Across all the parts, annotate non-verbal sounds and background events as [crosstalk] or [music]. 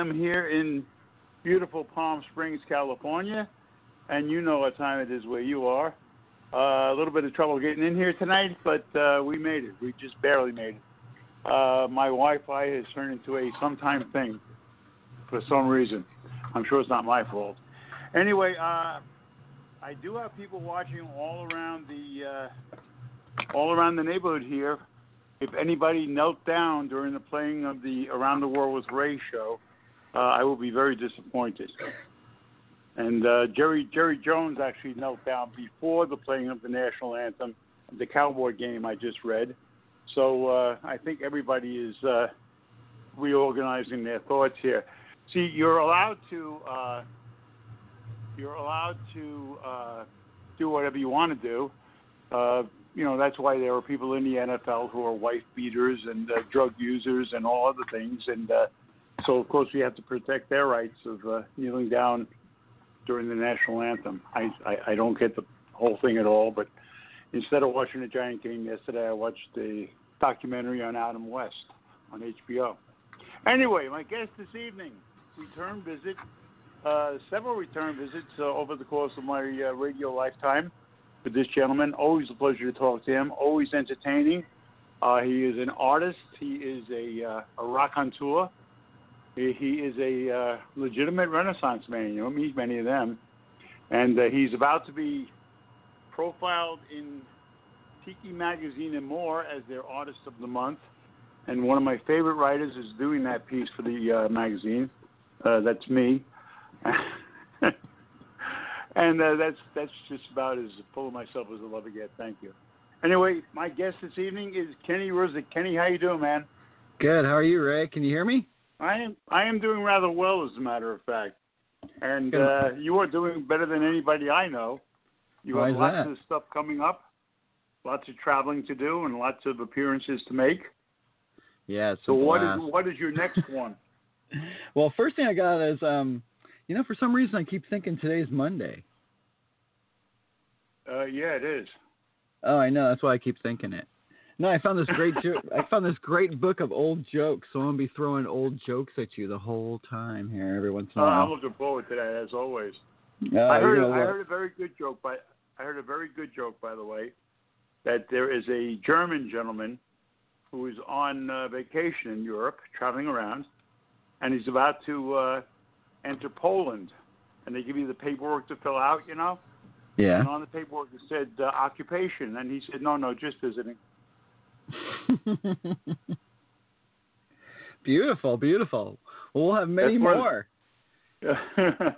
6 p.m. here in beautiful Palm Springs, California. And you know what time it is where you are. Uh, a little bit of trouble getting in here tonight, but uh, we made it. We just barely made it. Uh, my Wi Fi has turned into a sometime thing for some reason. I'm sure it's not my fault. Anyway, uh, I do have people watching all around the. Uh, all around the neighborhood here. If anybody knelt down during the playing of the Around the World with Ray show, uh, I will be very disappointed. And uh, Jerry Jerry Jones actually knelt down before the playing of the national anthem, the Cowboy game I just read. So uh, I think everybody is uh, reorganizing their thoughts here. See, you're allowed to uh, you're allowed to uh, do whatever you want to do. Uh, you know that's why there are people in the NFL who are wife beaters and uh, drug users and all other things, and uh, so of course we have to protect their rights of uh, kneeling down during the national anthem. I, I I don't get the whole thing at all, but instead of watching the Giant game yesterday, I watched a documentary on Adam West on HBO. Anyway, my guest this evening, return visit, uh, several return visits uh, over the course of my uh, radio lifetime with this gentleman. Always a pleasure to talk to him. Always entertaining. Uh, he is an artist. He is a uh, a raconteur. He, is a uh, legitimate Renaissance man. You don't meet many of them. And uh, he's about to be profiled in Tiki Magazine and more as their artist of the month. And one of my favorite writers is doing that piece for the uh, magazine. Uh, that's me. [laughs] and uh, that's that's just about as full of myself as I'll ever get. Thank you. Anyway, my guest this evening is Kenny Ruzic. Kenny, how you doing, man? Good. How are you, Ray? Can you hear me? I am I am doing rather well, as a matter of fact. And uh, you are doing better than anybody I know. You Why have lots that? of stuff coming up, lots of traveling to do, and lots of appearances to make. Yeah. So what is what is your next [laughs] one? Well, first thing I got is um, you know, for some reason I keep thinking today's Monday. Uh, yeah, it is. Oh, I know. That's why I keep thinking it. No, I found this great jo- I found this great book of old jokes. So I'm gonna be throwing old jokes at you the whole time here, every once in a Uh, a I'm while. looking forward to that as always. Uh, I heard you a, know I heard a very good joke by I heard a very good joke by the way that there is a German gentleman who is on uh, vacation in Europe, traveling around, and he's about to uh, enter Poland, and they give you the paperwork to fill out, you know. Yeah. And on the paperwork it said uh, occupation, and he said, "No, no, just visiting." [laughs] beautiful, beautiful. Well, we'll have many That's one- more. [laughs]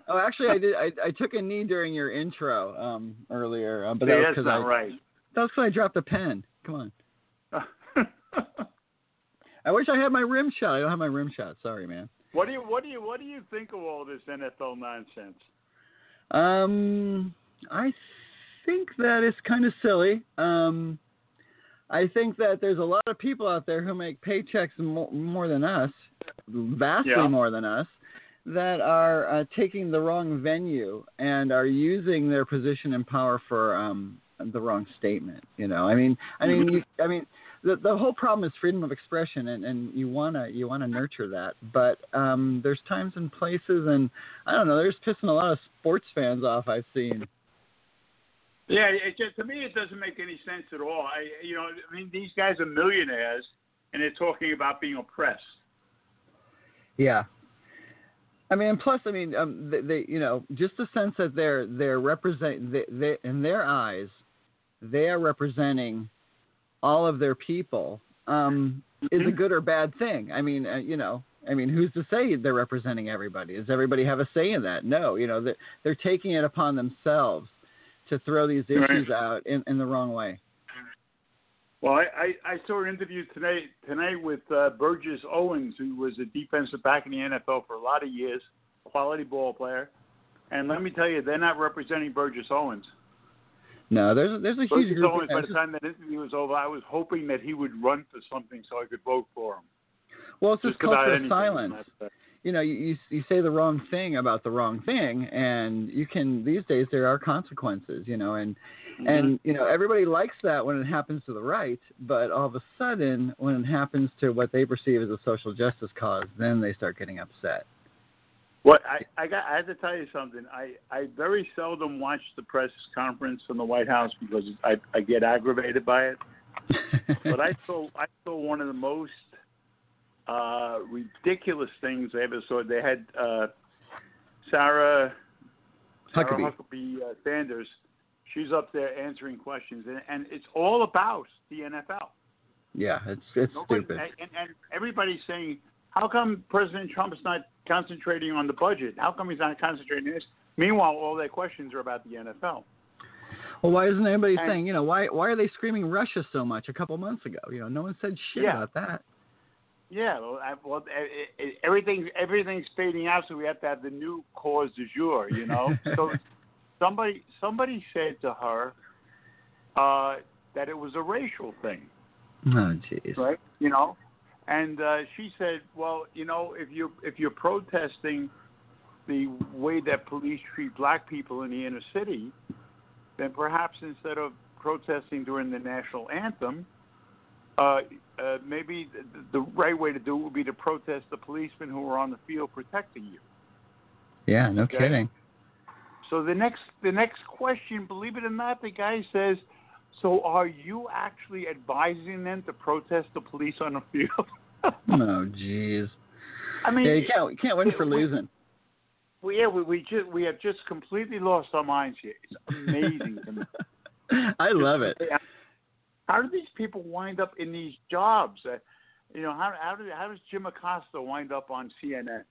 Oh, actually, I did. I, I took a knee during your intro um, earlier, uh, but See, that was that's because I right. that was 'cause I dropped a pen. Come on. [laughs] I wish I had my rim shot. I don't have my rim shot. Sorry, man. what do you what do you what do you think of all this NFL nonsense? Um, I think that it's kind of silly. Um, I think that there's a lot of people out there who make paychecks more, more than us, vastly Yeah. more than us, that are uh, taking the wrong venue and are using their position and power for um, the wrong statement. You know, I mean, I mean, you, I mean, the the whole problem is freedom of expression, and, and you wanna you wanna nurture that. But um, there's times and places, and I don't know. There's pissing a lot of sports fans off. I've seen. Yeah, it just, to me it doesn't make any sense at all. I, you know, I mean, these guys are millionaires, and they're talking about being oppressed. Yeah. I mean, plus, I mean, um, they, they, you know, just the sense that they're they're represent, they, they, in their eyes, they are representing all of their people, um, is a Mhm. good or bad thing. I mean, uh, you know, I mean, who's to say they're representing everybody? Does everybody have a say in that? No, you know, they're, they're taking it upon themselves to throw these Right. issues out in, in the wrong way. Well, I, I, I saw an interview today tonight with uh, Burgess Owens, who was a defensive back in the NFL for a lot of years, a quality ball player. And let me tell you, they're not representing Burgess Owens. No, there's a, there's a huge Burgess group. Owens, by the time that interview was over, I was hoping that he would run for something so I could vote for him. well, it's this Just culture of silence. You know, you, you you say the wrong thing about the wrong thing, and you can these days there are consequences, you know, and Mhm. and you know everybody likes that when it happens to the right, but all of a sudden when it happens to what they perceive as a social justice cause, then they start getting upset. What I, I got I have to tell you something. I, I very seldom watch the press conference from the White House because I, I get aggravated by it. [laughs] but I saw I saw one of the most uh, ridiculous things I ever saw. They had uh, Sarah Sarah Huckabee. Huckabee uh, Sanders. She's up there answering questions, and, and it's all about the NFL. yeah, it's it's Nobody, stupid. and, and everybody's saying, how come President Trump is not concentrating on the budget? How come he's not concentrating on this? Meanwhile, all their questions are about the NFL. Well, why isn't anybody and- saying, you know, why why are they screaming Russia so much a couple months ago? You know, no one said shit Yeah. about that. Yeah, well, I, well it, it, everything everything's fading out, so we have to have the new cause du jour. You know, [laughs] so somebody somebody said to her uh, that it was a racial thing. Oh, jeez. right? You know, and uh, she said, "Well, you know, if you if you're protesting the way that police treat black people in the inner city, then perhaps instead of protesting during the national anthem, uh, uh, maybe the, the right way to do it would be to protest the policemen who are on the field protecting you." Yeah, no Okay. kidding. So the next the next question, believe it or not, the guy says, "So are you actually advising them to protest the police on the field?" [laughs] Oh, jeez. I mean, Yeah, you can't you can't win for losing. we, yeah, we we just we have just completely lost our minds here. It's amazing to me. [laughs] I love it. How do these people wind up in these jobs? Uh, you know, how how, do, how does Jim Acosta wind up on CNN?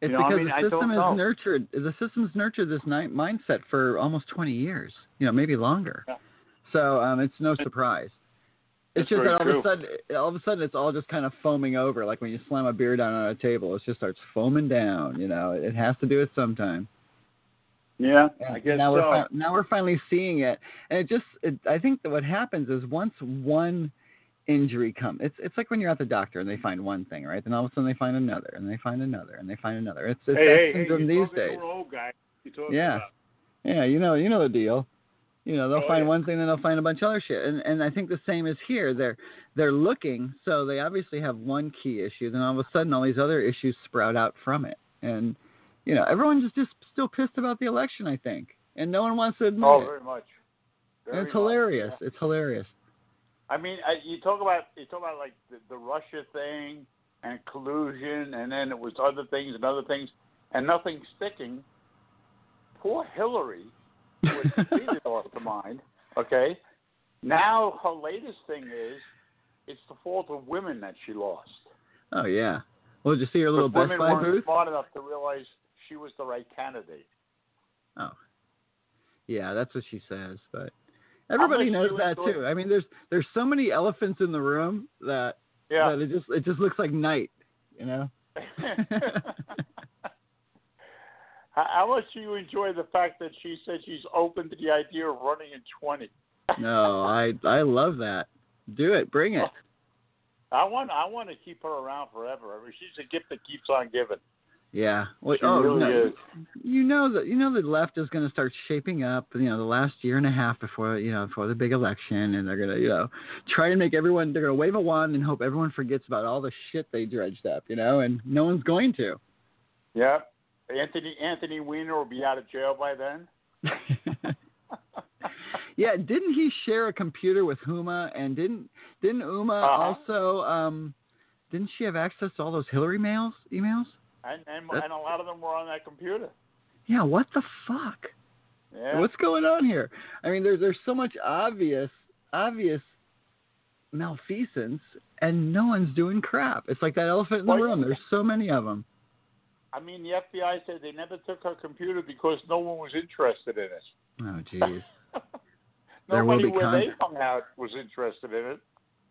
It's You know, I because mean, I the don't system has nurtured the system's nurtured this mindset for almost 20 years, you know, maybe longer. Yeah. So um, it's no surprise. It's That's just that all true. of a sudden, all of a sudden, it's all just kind of foaming over, like when you slam a beer down on a table, it just starts foaming down. You know, it has to do it sometime. Yeah, And I guess now so. we're fi- now we're finally seeing it, and it just it, I think that what happens is once one injury comes, it's it's like when you're at the doctor and they find one thing, right? Then all of a sudden they find another, and they find another, and they find another. It's it's hey, that hey, hey, syndrome you're these days. to old guy. You're Yeah. about. Yeah, you know, you know the deal. You know, they'll Oh, find yeah. one thing, then they'll find a bunch of other shit. And and I think the same is here. They're they're looking, so they obviously have one key issue. Then all of a sudden, all these other issues sprout out from it. And you know, everyone's just just still pissed about the election. I think, and no one wants to admit Oh, it. very much. Very it's much, hilarious. yeah. It's hilarious. I mean, I, you talk about you talk about like the, the Russia thing and collusion, and then it was other things and other things, and nothing sticking. Poor Hillary was [laughs] completely lost her mind. Okay, now her latest thing is it's the fault of women that she lost. Oh yeah. Well, did you see her little Best women weren't smart enough to realize she was the right candidate. Oh, yeah, that's what she says. But everybody knows that too. I mean, there's there's so many elephants in the room that Yeah. that it just it just looks like night. You know. [laughs] [laughs] how, how much do you enjoy the fact that she said she's open to the idea of running in 20? [laughs] no, I I love that. Do it. Bring it. I want I want to keep her around forever. I mean, she's a gift that keeps on giving. Yeah. Well, oh really no. You know that you know the left is going to start shaping up. You know the last year and a half before you know before the big election, and they're going to you know try to make everyone. They're going to wave a wand and hope everyone forgets about all the shit they dredged up. You know, and no one's going to. Yeah. Anthony Anthony Weiner will be out of jail by then. [laughs] yeah, didn't he share a computer with Huma? And didn't didn't Huma Uh-huh. also um didn't she have access to all those Hillary mails emails? And and, That's- and a lot of them were on that computer. Yeah, what the fuck? Yeah. What's going on here? I mean, there's there's so much obvious obvious malfeasance, and no one's doing crap. It's like that elephant in the Well, room. There's so many of them. I mean, the FBI said they never took her computer because no one was interested in it. Oh, jeez. [laughs] Nobody be where con- they hung out was interested in it.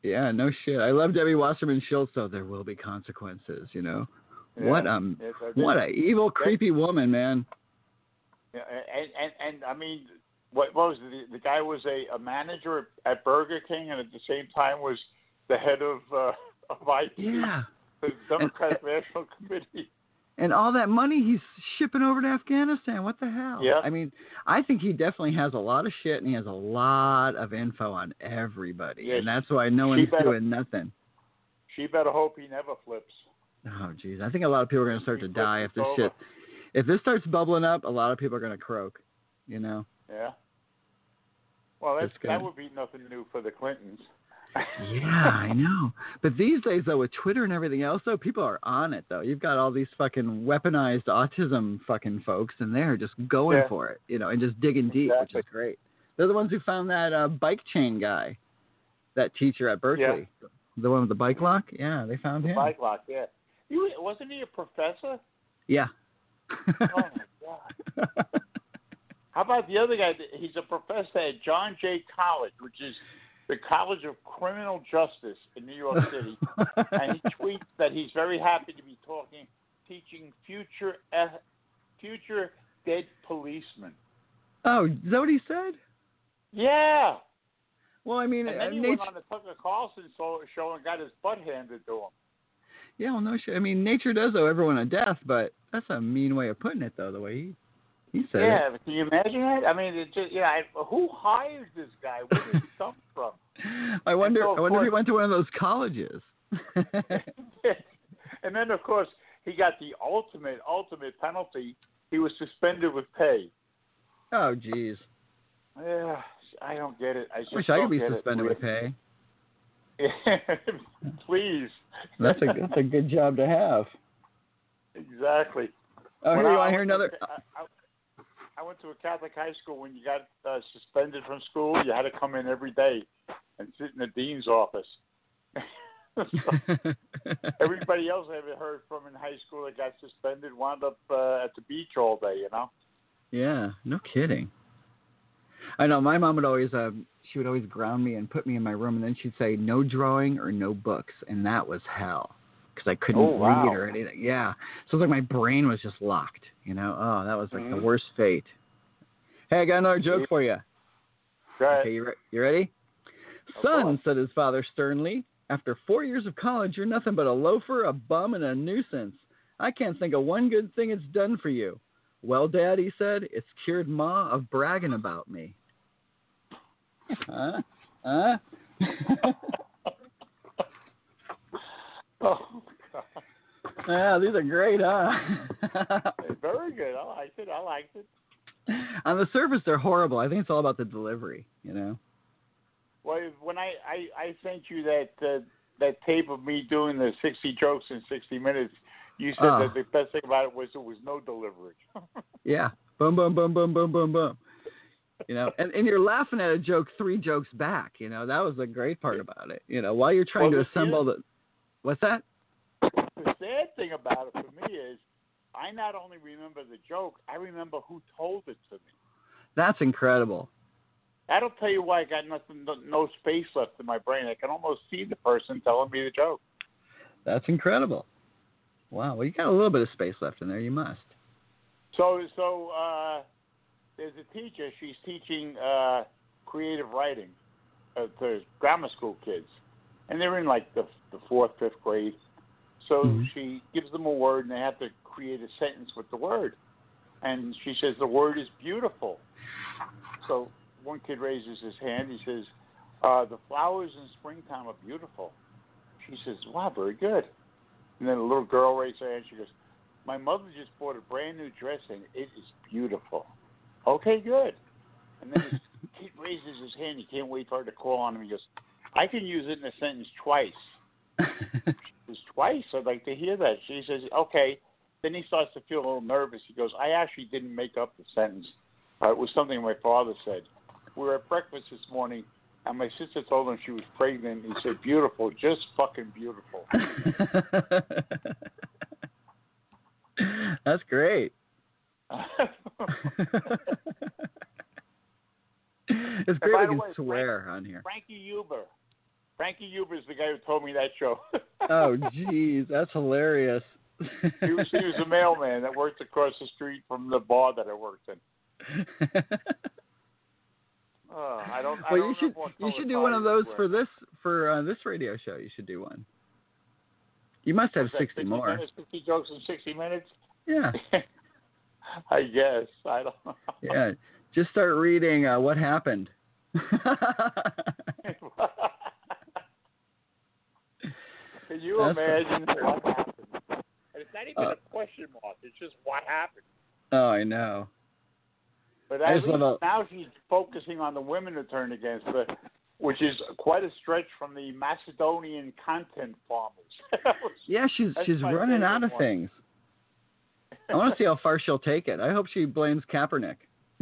yeah, no shit. I love Debbie Wasserman Schultz, though. There will be consequences. You know. Yeah. What um, Yes, what a evil, creepy woman, man. Yeah, and, and and I mean, what, what was it? the the guy was a, a manager at Burger King, and at the same time was the head of uh, [laughs] of IT, Yeah. the Democratic National Committee. And all that money he's shipping over to Afghanistan. What the hell? Yeah. I mean, I think he definitely has a lot of shit and he has a lot of info on everybody. Yeah, and that's why no one's better- doing nothing. She better hope he never flips. Oh, jeez. I think a lot of people are going to start to die if this shit. If this starts bubbling up, a lot of people are going to croak. You know? Yeah. Well, that's, that would be nothing new for the Clintons. Yeah, [laughs] I know. But these days, though, with Twitter and everything else, though, people are on it, though. You've got all these fucking weaponized autism fucking folks, and they're just going Yeah. for it, you know, and just digging deep, Exactly. which is great. They're the ones who found that uh, bike chain guy, that teacher at Berkeley, the one with the bike lock. Yeah, they found him. Bike lock, yeah. He was, wasn't he a professor? Yeah. Oh my God. [laughs] How about the other guy? He's a professor at John Jay College, which is the College of Criminal Justice in New York City. [laughs] and he tweets that he's very happy to be talking, teaching future eth- future dead policemen. oh, is that what he said? Yeah. Well, I mean, And uh, then he nature, went on the Tucker Carlson show and got his butt handed to him. Yeah, well, no shit. I mean, nature does owe everyone a death, but that's a mean way of putting it, though. The way he he said it. Yeah, but can you imagine that? I mean, it just, yeah, I, who hired this guy? Where did he come [laughs] from? I wonder. so, I wonder if he went to one of those colleges. [laughs] and then, of course, he got the ultimate, ultimate penalty. He was suspended with pay. oh, jeez. Yeah, I don't get it. I Wish I could be suspended it. with pay. [laughs] Please. That's a that's a good job to have. exactly. Oh, here you I want to hear another? I, I, I went to a Catholic high school. When you got uh, suspended from school, you had to come in every day and sit in the dean's office. [laughs] [laughs] Everybody else I ever heard from in high school that got suspended wound up uh, at the beach all day. You know. yeah, no kidding. I know my mom would always uh she would always ground me and put me in my room and then she'd say no drawing or no books and that was hell because I couldn't Oh, wow. read or anything. Yeah, so it's like my brain was just locked. You know, oh that was like the Mhm. worst fate. Hey, I got another joke for you. Ahead. Okay, you, re- you ready? Son, said his father sternly, after four years of college, you're nothing but a loafer, a bum, and a nuisance. I can't think of one good thing it's done for you. Well, Dad, he said, it's cured Ma of bragging about me. Huh? Huh? [laughs] Oh, God. yeah, these are great, huh? Very good. I liked it. I liked it. On the surface, they're horrible. I think it's all about the delivery, you know? Well, when I I, I sent you that uh, that tape of me doing the 60 jokes in 60 minutes, you said Oh. that the best thing about it was there was no delivery. [laughs] Yeah. Boom, boom, boom, boom, boom, boom, boom. You know, and, and you're laughing at a joke three jokes back. You know, that was the great part about it. You know, while you're trying Well, to assemble the. What's that? the sad thing about it for me is I not only remember the joke, I remember who told it to me. That's incredible. That'll tell you why I got nothing, no, no space left in my brain. I can almost see the person telling me the joke. That's incredible. Wow. Well, you got a little bit of space left in there. You must. So, so uh, there's a teacher. She's teaching uh, creative writing uh, to grammar school kids, and they're in like the the fourth, fifth grade. So Mhm. she gives them a word, and they have to create a sentence with the word. And she says the word is beautiful. So one kid raises his hand. He says, uh, "The flowers in springtime are beautiful." She says, "Wow, very good." And then a little girl raises her hand. She goes, my mother just bought a brand new dress and it is beautiful. Okay, good. And then he [laughs] raises his hand. He can't wait for her to call on him. He goes, I can use it in a sentence twice. [laughs] Says, twice? I'd like to hear that. She says, okay. Then he starts to feel a little nervous. He goes, I actually didn't make up the sentence. Uh, it was something my father said. We were at breakfast this morning, And my sister told him she was pregnant. He said, "Beautiful, just fucking beautiful." [laughs] That's great. [laughs] it's great we can way, swear on here. Frankie Uber. Frankie Uber is the guy who told me that show. [laughs] Oh, jeez, that's hilarious. [laughs] he was he was a mailman that worked across the street from the bar that I worked in. Oh, I don't. I well, don't you should you should do one of those for this for uh, this radio show. You should do one. You must have sixty more. Minutes, Fifty jokes in sixty minutes. Yeah, [laughs] I guess I don't know. [laughs] yeah. Just start reading uh, what happened. [laughs] Can you That's- imagine what happened? And it's not even Uh, a question mark. It's just what happened. oh, I know. But I just wanna- now she's focusing on the women to turn against her, which is quite a stretch from the Macedonian content farmers. Yeah, she's she's running out of one. things. I want to see how far she'll take it. I hope she blames Kaepernick. [laughs]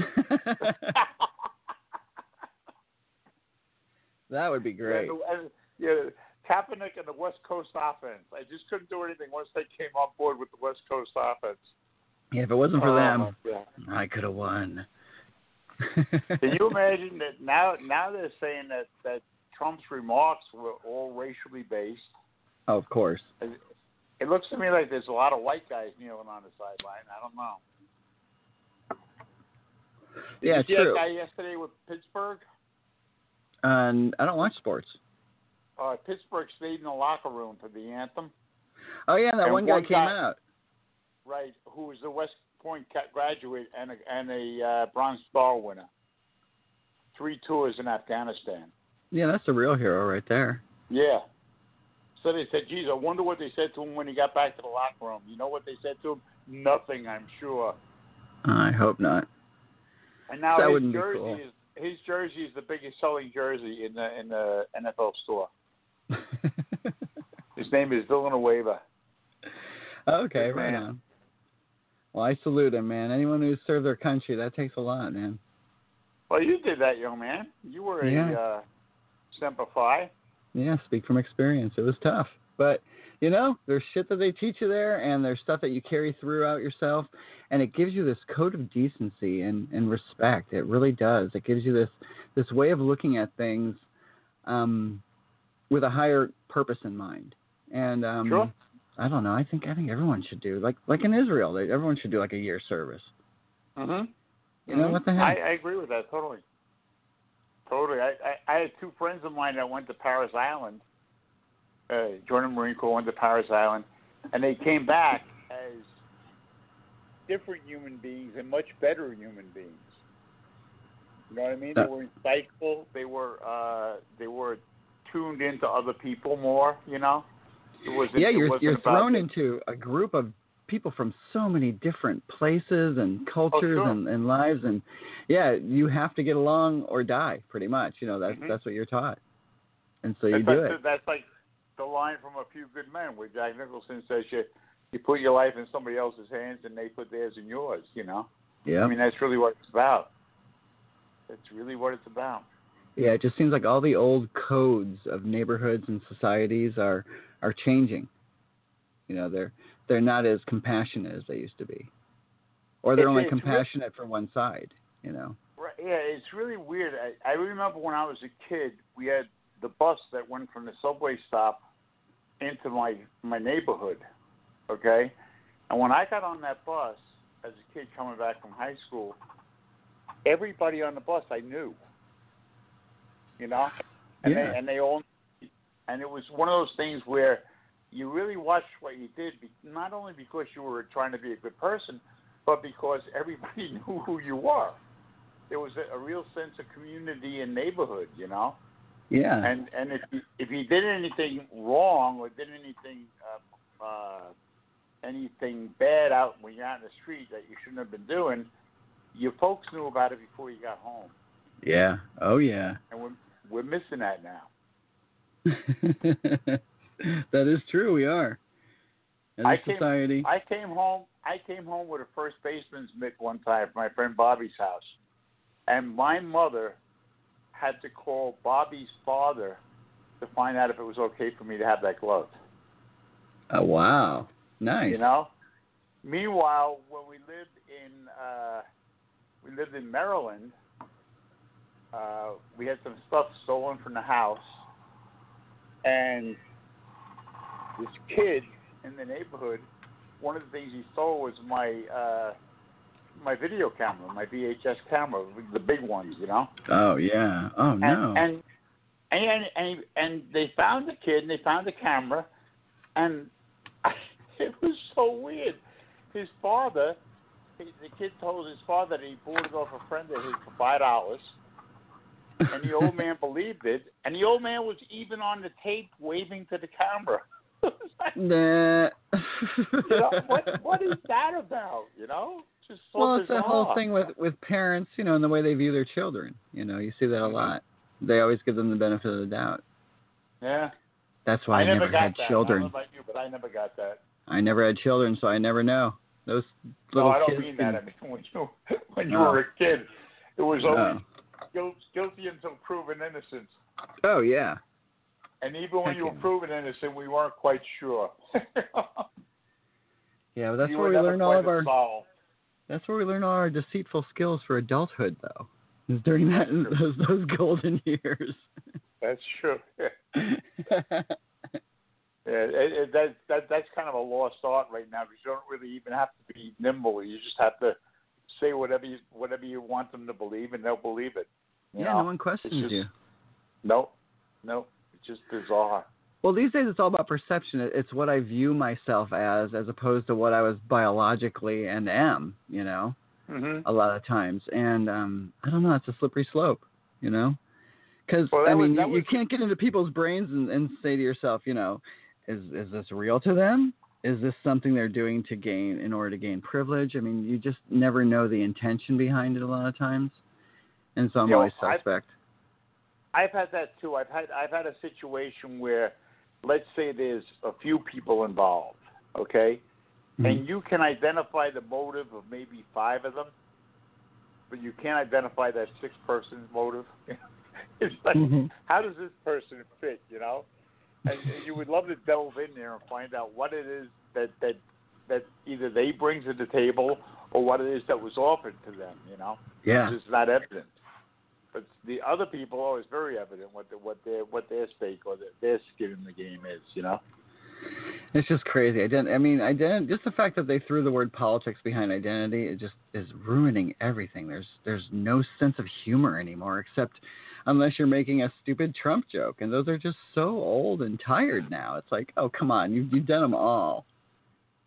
that would be great. Yeah, and, yeah, Kaepernick and the West Coast offense. I just couldn't do anything once they came on board with the West Coast offense. Yeah, if it wasn't for Oh, them, um, yeah. I could have won. [laughs] Can you imagine that now? Now they're saying that that Trump's remarks were all racially based. Oh, of course. It looks to me like there's a lot of white guys kneeling on the sideline. I don't know. Did Yeah, you see true. that guy yesterday with Pittsburgh? And I don't watch sports. Uh, Pittsburgh stayed in the locker room for the anthem. Oh yeah, that And one guy one came guy- out. Right, who was a West Point graduate and a, and a uh, Bronze Star winner. Three tours in Afghanistan. Yeah, that's a real hero right there. Yeah. So they said, geez, I wonder what they said to him when he got back to the locker room. You know what they said to him? Nothing, I'm sure. I hope not. And now That his jersey cool. is his jersey is the biggest selling jersey in the in the NFL store. [laughs] His name is Villanueva. okay, Good right man. on. Well, I salute him, man. Anyone who served their country, that takes a lot, man. Well, you did that, young man. You were a Yeah. uh, Semper Fi. Yeah, speak from experience. It was tough, but you know, there's shit that they teach you there, and there's stuff that you carry throughout yourself, and it gives you this code of decency and and respect. It really does. It gives you this this way of looking at things, um, with a higher purpose in mind. And um, Sure. I don't know. I think I think everyone should do like like in Israel. They, everyone should do like a year service. Mm-hmm. You know, what the I, heck? I agree with that totally. Totally. I, I I had two friends of mine that went to Parris Island. Uh, joined the Marine Corps, went to Parris Island, and they came back as different human beings and much better human beings. You know what I mean? They were insightful. They were uh, they were tuned into other people more. You know. It yeah, it you're wasn't you're thrown into a group of people from so many different places and cultures Oh, sure. and, and lives and yeah, you have to get along or die, pretty much. You know, that's Mhm. that's what you're taught. And so you that's do like, it. That's like the line from A Few Good Men, where Jack Nicholson says you you put your life in somebody else's hands and they put theirs in yours. You know, Yeah. I mean that's really what it's about. That's really what it's about. yeah, it just seems like all the old codes of neighborhoods and societies are are changing. You know, they're they're not as compassionate as they used to be. Or they're only it's re- compassionate for one side, you know. Right, yeah, it's really weird. I, I remember when I was a kid, we had the bus that went from the subway stop into my my neighborhood. Okay, and when I got on that bus as a kid coming back from high school, everybody on the bus I knew. You know, and Yeah. they and they all, and it was one of those things where you really watched what you did, not only because you were trying to be a good person, but because everybody [laughs] knew who you were. There was a, a real sense of community and neighborhood, you know. Yeah. And and if you, if you did anything wrong or did anything uh, uh, anything bad out when you're out in the street that you shouldn't have been doing, your folks knew about it before you got home, yeah. Oh yeah. and we're we're missing that now. [laughs] [laughs] that is true. We are. As I came- society. I came home. I came home with a first baseman's mitt one time from my friend Bobby's house, and my mother had to call Bobby's father to find out if it was okay for me to have that glove. Oh wow, nice. You know. Meanwhile, when we lived in uh, we lived in Maryland, uh, we had some stuff stolen from the house, and this kid in the neighborhood, one of the things he stole was my uh, my video camera, my VHS camera, the big ones, you know. Oh yeah. Oh no. And and and and, and they found the kid and they found the camera, and [laughs] it was so weird. His father, the kid told his father that he bought it off a friend of his for five dollars, and the old man [laughs] believed it. And the old man was even on the tape waving to the camera. [laughs] nah. you know, what what is that about? You know, just so well, it's bizarre. that whole thing with with parents, you know, and the way they view their children. You know, you see that a lot. They always give them the benefit of the doubt. Yeah. That's why I, never got had that. children. I don't know about you, but I never got that. I never had children, so I never know. Those little no, I don't kids mean that. I mean when you when you No. were a kid, it was always Oh. guilt, guilty until proven innocent. oh yeah. And even when you were proven innocent, we weren't quite sure. [laughs] Yeah, but that's you where we learn all of our that's where we learn all our deceitful skills for adulthood though. Is during that those those golden years. [laughs] That's true. [laughs] Yeah, it, it, that, that that's kind of a lost art right now because you don't really even have to be nimble. You just have to say whatever you whatever you want them to believe, and they'll believe it. You yeah, know? no one questions just- you. No, no, just bizarre. Well, these days it's all about perception. It's what I view myself as, as opposed to what I was biologically and am. You know, hmm a lot of times, and um, I don't know. It's a slippery slope. You know, because Well, I mean, that you, you can't get into people's brains and, and say to yourself, you know, is is this real to them? Is this something they're doing to gain in order to gain privilege? I mean, you just never know the intention behind it a lot of times, and so I'm You always I've- suspect. I've had that too. I've had I've had a situation where, let's say there's a few people involved, okay, Mhm. and you can identify the motive of maybe five of them, but you can't identify that sixth person's motive. [laughs] it's like, Mhm. how does this person fit? You know, and and you would love to delve in there and find out what it is that that that either they bring to the table or what it is that was offered to them. You know, Yeah. it's not evident. But the other people, oh, it's very evident what the, what their what their stake or their, their skin in the game is. You know. It's just crazy. Ident- I mean, ident- just the fact that they threw the word politics behind identity, it just is ruining everything. There's there's no sense of humor anymore, except unless you're making a stupid Trump joke, and those are just so old and tired now. It's like, oh come on, you've you've done them all.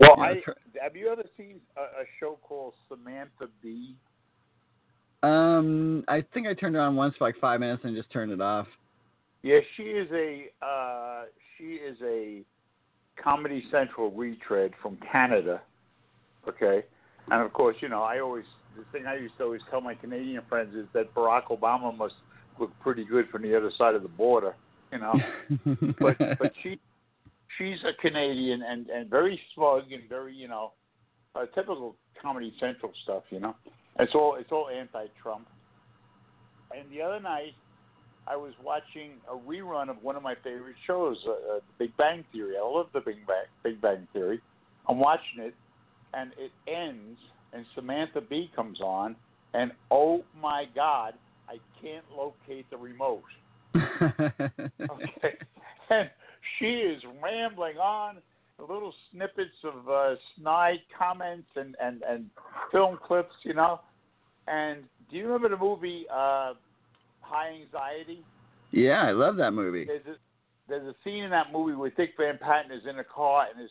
Well, Yeah, I tr- have you ever seen a, a show called Samantha Bee? Um, I think I turned it on once for like five minutes and just turned it off. Yeah, she is a uh, she is a Comedy Central retread from Canada. Okay, and of course, you know, I always the thing I used to always tell my Canadian friends is that Barack Obama must look pretty good from the other side of the border. You know, [laughs] but but she she's a Canadian and and very smug and very you know uh, typical Comedy Central stuff. You know, it's all it's all anti-Trump. And the other night, I was watching a rerun of one of my favorite shows, uh, uh, Big Bang Theory. I love the Big Bang Big Bang Theory. I'm watching it, and it ends, and Samantha Bee comes on, and oh my God, I can't locate the remote. [laughs] Okay. and she is rambling on little snippets of uh, snide comments and, and, and film clips, you know. And do you remember the movie uh, High Anxiety? yeah, I love that movie. There's a, there's a scene in that movie where Dick Van Patten is in a car and his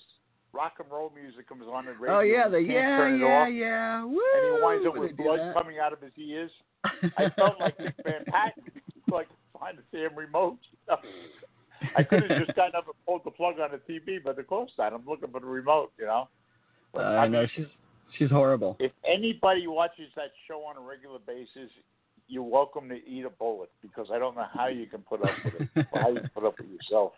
rock and roll music comes on the radio. Oh yeah, and the he yeah yeah off, yeah. Woo! And he winds up with blood that. coming out of his ears. [laughs] I felt like Dick Van Patten, like find the damn remote. [laughs] I could have just gotten up and pulled the plug on the TV, but of course not. I'm looking for the remote, you know. But, Uh, I know she's she's horrible. if anybody watches that show on a regular basis, you're welcome to eat a bullet because I don't know how you can put up with it. how you put up with yourself.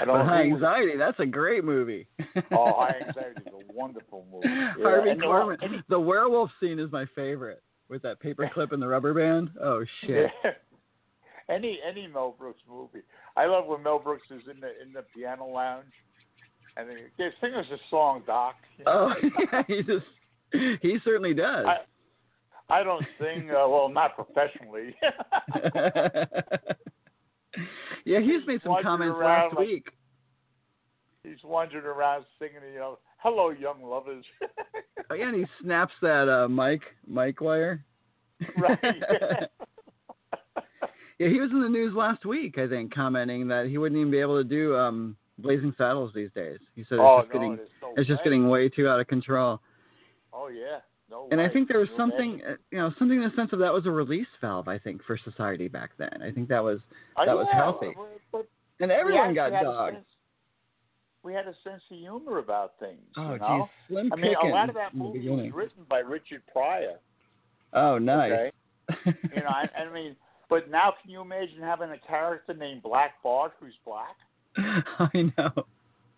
I don't. High Anxiety, that's a great movie. Oh, High Anxiety is a wonderful movie. Yeah, [laughs] Harvey and the- Korman. The werewolf scene is my favorite with that paperclip and the rubber band. Oh shit. [laughs] Yeah. any any Mel Brooks movie. I love when Mel Brooks is in the in the piano lounge, and they sing us a song, Doc. You know? Oh, yeah, he just he certainly does. I, I don't sing uh, well, not professionally. [laughs] yeah, he's made some comments last like- week. He's wandering around singing, you know, "Hello, young lovers." [laughs] Oh, yeah, and he snaps that uh, mic mic wire. right. [laughs] Yeah, he was in the news last week, I think, commenting that he wouldn't even be able to do um Blazing Saddles these days. He said it's oh just no, getting it so it's just getting way too out of control. Oh yeah, no. And I think there was something, uh, you know, something in the sense of that was a release valve. I think for society back then. I think that was, Oh, that was yeah, healthy. But and everyone got actually had a dogged. sense- We had a sense of humor about things. Oh, you know? geez, Slim I mean, a lot of that movie was written by Richard Pryor. Oh, nice. Okay, [laughs] you know, I, I mean, but now can you imagine having a character named Black Bart who's black? [laughs] I know.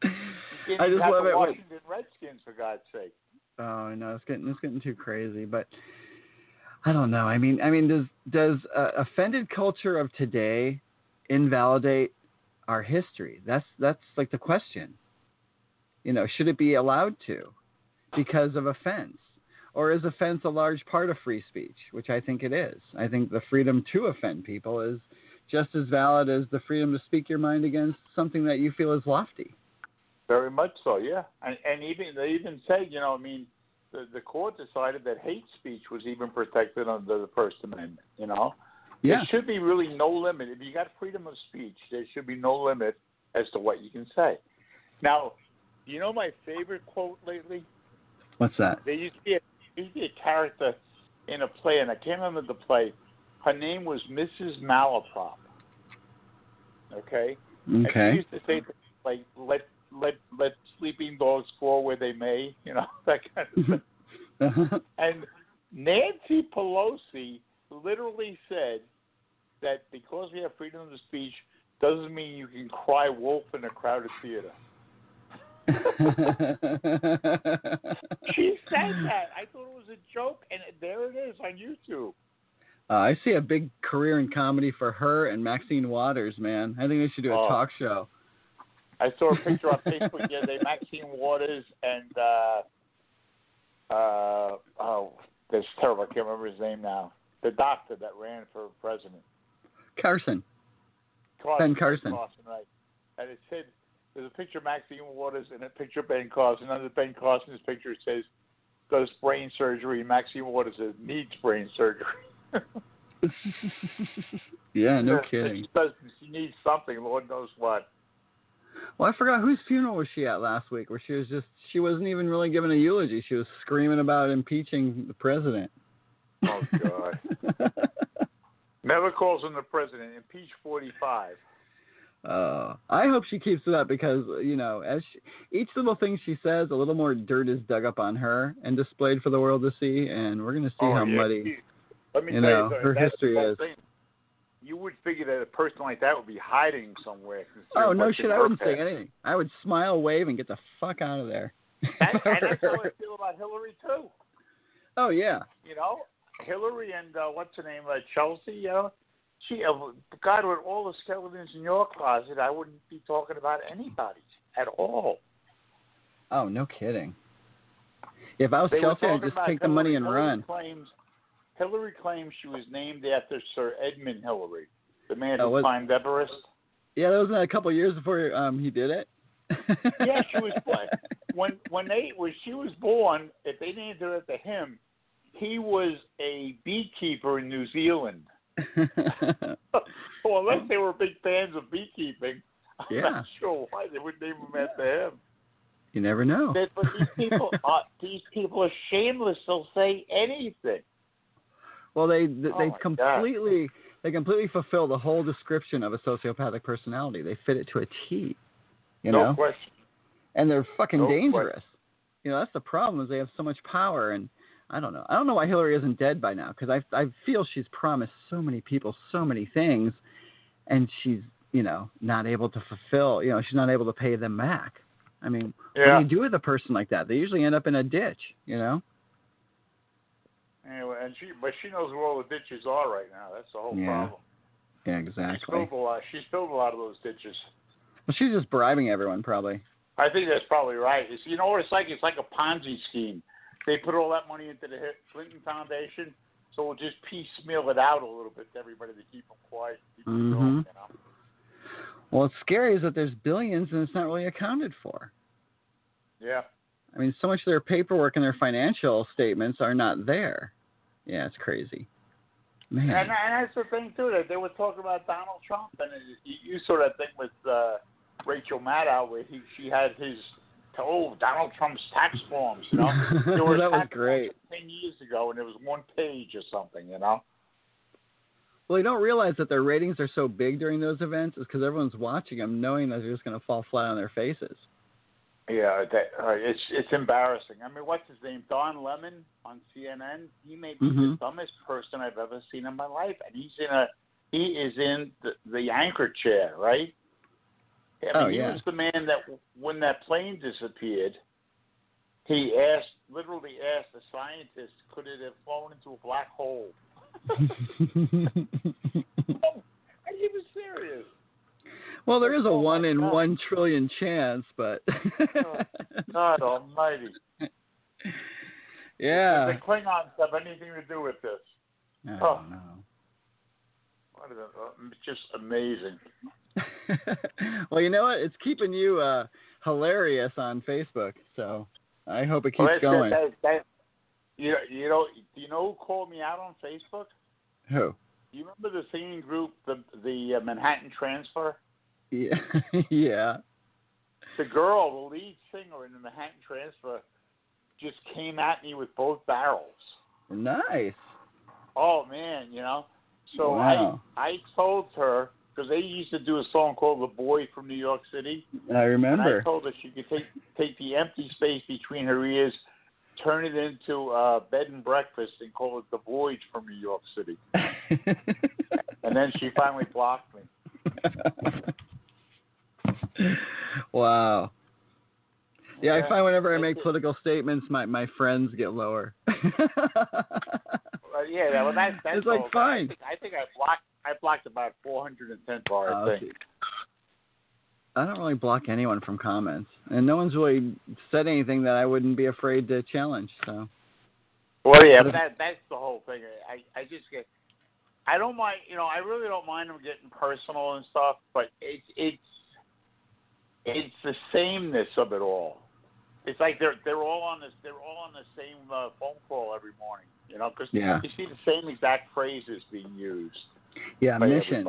I just love it when- Washington Redskins for God's sake. Oh no, it's getting it's getting too crazy. But I don't know. I mean, I mean, does does uh, offended culture of today invalidate our history? That's that's like the question. You know, should it be allowed to because of offense, or is offense a large part of free speech? Which I think it is. I think the freedom to offend people is just as valid as the freedom to speak your mind against something that you feel is lofty. Very much so, yeah. And, and even they even say, you know, I mean, the the court decided that hate speech was even protected under the First Amendment. You know, Yeah. there should be really no limit. If you got freedom of speech, there should be no limit as to what you can say. Now, you know my favorite quote lately? What's that? There used to be a, used to be a character in a play, and I can't remember the play. Her name was Mrs. Malaprop. Okay. And she Okay. used to say things like let let let sleeping dogs fall where they may, you know, [laughs] that kind of thing. Uh-huh. [laughs] And Nancy Pelosi literally said that because we have freedom of speech doesn't mean you can cry wolf in a crowded theater. [laughs] She said that. I thought it was a joke, and there it is on YouTube. Uh, I see a big career in comedy for her and Maxine Waters, man. I think they should do a Oh. talk show. I saw a [laughs] picture on Facebook the other day. Maxine Waters and uh, uh, oh, that's terrible. I can't remember his name now. The doctor that ran for president. Carson. Carson, Ben Carson. Carson, right. And it said there's a picture of Maxine Waters and a picture of Ben Carson. Under Ben Carson's picture it says does brain surgery. Maxine Waters says needs brain surgery. [laughs] [laughs] yeah, no She kidding. She needs something. Lord knows what. Well, I forgot whose funeral was she at last week, where she was just she wasn't even really giving a eulogy. She was screaming about impeaching the president. Oh God. [laughs] Never calls him the president. Impeach 45. Uh, I hope she keeps it up because you know, as she, each little thing she says, a little more dirt is dug up on her and displayed for the world to see, and we're gonna see oh, how yeah. muddy. Let me you tell know, you, her history is. thing. You would figure that a person like that would be hiding somewhere. Oh no shit! I wouldn't say anything. I would smile, wave, and get the fuck out of there. [laughs] That, and that's how I feel about Hillary too. oh yeah. You know, Hillary and uh, what's her name, uh, Chelsea. You know, she, uh, God, with all the skeletons in your closet, I wouldn't be talking about anybody at all. Oh no kidding. If I was They Chelsea, I'd just take the money and Hillary run. Claims, Hillary claims she was named after Sir Edmund Hillary, the man who was- climbed Everest. Yeah, that was a couple of years before um he did it. Yeah, she was [laughs] born. when when they when she was born, if they named her after him, he was a beekeeper in New Zealand. [laughs] well, unless they were big fans of beekeeping, I'm Yeah. not sure why they would name him after him. you never know. But, but these people [laughs] are these people are shameless. They'll say anything. Well, they they, Oh they my God. completely they completely fulfill the whole description of a sociopathic personality. They fit it to a T. You no know, question. and they're fucking No dangerous. You know, that's the problem is they have so much power, and I don't know. I don't know why Hillary isn't dead by now because I I feel she's promised so many people so many things, and she's you know not able to fulfill. You know, she's not able to pay them back. I mean, what do you do with a person like that? They usually end up in a ditch. You know. Anyway, and she but she knows where all the ditches are right now. That's the whole Yeah. problem. Yeah, She's exactly. filled a lot. She's filled a lot of those ditches. Well, she's just bribing everyone, probably. I think that's probably right. It's, you know what it's like? It's like a Ponzi scheme. They put all that money into the Clinton Foundation, so we'll just piecemeal it out a little bit to everybody to keep them quiet. Keep them Mhm. going, you know? Well, what's scary is that there's billions and it's not really accounted for. Yeah. I mean, so much of their paperwork and their financial statements are not there. Yeah, it's crazy. Man. And, and that's the thing too. That they were talking about Donald Trump, and it, you, you saw that thing with uh, Rachel Maddow, where he she had his oh Donald Trump's tax forms. You know, [laughs] there were that was great. ten years ago, and it was one page or something. You know. Well, they don't realize that their ratings are so big during those events is because everyone's watching them, knowing that they're just going to fall flat on their faces. Yeah, that, uh, it's it's embarrassing. I mean, what's his name? Don Lemon on CNN. He may be the Mhm. dumbest person I've ever seen in my life, and he's in a he is in the, the anchor chair, right? I mean, Oh, he was the man that when that plane disappeared, he asked, literally asked the scientist, could it have flown into a black hole? [laughs] [laughs] Are you serious? Well, there is a Oh, one in God. one trillion chance, but God Almighty! [laughs] yeah, The Klingons have anything to do with this? I Oh. don't know. What is it? Uh, It's just amazing. [laughs] well, you know what? It's keeping you uh, hilarious on Facebook, so I hope it keeps Well, going. That, that, you, you know, do you know who called me out on Facebook? Who? You remember the singing group, the the uh, Manhattan Transfer? Yeah, [laughs] yeah. The girl, the lead singer in the Manhattan Transfer, just came at me with both barrels. Nice. Oh man, you know. So Wow. I I told her because they used to do a song called "The Boy from New York City." I And I remember. told her she could take take the empty space between her ears, turn it into uh, bed and breakfast, and call it the voyage from New York City. [laughs] And then she finally blocked me. [laughs] [laughs] wow. Yeah, I find whenever I make political statements, my my friends get lower. Uh, yeah, well, that's that's [laughs] It's like, fine. I think, I think I blocked I blocked about 410 bars. Oh, I think. I don't really block anyone from comments, and no one's really said anything that I wouldn't be afraid to challenge. So Well, yeah, but that that's the whole thing. I I just get. I don't mind, you know, I really don't mind them getting personal and stuff, but it's it's it's the sameness of it all. It's like they're they're all on this they're all on the same uh, phone call every morning, you know, because Yeah. you see the same exact phrases being used yeah, mission.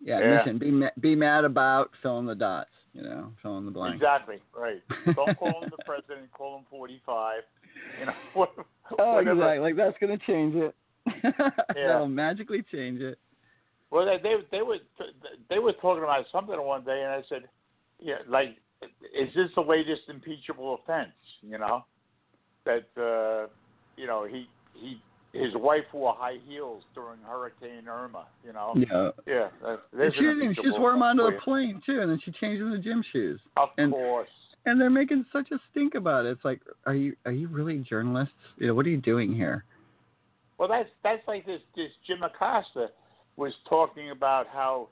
Yeah, Yeah. mission. Be ma- be mad about fill in the dots. You know, fill in the blank. Exactly right. [laughs] Don't call him the president. Call him forty-five. You know, [laughs] what, Oh, exactly. Like that's gonna change it. [laughs] Yeah. That'll magically change it. Well, they they they were they were talking about something one day, and I said, yeah, like, is this the latest impeachable offense? You know, that uh, you know he he his wife wore high heels during Hurricane Irma. You know, Yeah. yeah. that- she, didn't she just wore them onto the plane too, and then she changed into gym shoes. Of and- course. And they're making such a stink about it. It's like, are you are you really journalists? You know, what are you doing here? Well, that's that's like this this Jim Acosta was talking about how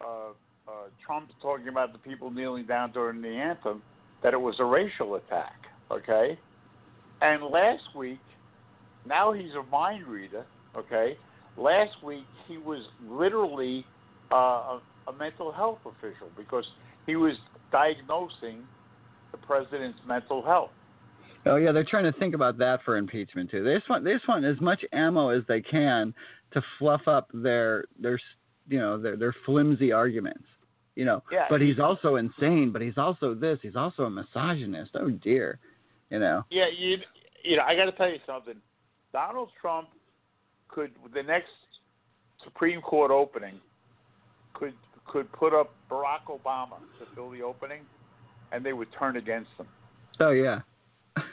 uh, uh, Trump's talking about the people kneeling down during the anthem that it was a racial attack. Okay, and last week, now he's a mind reader. Okay, last week he was literally uh, a, a mental health official because he was diagnosing the president's mental health. Oh yeah, they're trying to think about that for impeachment too. They just want they just want as much ammo as they can to fluff up their their you know their their flimsy arguments. You know, Yeah, but he's also insane. But he's also this. He's also a misogynist. Oh dear, you know. Yeah, you you know, I got to tell you something. Donald Trump could the next Supreme Court opening could could put up Barack Obama to fill the opening, and they would turn against him. Oh yeah.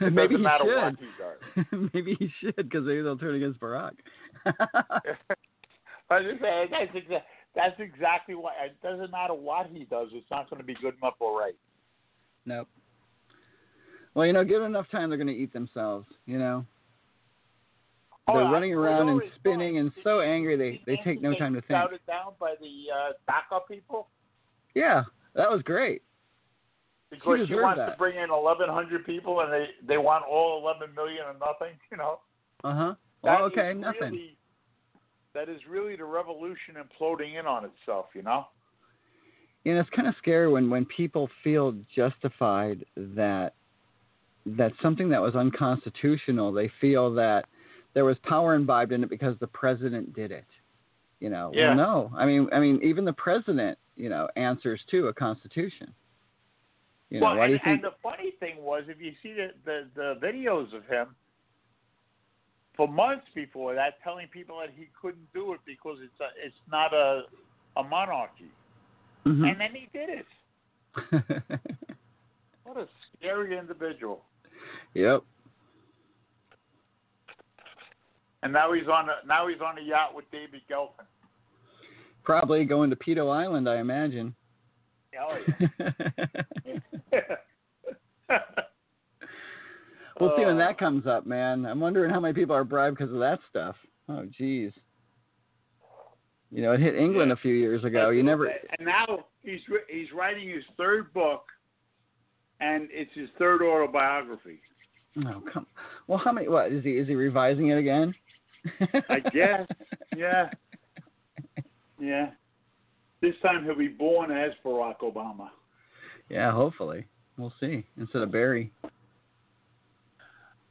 It [laughs] maybe doesn't he matter should. what he does. [laughs] maybe he should because maybe they'll turn against Barack. [laughs] I just say that's exa- that's exactly why. It doesn't matter what he does; it's not going to be good enough or right. nope. Well, you know, given enough time, they're going to eat themselves. You know. Oh, they're running around and spinning and so angry they they take no time to think. Shouted down by the uh, DACA people Yeah, that was great. because she deserved wants that. to bring in 1,100 people and they they want all 11 million or nothing. You know. Uh huh. Well, okay, nothing. That is really the revolution imploding in on itself. You know. And it's kind of scary when when people feel justified that that something that was unconstitutional, they feel that there was power imbibed in it because the president did it. You know, Yeah. well, no. I mean, I mean, even the president, you know, answers to a constitution. You know, well, and, you think? and the funny thing was, if you see the, the the videos of him for months before that, telling people that he couldn't do it because it's a, it's not a a monarchy, Mhm. and then he did it. [laughs] What a scary individual! yep. And now he's on a now he's on a yacht with David Geffen. Probably going to Pedo Island, I imagine. Oh yeah. [laughs] [laughs] We'll see when Uh, that comes up, man. I'm wondering how many people are bribed because of that stuff. Oh, geez. You know, it hit England Yeah. a few years ago. You never. And now he's he's writing his third book, and it's his third autobiography. Oh, come. Well, how many? What is he? Is he revising it again? I guess. [laughs] Yeah. Yeah. This time he'll be born as Barack Obama. Yeah, hopefully. We'll see. Instead of Barry.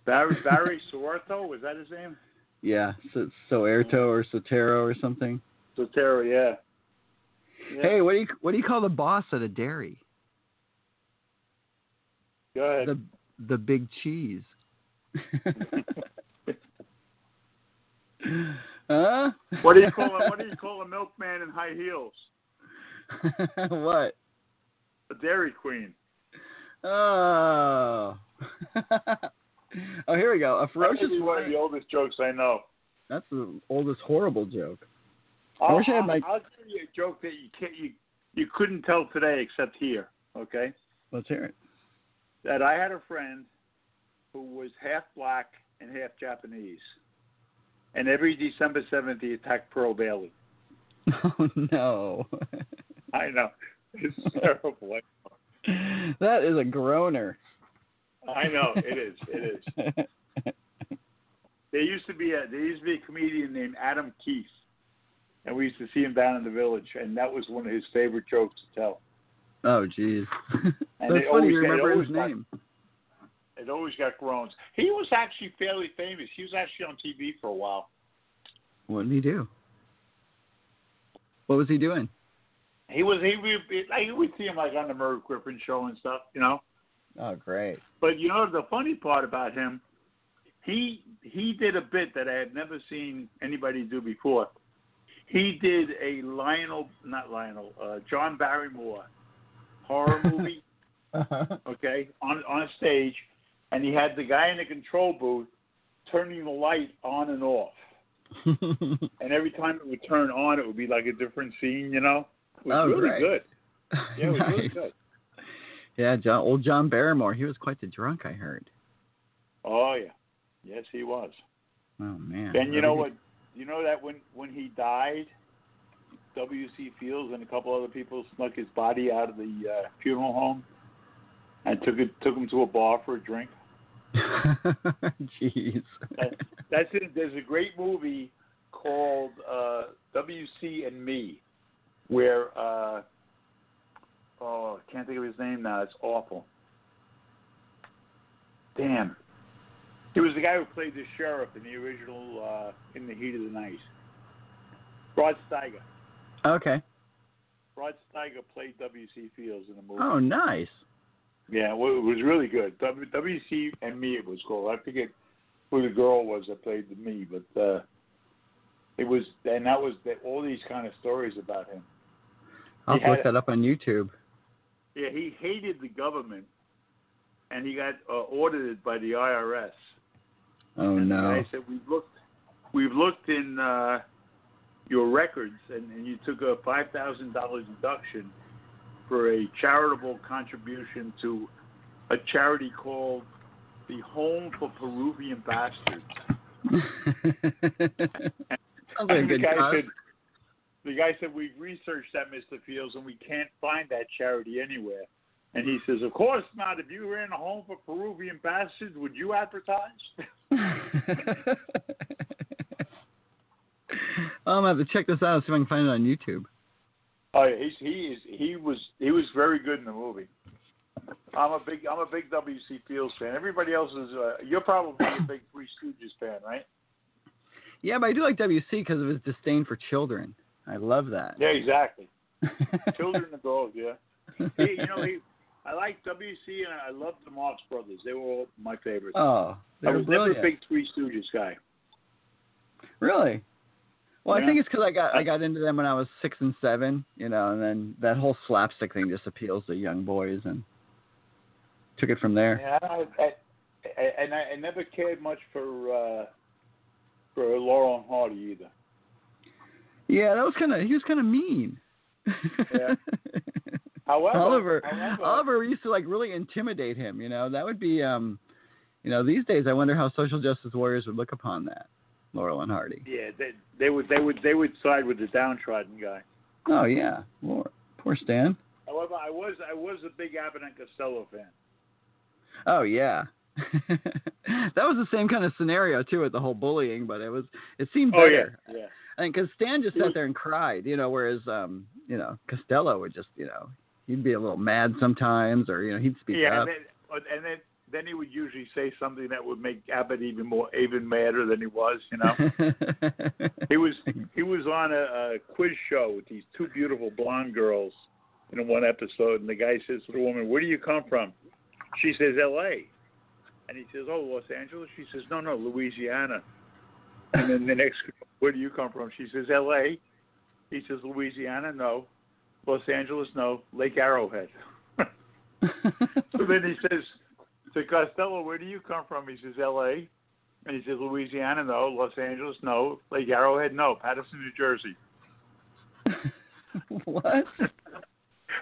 Barry Barry Soerto, was that his name? Yeah, so Soerto or Sotero or something. Sotero, yeah. yeah. Hey, what do you what do you call the boss at a dairy? Go ahead. The the big cheese. [laughs] huh? What do you call a, what do you call a milkman in high heels? [laughs] what? A Dairy Queen. Oh. [laughs] oh, here we go. A That ferocious may one of the oldest jokes I know. That's the oldest horrible joke. I wish I had my- I'll, I'll tell you a joke that you can't you you couldn't tell today except here. Okay. Let's hear it. that I had a friend who was half black and half Japanese. And every December 7th, he attacked Pearl Bailey. [laughs] Oh no. I know. It's [laughs] terrible. that is a groaner. I know. It is. It is. [laughs] There used to be a there used to be a comedian named Adam Keith, and we used to see him down in the village, and that was one of his favorite jokes to tell. oh jeez. And That's funny always you remember his got- name. It always got groans. He was actually fairly famous. He was actually on TV for a while. What did he do? What was he doing? He was he we like you would see him like on the Merv Griffin show and stuff, you know. Oh great. But you know the funny part about him, he he did a bit that I had never seen anybody do before. He did a Lionel, not Lionel, uh, John Barrymore horror movie, [laughs] [laughs] okay, on on a stage, and he had the guy in the control booth turning the light on and off, [laughs] and every time it would turn on, it would be like a different scene, you know. It was Oh, really great. good. Yeah, it was really good. Yeah, John, old John Barrymore. He was quite the drunk, I heard. Oh yeah, yes he was. Oh man. And you know what? You know that when when he died, W.C. Fields and a couple other people snuck his body out of the uh, funeral home and took it took him to a bar for a drink. [laughs] Jeez. That- That's it. There's a great movie called uh, W.C. and Me, where uh, oh, I can't think of his name now. It's awful. Damn. He was the guy who played the sheriff in the original uh, In the Heat of the Night. Rod Steiger. okay. Rod Steiger played W.C. Fields in the movie. Oh, nice. Yeah, well, it was really good. W.C. and Me, it was called. I forget who the girl was that played the Me, but uh, it was, and that was the, all these kind of stories about him. I'll He look had- that up on YouTube. Yeah, he hated the government, and he got uh, audited by the IRS. Oh and no. the guy said, "We've looked, we've looked in uh, your records, and, and you took a five thousand dollars deduction for a charitable contribution to a charity called the Home for Peruvian Bastards." [laughs] Sounds like a the good guy the guy said we've researched that, Mr. Fields, and we can't find that charity anywhere. And he says, of course not. If you were in a home for Peruvian bastards, would you advertise? [laughs] I'm gonna have to check this out see if I can find it on YouTube. Oh, yeah, he's, he is. He was. He was very good in the movie. I'm a big. I'm a big W.C. Fields fan. Everybody else is. Uh, you're probably a big Three Stooges fan, right? Yeah, but I do like WC because of his disdain for children. I love that. Yeah, exactly. [laughs] Children of God. Yeah. He, you know, he. I like W.C. and I loved the Marx Brothers. They were all my favorites. oh, I was brilliant. never a big Three Stooges guy. Really? Well, Yeah. I think it's because I got I got into them when I was six and seven, you know, and then that whole slapstick thing just appeals to young boys, and took it from there. Yeah, I, I, I, and I, I never cared much for uh, for Laurel and Hardy either. Yeah, that was kind of he was kind of mean. Yeah. [laughs] However, Oliver however, Oliver used to like really intimidate him. You know, that would be um, you know, these days I wonder how social justice warriors would look upon that. Laurel and Hardy. Yeah, they, they would they would they would side with the downtrodden guy. Oh yeah, Lord, poor Stan. However, I was I was a big Abbott and Costello fan. Oh yeah. [laughs] that was the same kind of scenario too with the whole bullying, but it was it seemed better. Oh yeah, yeah. Think because Stan just sat there and cried, you know, whereas um, you know, Costello would just, you know, he'd be a little mad sometimes, or you know, he'd speak yeah, up. and then, and then then he would usually say something that would make Abbott even more even madder than he was. You know, [laughs] he was he was on a, a quiz show with these two beautiful blonde girls in one episode, and the guy says to the woman, "Where do you come from?" She says, "L.A." And he says, "Oh, Los Angeles." She says, "No, no, Louisiana." And then the next, "Where do you come from?" She says, "L.A." He says, "Louisiana, no. Los Angeles, no. Lake Arrowhead." [laughs] So then he says to Costello, "Where do you come from?" He says, "L.A." And he says, "Louisiana, no. Los Angeles, no. Lake Arrowhead, no. Paterson, New Jersey." [laughs] what?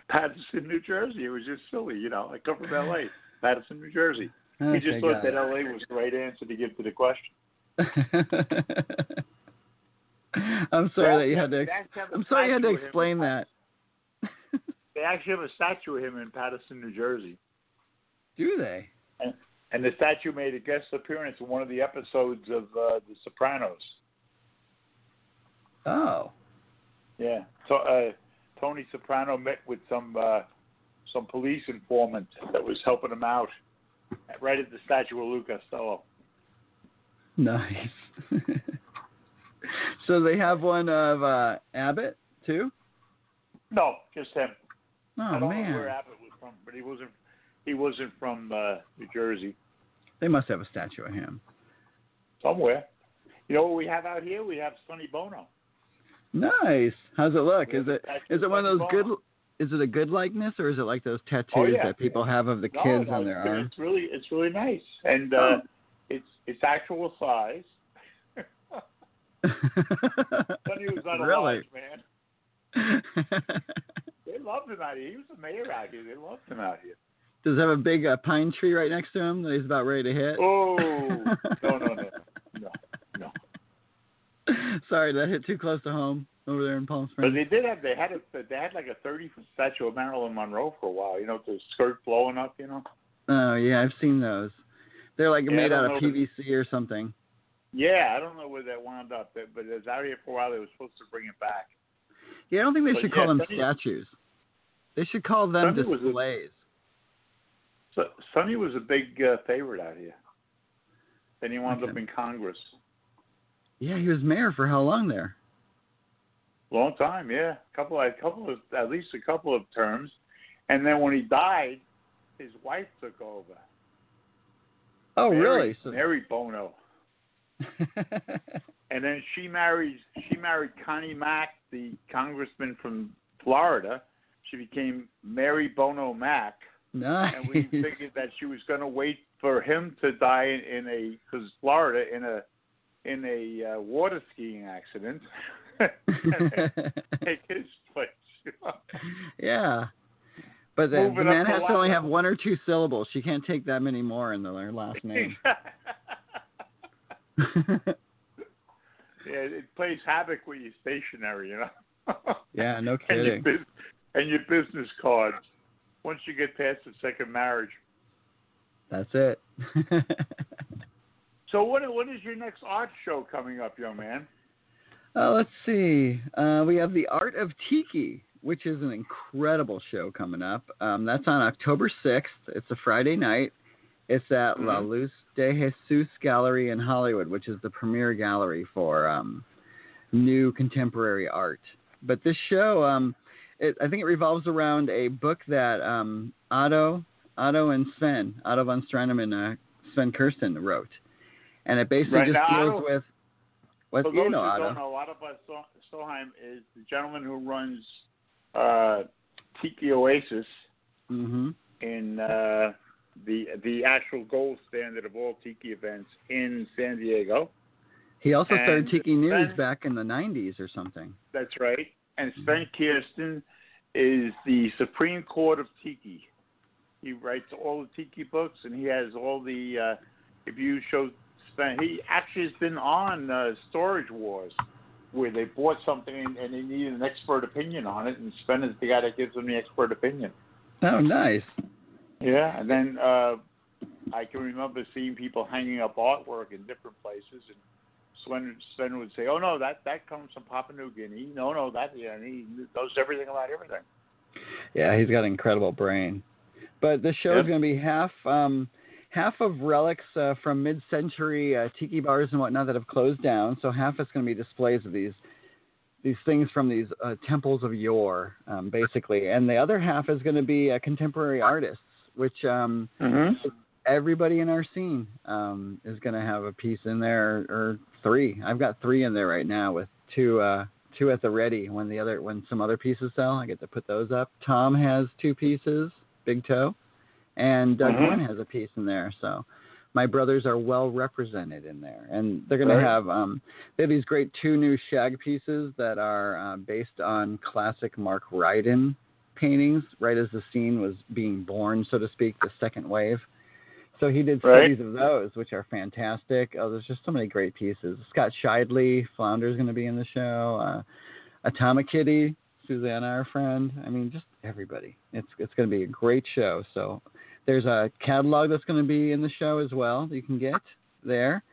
Paterson, New Jersey. It was just silly, you know. I come from L.A. Paterson, New Jersey. He just thought that. L.A. was the right answer to give to the question. I'm sorry that you had to. They actually have a I'm sorry you had to statue of him explain that. They actually have a statue of him in Paterson, New Jersey. Do they? And the statue made a guest appearance in one of the episodes of uh, The Sopranos. Oh. Yeah. So uh, Tony Soprano met with some uh, some police informant that was helping him out right at the statue of Lou Costello. Nice. [laughs] so they have one of uh, Abbott too. No, just him. Oh I don't know where Abbott was from, but he wasn't he wasn't from uh, New Jersey. they must have a statue of him. Somewhere. You know what we have out here? We have Sonny Bono. Nice. How's it look? Is it is it one of those good? Is it a good likeness or is it like those tattoos Oh, yeah. that people have of the kids no, on their it's, arms? it's really it's really nice, and uh, Oh. It's it's actual size. [laughs] Sonny was not a really? large man. They loved him out here. He was the mayor out here. They loved him out here. Does it have a big uh, pine tree right next to him that he's about ready to hit? Oh no no no no no. [laughs] Sorry, that hit too close to home over there in Palm Springs. But they did have they had a they had like a thirty foot statue of Marilyn Monroe for a while. You know, with the skirt blowing up. You know. Oh yeah, I've seen those. They're like Yeah, made out of. PVC or something. Yeah, I don't know where that wound up, but it was out here for a while. They were supposed to bring it back. Yeah, I don't think they But should yeah, call them statues. They should call them was a- displays. So Sonny was a big uh, favorite out here. Then he wound Okay. up in Congress. Yeah, he was mayor for how long there? Long time, yeah. A Couple, a couple of, at least a couple of terms, and then when he died, his wife took over. Oh, Mary, really? So, Mary Bono, [laughs] and then she married she married Connie Mack, the congressman from Florida. She became Mary Bono Mack, nice. and we figured that she was going to wait for him to die in, in a because Florida in a in a uh, water skiing accident. [laughs] [laughs] Take his place. yeah. But the, Moving the man has to only have one or two syllables. She can't take that many more in the, her last name. [laughs] Yeah, it plays havoc with your stationery, you know. [laughs] Yeah, no and your kidding. and your business cards. Once you get past the second marriage. That's it. [laughs] So what what is your next art show coming up, young man? Uh, let's see. Uh, we have the Art of Tiki, which is an incredible show coming up. Um, that's on October 6th. It's a Friday night. It's at La Mhm. Luz de Jesus Gallery in Hollywood, which is the premier gallery for um, new contemporary art. But this show, um, it, I think it revolves around a book that um, Otto, Otto and Sven, Otto von Strandem and uh, Sven Kirsten wrote, and it basically Right, just now, deals Otto- with what For you those know, who Otto. don't know, Otto von Sto- Stroheim is the gentleman who runs uh, Tiki Oasis hmm in uh, the the actual gold standard of all tiki events in San Diego. He also started And Tiki News Sven- back in the 90s or something. That's right. And Sven Kirsten is the Supreme Court of Tiki. He writes all the Tiki books, and he has all the. Uh, if you show Sven, he actually has been on uh, Storage Wars, where they bought something and, and they needed an expert opinion on it, and Sven is the guy that gives them the expert opinion. Oh, nice. Yeah, and then uh, I can remember seeing people hanging up artwork in different places, and Sven, Sven would say, "Oh no, that that comes from Papua New Guinea. No, no, that yeah, and he knows everything about everything." Yeah, he's got an incredible brain. But this show is going to be half um, half of relics uh, from mid-century uh, tiki bars and whatnot that have closed down. So half is going to be displays of these these things from these uh, temples of yore, um, basically, and the other half is going to be uh, contemporary artists, which um, Mm-hmm. everybody in our scene um, is going to have a piece in there or three. I've got three in there right now with two uh, two at the ready. When the other when some other pieces sell, I get to put those up. Tom has two pieces, Big Toe, and Doug Mhm. Gwynn has a piece in there. So my brothers are well represented in there, and they're going Right. to have um, they have these great two new shag pieces that are uh, based on classic Mark Ryden paintings, right as the scene was being born, so to speak, the second wave. So he did Right. studies of those, which are fantastic. Oh, there's just so many great pieces. Scott Scheidly, Flounder's going to be in the show. Uh, Atomic Kitty, Susanna, our friend. I mean, just everybody. It's it's going to be a great show. So there's a catalog that's going to be in the show as well that you can get there.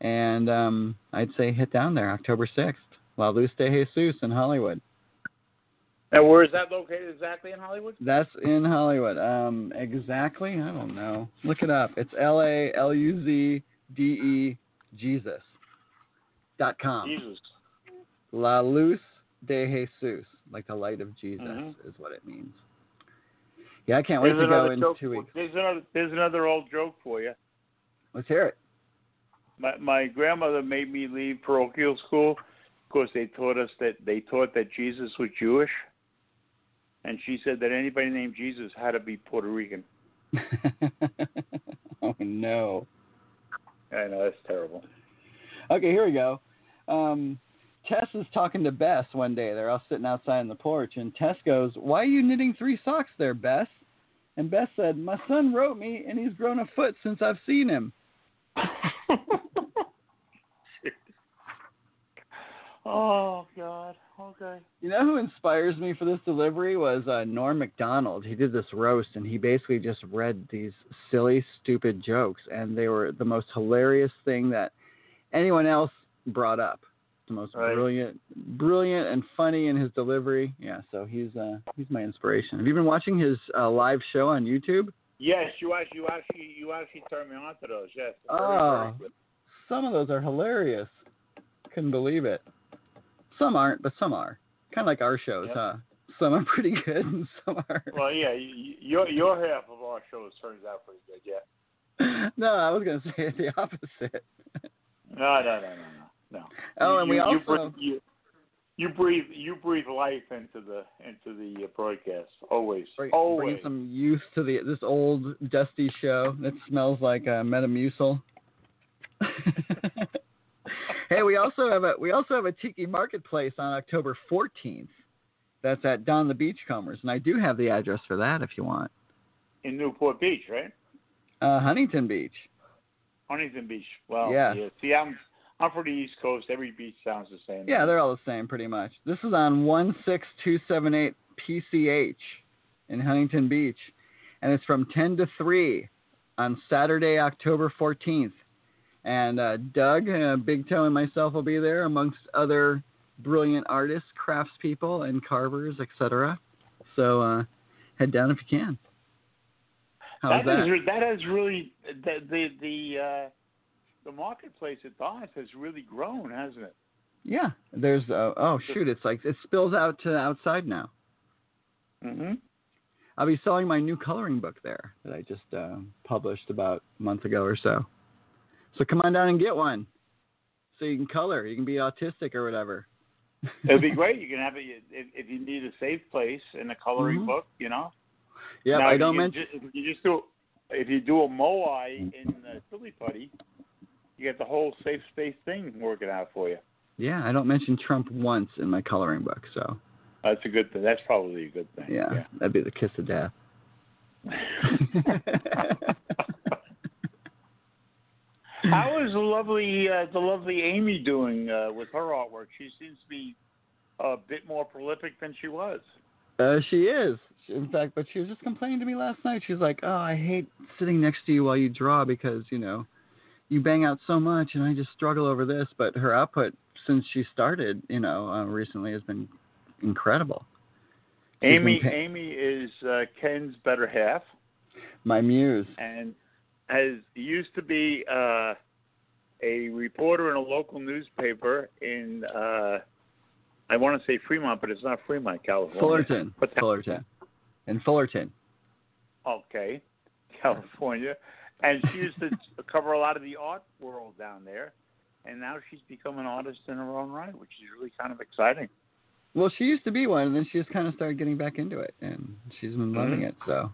And um, I'd say hit down there October 6th, La Luz de Jesus in Hollywood. And where is that located exactly in Hollywood? That's in Hollywood. Um, exactly. I don't know. Look it up. It's L A L U Z D E Jesus dot com. Jesus. La Luz de Jesus, like the light of Jesus, Mhm. is what it means. Yeah, I can't wait There's to go in two weeks. There's another. There's another old joke for you. Let's hear it. My my grandmother made me leave parochial school because they taught us that they taught that Jesus was Jewish, and she said that anybody named Jesus had to be Puerto Rican. [laughs] oh no. I know that's terrible. Okay, here we go. Um, Tess is talking to Bess one day. They're all sitting outside on the porch, and Tess goes, "Why are you knitting three socks there, Bess?" And Bess said, "My son wrote me, and he's grown a foot since I've seen him." [laughs] oh God. Okay. You know who inspires me for this delivery was uh, Norm Macdonald. He did this roast, and he basically just read these silly, stupid jokes, and they were the most hilarious thing that anyone else brought up. The most Right. brilliant, brilliant, and funny in his delivery. Yeah, so he's uh, he's my inspiration. Have you been watching his uh, live show on YouTube? Yes, you actually, you actually, you actually turned me on to those. Yes. Oh. Some of those are hilarious. Couldn't believe it. Some aren't, but some are. Kind of like our shows, Yep. huh? Some are [laughs] pretty good, and some are. Well, yeah, your your half of our shows turns out pretty good. Yeah. [laughs] no, I was going to say [laughs] the opposite. No, no, no, no, no, no. Oh, you, and we you, also you breathe, you, you breathe you breathe life into the into the uh, broadcast always bring, always. bring some youth to the this old dusty show that smells like uh, Metamucil. [laughs] hey, we also have a we also have a tiki marketplace on October 14th. That's at Don the Beachcombers, and I do have the address for that if you want. in Newport Beach, right? Uh, Huntington Beach. Huntington Beach. Well, Yeah. See, I'm I'm from the East Coast. Every beach sounds the same. Yeah, they're all the same pretty much. This is on 16278 PCH in Huntington Beach, and it's from 10 to 3 on Saturday, October 14th. And uh, Doug, uh, Big Toe, and myself will be there, amongst other brilliant artists, craftspeople, and carvers, etc. So uh, head down if you can. How's that that? is- that really the the the, uh, the marketplace at Dodge has really grown, hasn't it? Yeah, there's uh, oh shoot, it's like it spills out to the outside now. Mm-hmm. I'll be selling my new coloring book there that I just uh, published about a month ago or so. So come on down and get one, so you can color. You can be autistic or whatever. [laughs] It'd be great. You can have it if, if you need a safe place in a coloring Mhm. book. You know. Yeah, I don't mention. Just, you just do if you do a moai in uh, Silly Putty, you get the whole safe space thing working out for you. Yeah, I don't mention Trump once in my coloring book. So That's a good thing. That's probably a good thing. yeah, that'd be the kiss of death. [laughs] [laughs] How is the lovely uh, the lovely Amy doing uh, with her artwork? She seems to be a bit more prolific than she was. Uh, she is, in fact, but she was just complaining to me last night. She's like, "Oh, I hate sitting next to you while you draw because you know, you bang out so much, and I just struggle over this." But her output since she started, you know, uh, recently has been incredible. She's Amy been Amy is uh, Ken's better half, My muse. and has used to be uh, a reporter in a local newspaper in uh, I want to say Fremont, but it's not Fremont, California. Fullerton. But Fullerton. In Fullerton. Okay, California, and she used to [laughs] cover a lot of the art world down there, and now she's become an artist in her own right, which is really kind of exciting. Well, she used to be one, and then she just kind of started getting back into it, and she's been loving Mhm. it. So,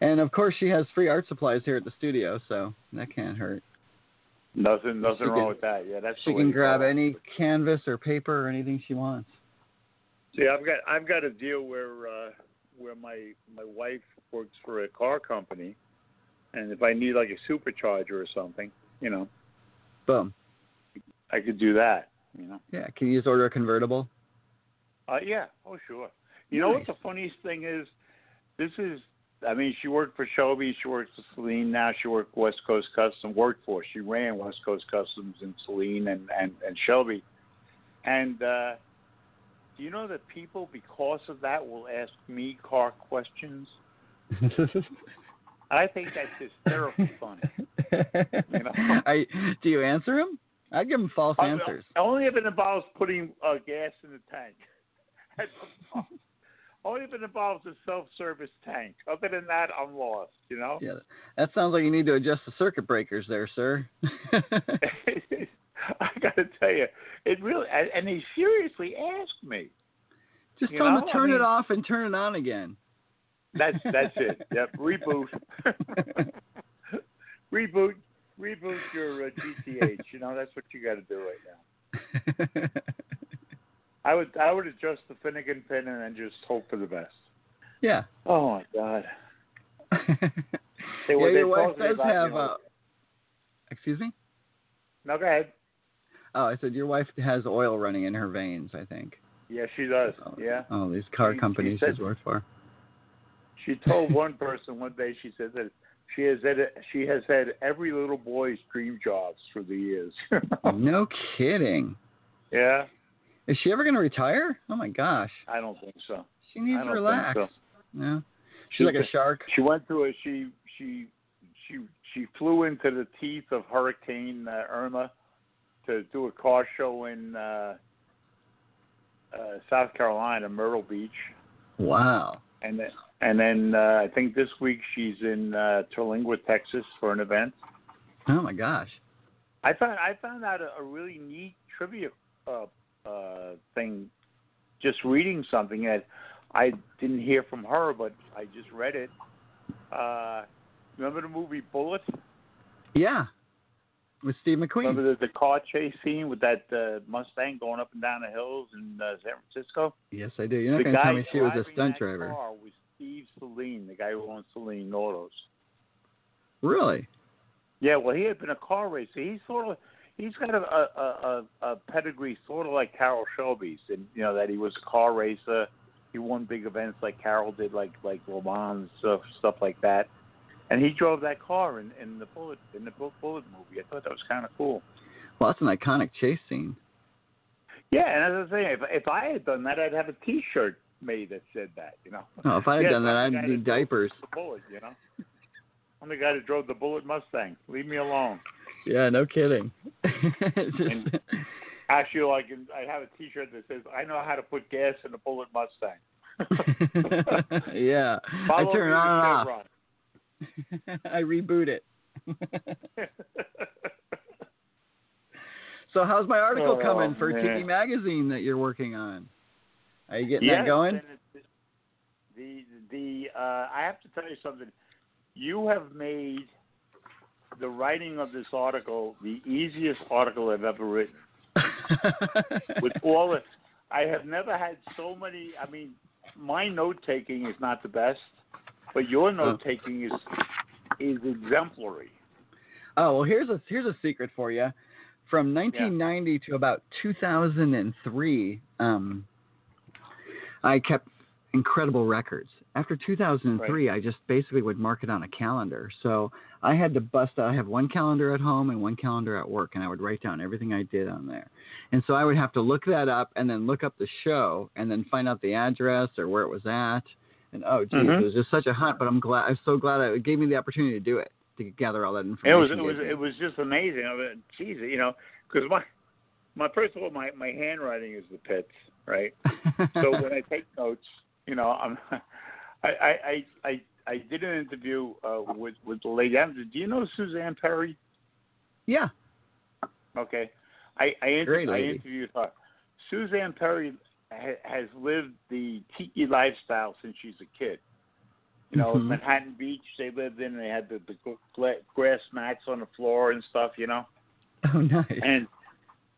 and of course, she has free art supplies here at the studio, so that can't hurt. Nothing, nothing She wrong can- with that. Yeah, that's She can grab any canvas or paper or anything she wants. See, I've got I've got a deal where uh, where my my wife works for a car company, and if I need like a supercharger or something, you know, Boom. I could do that. You know. Yeah. Can you just order a convertible? Uh, yeah. Oh, sure. You know what the funniest thing is? This is. I mean, she worked for Shelby. She works for Saleen. Now she worked West Coast Custom. Worked for. She ran West Coast Customs in Saleen and and and Shelby. And uh, do you know that people, because of that, will ask me car questions? [laughs] I think that's hysterically funny. You know? [laughs] I, do you answer them? I give them false I- answers. Only if it involves putting uh, gas in the tank. [laughs] Only if it involves a self-service tank. Other than that, I'm lost. You know. Yeah, that sounds like you need to adjust the circuit breakers there, sir. [laughs] I got to tell you, it really and- he seriously asked me. Just tell know, to I turn mean- it off and turn it on again. That's that's it. Yep, reboot. [laughs] reboot. Reboot your uh, GTH. You know that's what you got to do right now. [laughs] I would I would adjust the Finnegan pin and then just hope for the best. yeah. Oh my God. [laughs] yeah, They were- they your wife does about, you have. know- Uh, excuse me. No, go ahead. Oh, I said your wife has oil running in her veins. I think. Yeah, she does. Oh, Yeah. Oh, these car She- she companies said- she's worked for. She told one person one day. She said that she has had she has had every little boy's dream jobs for the years. [laughs] no kidding. yeah, Is she ever going to retire? Oh my gosh. I don't think so. She needs to relax. so. Yeah. She's like a shark. She went through a she she she she flew into the teeth of Hurricane uh, Irma to do a car show in uh, uh, South Carolina, Myrtle Beach, Wow. And then and then uh, I think this week she's in uh, Terlingua, Texas, for an event. Oh my gosh. I found I found out a, a really neat trivia uh, uh, thing just reading something that I didn't hear from her, but I just read it. Uh, remember the movie Bullitt? Yeah. With Steve McQueen. Remember the, the car chase scene with that uh, Mustang going up and down the hills in uh, San Francisco? Yes, I do. You're not going to tell me she was a stunt that driver. Car was Steve Saleen, the guy who owns Saleen Autos. Really? Yeah, well, he had been a car racer. He's sort of he's got a a, a, a pedigree sort of like Carroll Shelby's, and you know that he was a car racer. He won big events like Carroll did, like like Le Mans stuff stuff like that. And he drove that car in, in the Bullitt in the Bullitt movie. I thought that was kind of cool. Well, that's an iconic chase scene. Yeah, and as I was saying, if if I had done that, I'd have a T-shirt made that said that. You know. No, if I had Yeah, done that, I'd need diapers. The Bullitt, you know. I'm the guy that drove the Bullitt Mustang. Leave me alone. Yeah, no kidding. [laughs] Just- Actually, like I have a T-shirt that says, "I know how to put gas in a Bullitt Mustang." [laughs] [laughs] yeah, I turn on and off. [laughs] I reboot it. [laughs] So, how's my article Oh, coming for man. Tiki Magazine that you're working on? Are you getting Yes, that going? The the uh, I have to tell you something. You have made the writing of this article the easiest article I've ever written. [laughs] With all it, I have never had so many. I mean, my note taking is not the best, but your note taking is is exemplary. Oh well, here's a here's a secret for you. From 1990 to about 2003, um, I kept incredible records. After 2003, I just basically would mark it on a calendar. So I had to bust out. I have one calendar at home and one calendar at work, and I would write down everything I did on there. And so I would have to look that up and then look up the show and then find out the address or where it was at. And oh, geez, Mhm. it was just such a hunt. But I'm glad. I'm so glad it gave me the opportunity to do it to gather all that information. It was it was it was just amazing. I mean, geez, you know, because my my first of all, my my handwriting is the pits, right? [laughs] So when I take notes, you know, I'm I I I I, I did an interview uh, with with the lady. Do you know Suzanne Perry? yeah, Okay, I I, inter- I interviewed her. Suzanne Perry has lived the tiki lifestyle since she's a kid. You know, Mhm. Manhattan Beach they lived in. They had the, the grass mats on the floor and stuff. You know, oh nice. and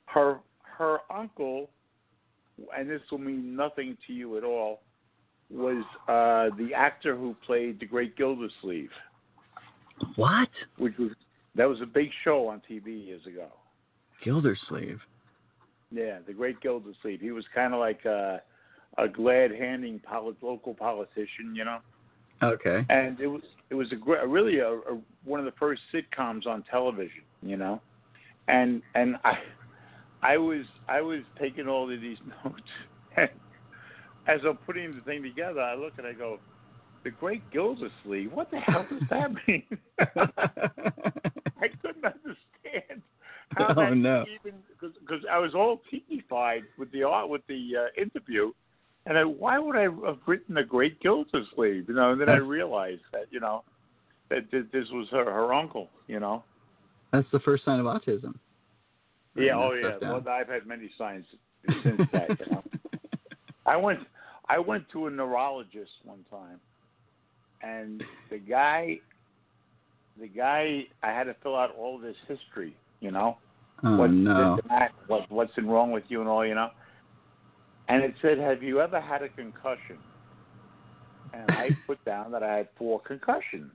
her her uncle, and this will mean nothing to you at all, was uh the actor who played the Great Gildersleeve, What? which was that was a big show on TV years ago. Gildersleeve. Yeah, the Great Gildersleeve. He was kind of like a, a glad-handing poli- local politician, you know. Okay. And it was it was a really a, a one of the first sitcoms on television, you know. And and I I was I was taking all of these [laughs] notes, and as I'm putting the thing together, I look and I go, the Great Gildersleeve. What the hell does that [laughs] mean? [laughs] I couldn't understand how [laughs] Oh, that no. even because I was all tiki-fied with the art with the uh, interview, and I, why would I have written the Great Gildersleeve? You know, and then I realized that you know that th- this was her, her uncle. You know. That's the first sign of autism. Yeah. Oh yeah. down. Well, I've had many signs since that. You know. [laughs] I went I went to a neurologist one time and the guy the guy I had to fill out all this history, you know. oh what no. that, what what's wrong with you and all, you know. And it said, Have you ever had a concussion? And I [laughs] put down that I had four concussions.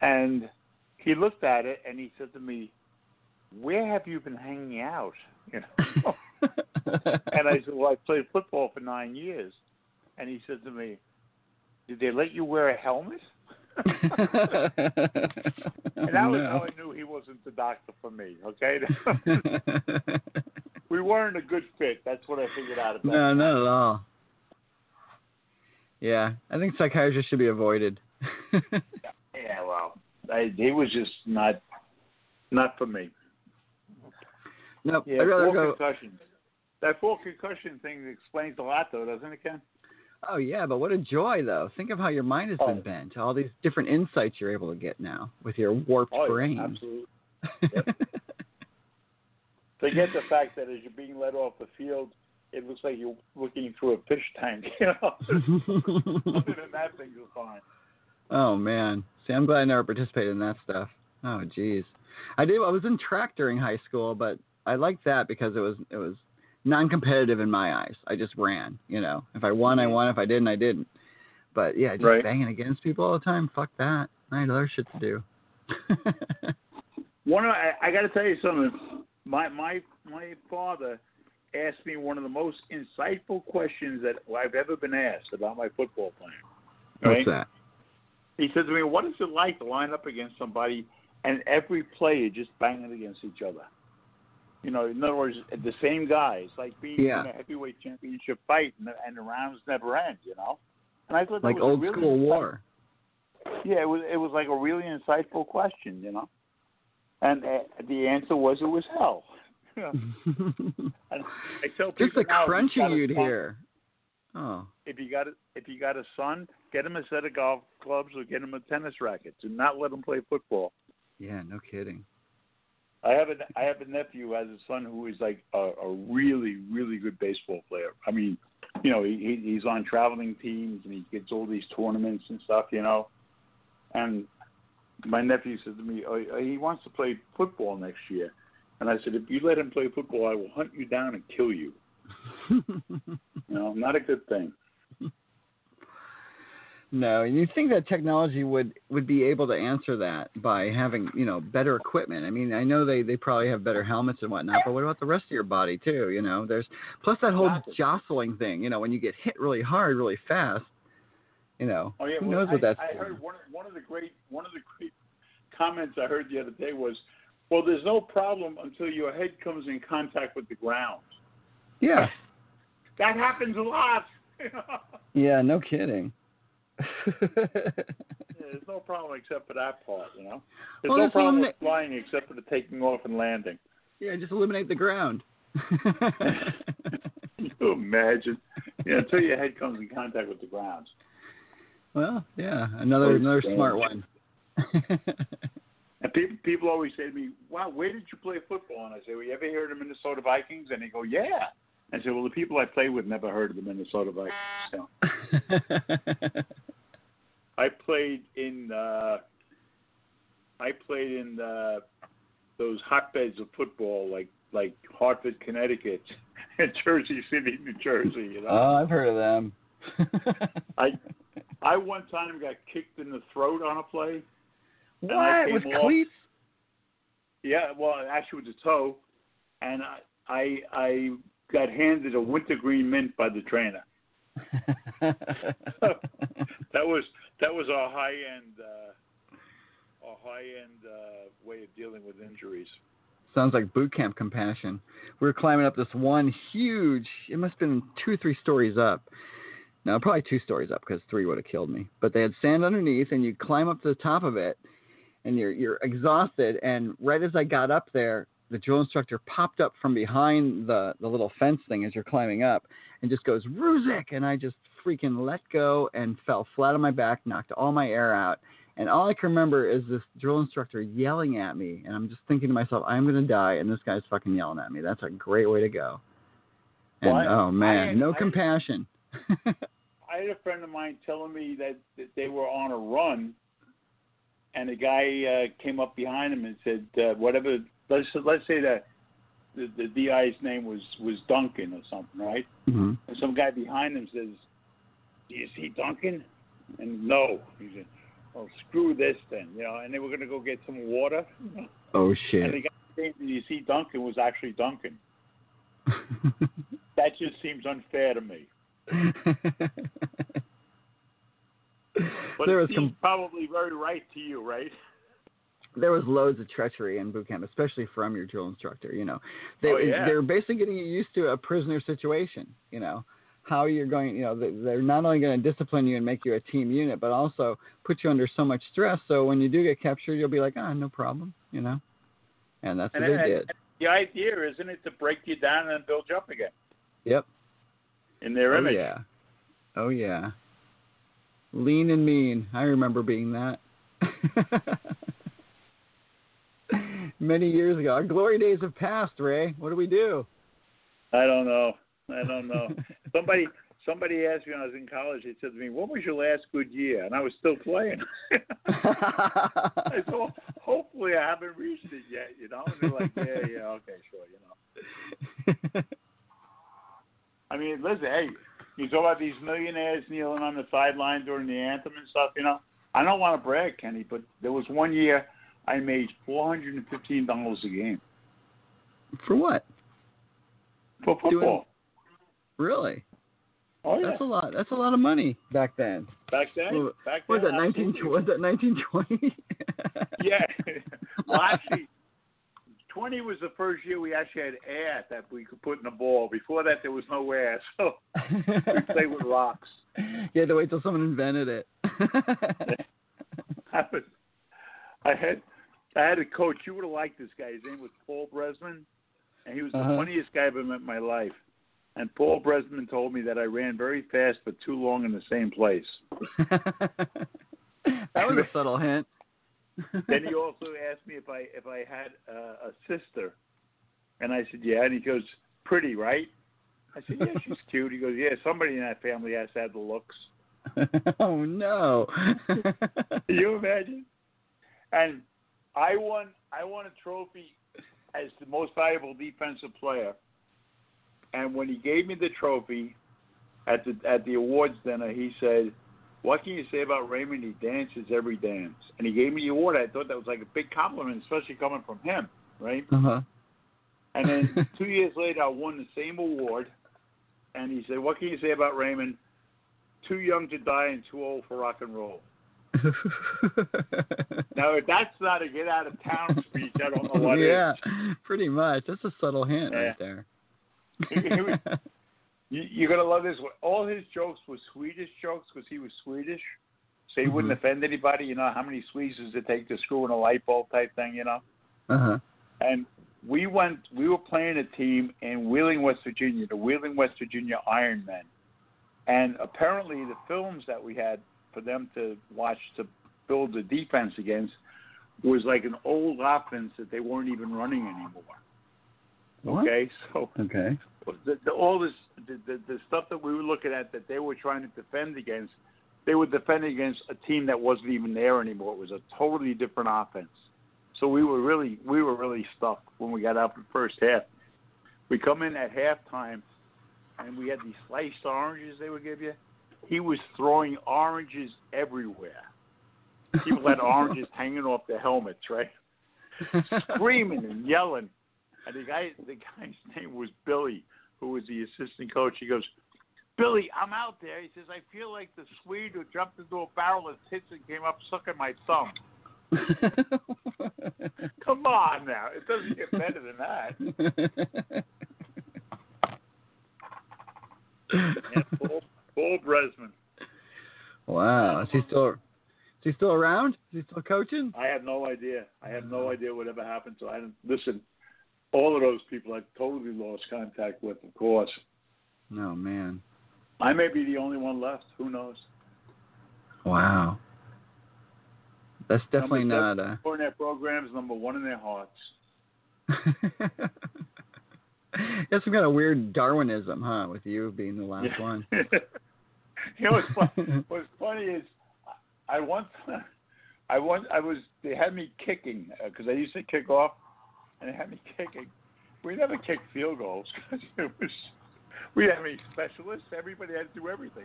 And he looked at it and he said to me, Where have you been hanging out? You know. [laughs] And I said, Well, I played football for nine years. And he said to me, Did they let you wear a helmet? And that was how I knew he wasn't the doctor for me, okay? [laughs] we weren't a good fit. That's what I figured out about no, not at all. Yeah, I think psychiatrists should be avoided. [laughs] Yeah, well, I, he was just not not for me. nope. Yeah, I'd rather four go. concussions. That four concussion thing explains a lot, though, doesn't it, Ken? Oh yeah, but what a joy though. Think of how your mind has Oh. been bent. All these different insights you're able to get now with your warped Oh, brain. absolutely. [laughs] Forget the fact that as you're being led off the field, it looks like you're looking through a fish tank. [laughs] You know, [laughs] other than that, things are fine. oh man. See, I'm glad I never participated in that stuff. Oh geez, I did. I was in track during high school, but I liked that because it was it was non-competitive in my eyes. I just ran. You know, if I won, I mm-hmm. won. If I didn't, I didn't. But yeah, just Right. banging against people all the time. Fuck that. I had other shit to do. [laughs] one of I, I got to tell you something. My my my father asked me one of the most insightful questions that I've ever been asked about my football playing. What's that? He said to me, "What is it like to line up against somebody and every player just banging against each other?" You know, in other words, the same guys, like being Yeah. in a heavyweight championship fight, and the, and the rounds never end. You know, and I thought Like old really school war. Yeah, it was. It was like a really insightful question. You know, and uh, the answer was it was hell. [laughs] [laughs] I tell Just the now, crunching you'd son- hear. Oh. If you got a, if you got a son, get him a set of golf clubs or get him a tennis racket. Do not let him play football. Yeah, no kidding. I have a I have a nephew who has a son who is like a, a really really good baseball player. I mean, you know, he he- he's on traveling teams and he gets all these tournaments and stuff. You know, and my nephew said to me, oh, oh he wants to play football next year. And I said, if you let him play football, I will hunt you down and kill you. [laughs] You know, not a good thing. No, and you think that technology would would be able to answer that by having you know better equipment. I mean, I know they they probably have better helmets and whatnot, but what about the rest of your body too? You know, there's plus that whole jostling thing. You know, when you get hit really hard, really fast. You know, Oh yeah, who well, knows I, what that's? I for. heard one one of the great one of the great comments I heard the other day was, "Well, there's no problem until your head comes in contact with the ground." Yeah, That happens a lot. [laughs] yeah, no kidding. [laughs] there's no problem except for that part, you know. There's Well, no problem with flying except for the taking off and landing. yeah, just eliminate the ground. [laughs] You imagine? Yeah, until your head comes in contact with the ground. well, yeah, another Oh, another damn. smart one. And people people always say to me, "Wow, where did you play football?" And I say, "Well, you ever heard of Minnesota Vikings?" And they go, "Yeah." I say, "Well, the people I play with never heard of the Minnesota Vikings." So [laughs] I played in uh, I played in uh, those hotbeds of football, like like Hartford, Connecticut, [laughs] and Jersey City, New Jersey. You know, oh, I've heard of them. [laughs] I I one time got kicked in the throat on a play. What with off- cleats? Yeah, well, actually with the toe, and I I, I got handed a wintergreen mint by the trainer. [laughs] That was that was a high end uh, a high end uh, way of dealing with injuries. Sounds like boot camp compassion. We were climbing up this one huge, it must have been two or three stories up. No, probably two stories up because three would have killed me. But they had sand underneath, and you climb up to the top of it, and you're you're exhausted. And right as I got up there, the drill instructor popped up from behind the the little fence thing as you're climbing up, and just goes Ruzic, and I just freaking let go and fell flat on my back, knocked all my air out. And all I can remember is this drill instructor yelling at me, and I'm just thinking to myself, I'm gonna die, and this guy's fucking yelling at me. That's a great way to go. And Well, I- oh man, I- no I- compassion. [laughs] I had a friend of mine telling me that, that they were on a run, and a guy uh, came up behind him and said, uh, "Whatever." Let's let's say that the, the DI's name was was Duncan or something, right? hmm And some guy behind him says, "Do you see Duncan?" And no, he said, "Oh, screw this then," you know. And they were going to go get some water, Oh shit! and the guy saying, "Do you see Duncan?" was actually Duncan. That just seems unfair to me. [laughs] But there was some probably very right to you, right? There was loads of treachery in boot camp, especially from your drill instructor. You know, they Oh, yeah. they're basically getting you used to a prisoner situation. You know, how you're going. You know, they- they're not only going to discipline you and make you a team unit, but also put you under so much stress. So when you do get captured, you'll be like, ah, no problem. You know, and that's what And, they and- did. the idea isn't it to break you down and build you up again Yep. in their Oh image? yeah. Oh yeah. Lean and mean. I remember being that. [laughs] Many years ago. Our glory days have passed, Ray. What do we do? I don't know. I don't know. [laughs] somebody somebody asked me when I was in college. They said to me, "What was your last good year?" And I was still playing. [laughs] [laughs] I said, well, "Hopefully, I haven't reached it yet." You know, and they're like, "Yeah, yeah, okay, sure." You know. I mean, listen, hey, you talk about these millionaires kneeling on the sideline during the anthem and stuff. You know, I don't want to brag, Kenny, but there was one year I made four hundred and fifteen dollars a game For what? for football. Really? oh yeah, That's a lot. That's a lot of money back then. back then. Well, back Was then, that nineteen? Was that nineteen twenty? [laughs] Yeah. well, actually, 20 was the first year we actually had air that we could put in the ball. Before that, there was no air, [laughs] so we [laughs] played with rocks. you had to wait till someone invented it. I was, I had, I had a coach. You would have liked this guy. His name was Paul Bresman, and he was the Uh-huh. funniest guy I've ever met in my life. And Paul Bresman told me that I ran very fast but too long in the same place. [laughs] that was a subtle hint. [laughs] then he also asked me if I if I had uh, a sister, and I said yeah, and he goes pretty, right? I said yeah, she's [laughs] cute. He goes yeah, somebody in that family has to have the looks. oh no. Can you imagine? And I won I won a trophy as the most valuable defensive player. And when he gave me the trophy at the at the awards dinner, he said, "What can you say about Raymond? He dances every dance." And he gave me the award. I thought that was like a big compliment, especially coming from him, right? uh-huh. And then [laughs] two years later, I won the same award. And he said, "What can you say about Raymond? Too young to die and too old for rock and roll." [laughs] If that's not a get out of town speech, I don't know what is. yeah, pretty much. That's a subtle hint Yeah. right there. [laughs] You, you're gonna love this. one. All his jokes were Swedish jokes because he was Swedish, so he wouldn't Mhm. offend anybody. You know how many Swedes does it take to screw in a light bulb type thing? You know. uh-huh. And we went. We were playing a team in Wheeling, West Virginia, the Wheeling, West Virginia Iron Men. And apparently, the films that we had for them to watch to build the defense against was like an old offense that they weren't even running anymore. What? Okay, so Okay. the, the, all this the, the the stuff that we were looking at that they were trying to defend against, they were defending against a team that wasn't even there anymore. It was a totally different offense. So we were really we were really stuck when we got out the first half. We come in at halftime, and we had these sliced oranges they would give you. He was throwing oranges everywhere. People had oranges [laughs] hanging off their helmets, right? [laughs] screaming and yelling. And the guy, the guy's name was Billy, who was the assistant coach. He goes, Billy, I'm out there. He says, I feel like the Swede who jumped into a barrel of tits and came up sucking my thumb. [laughs] Come on now, it doesn't get better than that. Yeah, Paul, Paul Bresman. wow. Is he still is he still around? Is he still coaching? I have no idea. I have no idea whatever happened to. I didn't listen. All of those people I totally lost contact with, of course. Oh man. I may be the only one left. Who knows? Wow. That's definitely Number not uh Four in their programs, number one in their hearts. [laughs] That's some kind of weird Darwinism, huh? With you being the last Yeah. one. [laughs] [laughs] you know what's funny? [laughs] What's funny is I once, [laughs] I once, I was. They had me kicking uh, because I used to kick off, and they had me kicking. We never kicked field goals because it was. We have any specialists. Everybody had to do everything.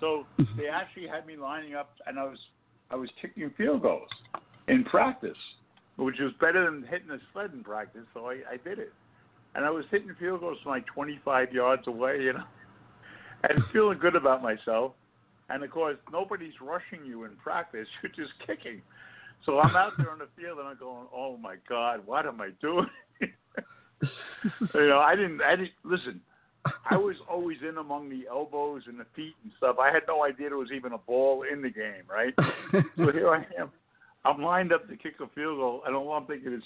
So mm-hmm. they actually had me lining up, and I was, I was kicking field goals in practice, which was better than hitting a sled in practice. So I, I did it, and I was hitting field goals from like 25 yards away, you know and feeling good about myself. And of course, nobody's rushing you in practice; [laughs] you're just kicking. So I'm out there on the field, and I'm going, "Oh my God, what am I doing?" [laughs] you know, I didn't. I didn't listen. I was always in among the elbows and the feet and stuff. I had no idea there was even a ball in the game, right? So [laughs] here I am. I'm lined up to kick a field goal, and all I'm thinking is,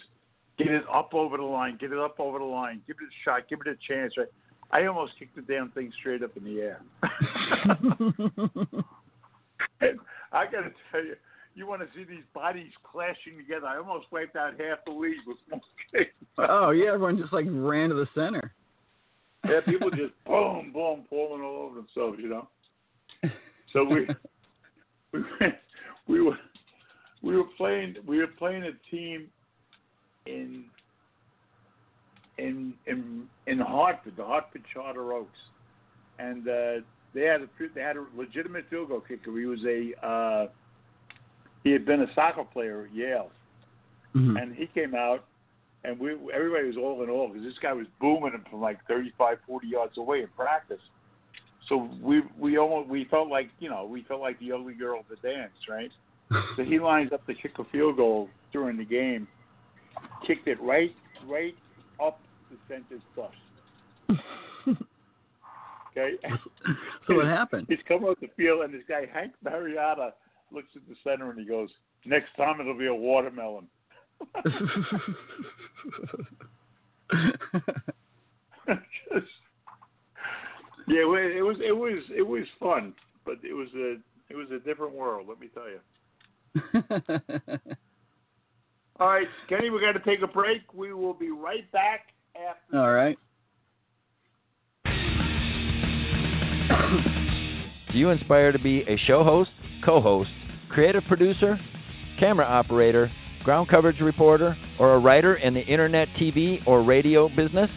get it up over the line, get it up over the line, give it a shot, give it a chance. Right? I almost kicked the damn thing straight up in the air. [laughs] [laughs] I got to tell you, you want to see these bodies clashing together. I almost wiped out half the league with one kick. oh yeah, everyone just like ran to the center. Yeah, people just [laughs] boom, boom, falling all over themselves, you know. So we we went, we were we were playing we were playing a team in in in in Hartford, the Hartford Charter Oaks, and uh, they had a they had a legitimate field goal kicker. He was a uh, he had been a soccer player at Yale, Mhm. and he came out, and we everybody was all in all because this guy was booming him from like 35, 40 yards away in practice. So we we almost we felt like you know we felt like the ugly girl at the dance, right? [laughs] So he lines up to kick a field goal during the game, kicked it right right up the center's bust. [laughs] Okay, so what happened? he's coming off the field, and this guy Hank Marietta looks at the center and he goes, "Next time it'll be a watermelon." Just, [laughs] yeah, well, it was it was it was fun, but it was a it was a different world. Let me tell you. [laughs] All right, Kenny, we got to take a break. We will be right back after. All right. Do you aspire to be a show host, co host, creative producer, camera operator, ground coverage reporter, or a writer in the internet, TV, or radio business?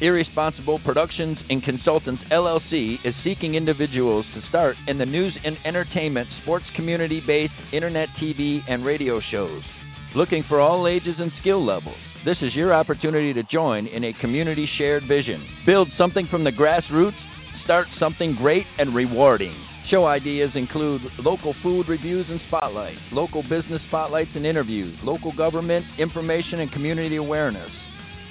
Irresponsible Productions and Consultants LLC is seeking individuals to start in the news and entertainment, sports community based internet, TV, and radio shows. Looking for all ages and skill levels. This is your opportunity to join in a community shared vision. Build something from the grassroots start something great and rewarding. Show ideas include local food reviews and spotlights, local business spotlights and interviews, local government information and community awareness,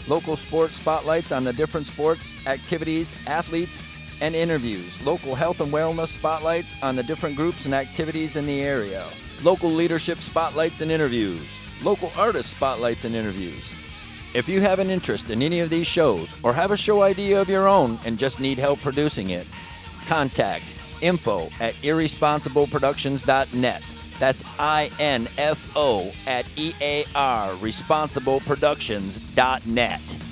local sports spotlights on the different sports, activities, athletes, and interviews, local health and wellness spotlights on the different groups and activities in the area, local leadership spotlights and interviews, local artist spotlights and interviews. If you have an interest in any of these shows or have a show idea of your own and just need help producing it, contact info at irresponsibleproductions.net. That's I N F O at E A R, responsibleproductions.net.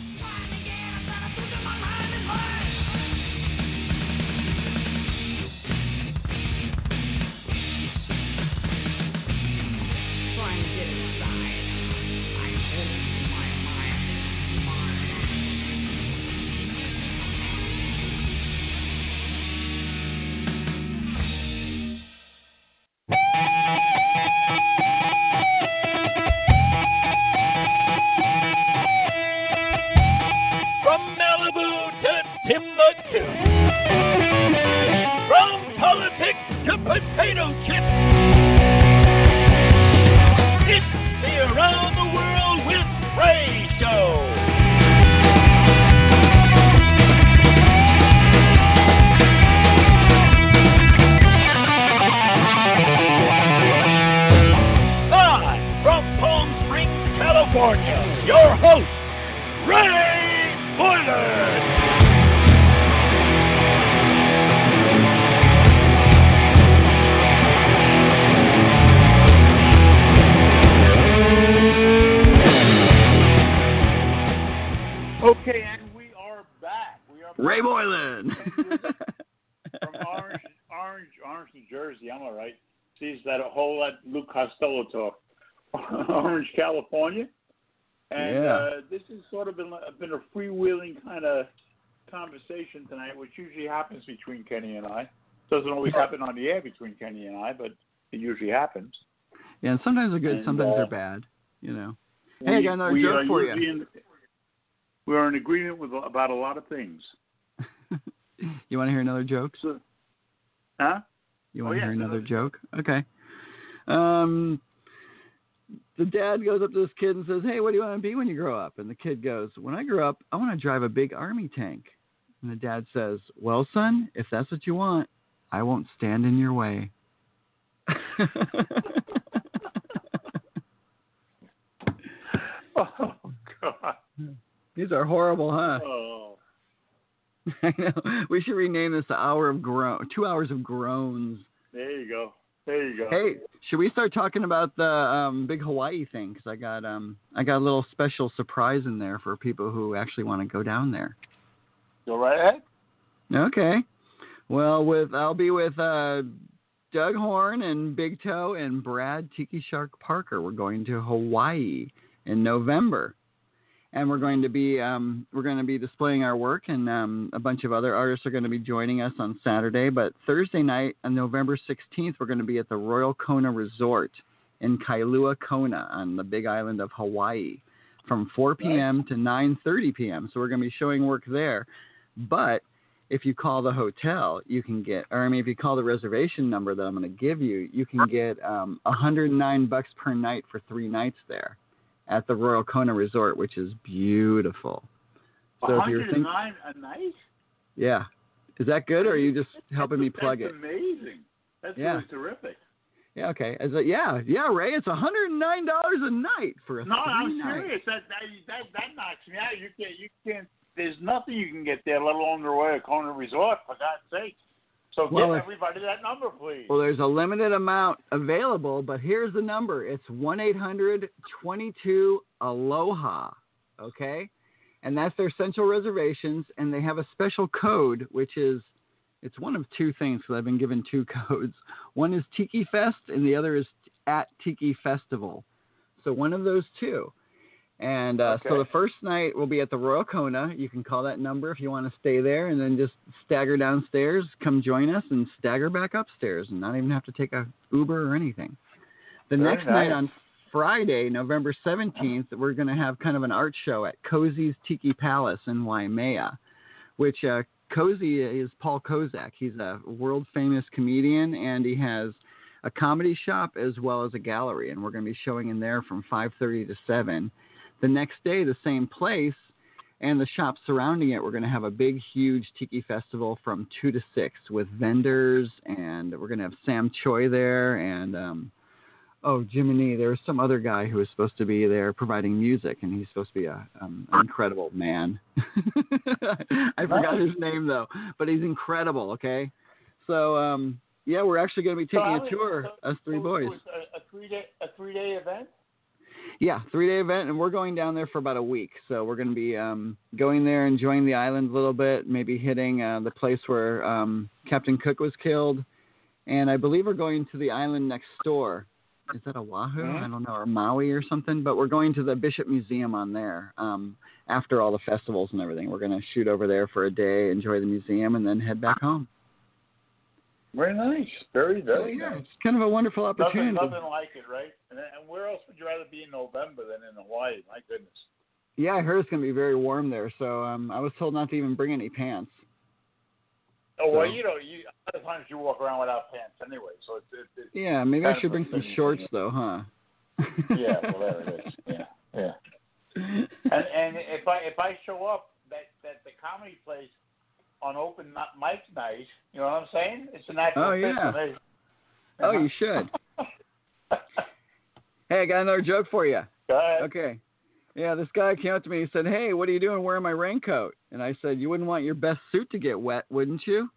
sort of been been a freewheeling kind of conversation tonight, which usually happens between Kenny and I. Doesn't always happen on the air between Kenny and I, but it usually happens. yeah, and sometimes they're good, And, sometimes uh, they're bad. You know. Hey, I We- got another we joke for you. in- we are in agreement with about a lot of things. [laughs] you want to hear another joke? So, huh? You Oh, want to yeah, hear another joke? Okay. Um, the dad goes up to this kid and says, "Hey, what do you want to be when you grow up?" And the kid goes, "When I grow up, I want to drive a big army tank." And the dad says, "Well, son, if that's what you want, I won't stand in your way." [laughs] Oh God. These are horrible, huh? Oh. [laughs] I know. We should rename this the hour of groan, two hours of groans. There you go. There you go. Hey, should we start talking about the um, big Hawaii thing? Because I got um, I got a little special surprise in there for people who actually want to go down there. Go right ahead. Okay. Well, with I'll be with uh, Doug Horne and Big Toe and Brad Tiki Shark Parker. We're going to Hawaii in November, and we're going to be um, we're going to be displaying our work, and um, a bunch of other artists are going to be joining us on Saturday. But Thursday night, on November 16th, we're going to be at the Royal Kona Resort in Kailua Kona on the Big Island of Hawaii from 4 p.m. to 9:30 p.m. So we're going to be showing work there. But if you call the hotel, you can get, or I mean, if you call the reservation number that I'm going to give you, you can get um, 109 bucks per night for three nights there at the Royal Kona Resort, which is beautiful. So if you're thinking, 109 a night? yeah, is that good, or are you just helping me plug That's it? That's amazing. That's Yeah. really terrific. Yeah, okay. Yeah, yeah, Ray, it's 109 dollars a night for a No, I'm night. serious. That, that that that knocks me out. You can't you can't. There's nothing you can get there, let alone the Royal Kona Resort. For God's sake. So Well, give everybody that number, please. Well, there's a limited amount available, but here's the number. It's 1 800 22 Aloha. Okay? And that's their central reservations, and they have a special code, which is it's one of two things because I've been given two [laughs] codes. One is Tiki Fest, and the other is at Tiki Festival. So one of those two. And uh, so the first night will be at the Royal Kona. You can call that number if you want to stay there, and then just stagger downstairs. Come join us and stagger back upstairs, and not even have to take a Uber or anything. The Very next night on Friday, November 17th, we're going to have kind of an art show at Cozy's Tiki Palace in Waimea, which uh, Cozy is Paul Kozak. He's a world famous comedian, and he has a comedy shop as well as a gallery, and we're going to be showing in there from 5:30 to 7. The next day, the same place, and the shops surrounding it, we're going to have a big, huge tiki festival from two to six with vendors, and we're going to have Sam Choi there, and um, oh, Jiminy, there was some other guy who was supposed to be there providing music, and he's supposed to be a um, an incredible man. [laughs] I forgot his name though, but he's incredible. Okay, so um, yeah, we're actually going to be taking how a tour, so- us three so boys. A, a three day a three day event. Yeah, three day event, and we're going down there for about a week. So we're going to be um, going there, enjoying the island a little bit, maybe hitting uh, the place where um, Captain Cook was killed, and I believe we're going to the island next door. Is that Oahu? Mhm. I don't know, or Maui or something. But we're going to the Bishop Museum on there um, after all the festivals and everything. We're going to shoot over there for a day, enjoy the museum, and then head back home. Very nice. Very So, very yeah, nice. it's kind of a wonderful Nothing, opportunity. nothing like it, right? And, and where else would you rather be in November than in Hawaii? My goodness. Yeah, I heard it's going to be very warm there, so um, I was told not to even bring any pants. Oh well, you know, you a lot of times you walk around without pants anyway, so it's, it's, it's Yeah, maybe I should bring some shorts though, huh? yeah, [laughs] well there it is. Yeah, yeah. And and if I if I show up that that the comedy place on open mic night, you know what I'm saying? It's a natural Oh, yeah. me. oh, you should. [laughs] Hey, I got another joke for you. Okay. Yeah, this guy came up to me. He said, "Hey, what are you doing wearing my raincoat?" And I said, "You wouldn't want your best suit to get wet, wouldn't you?"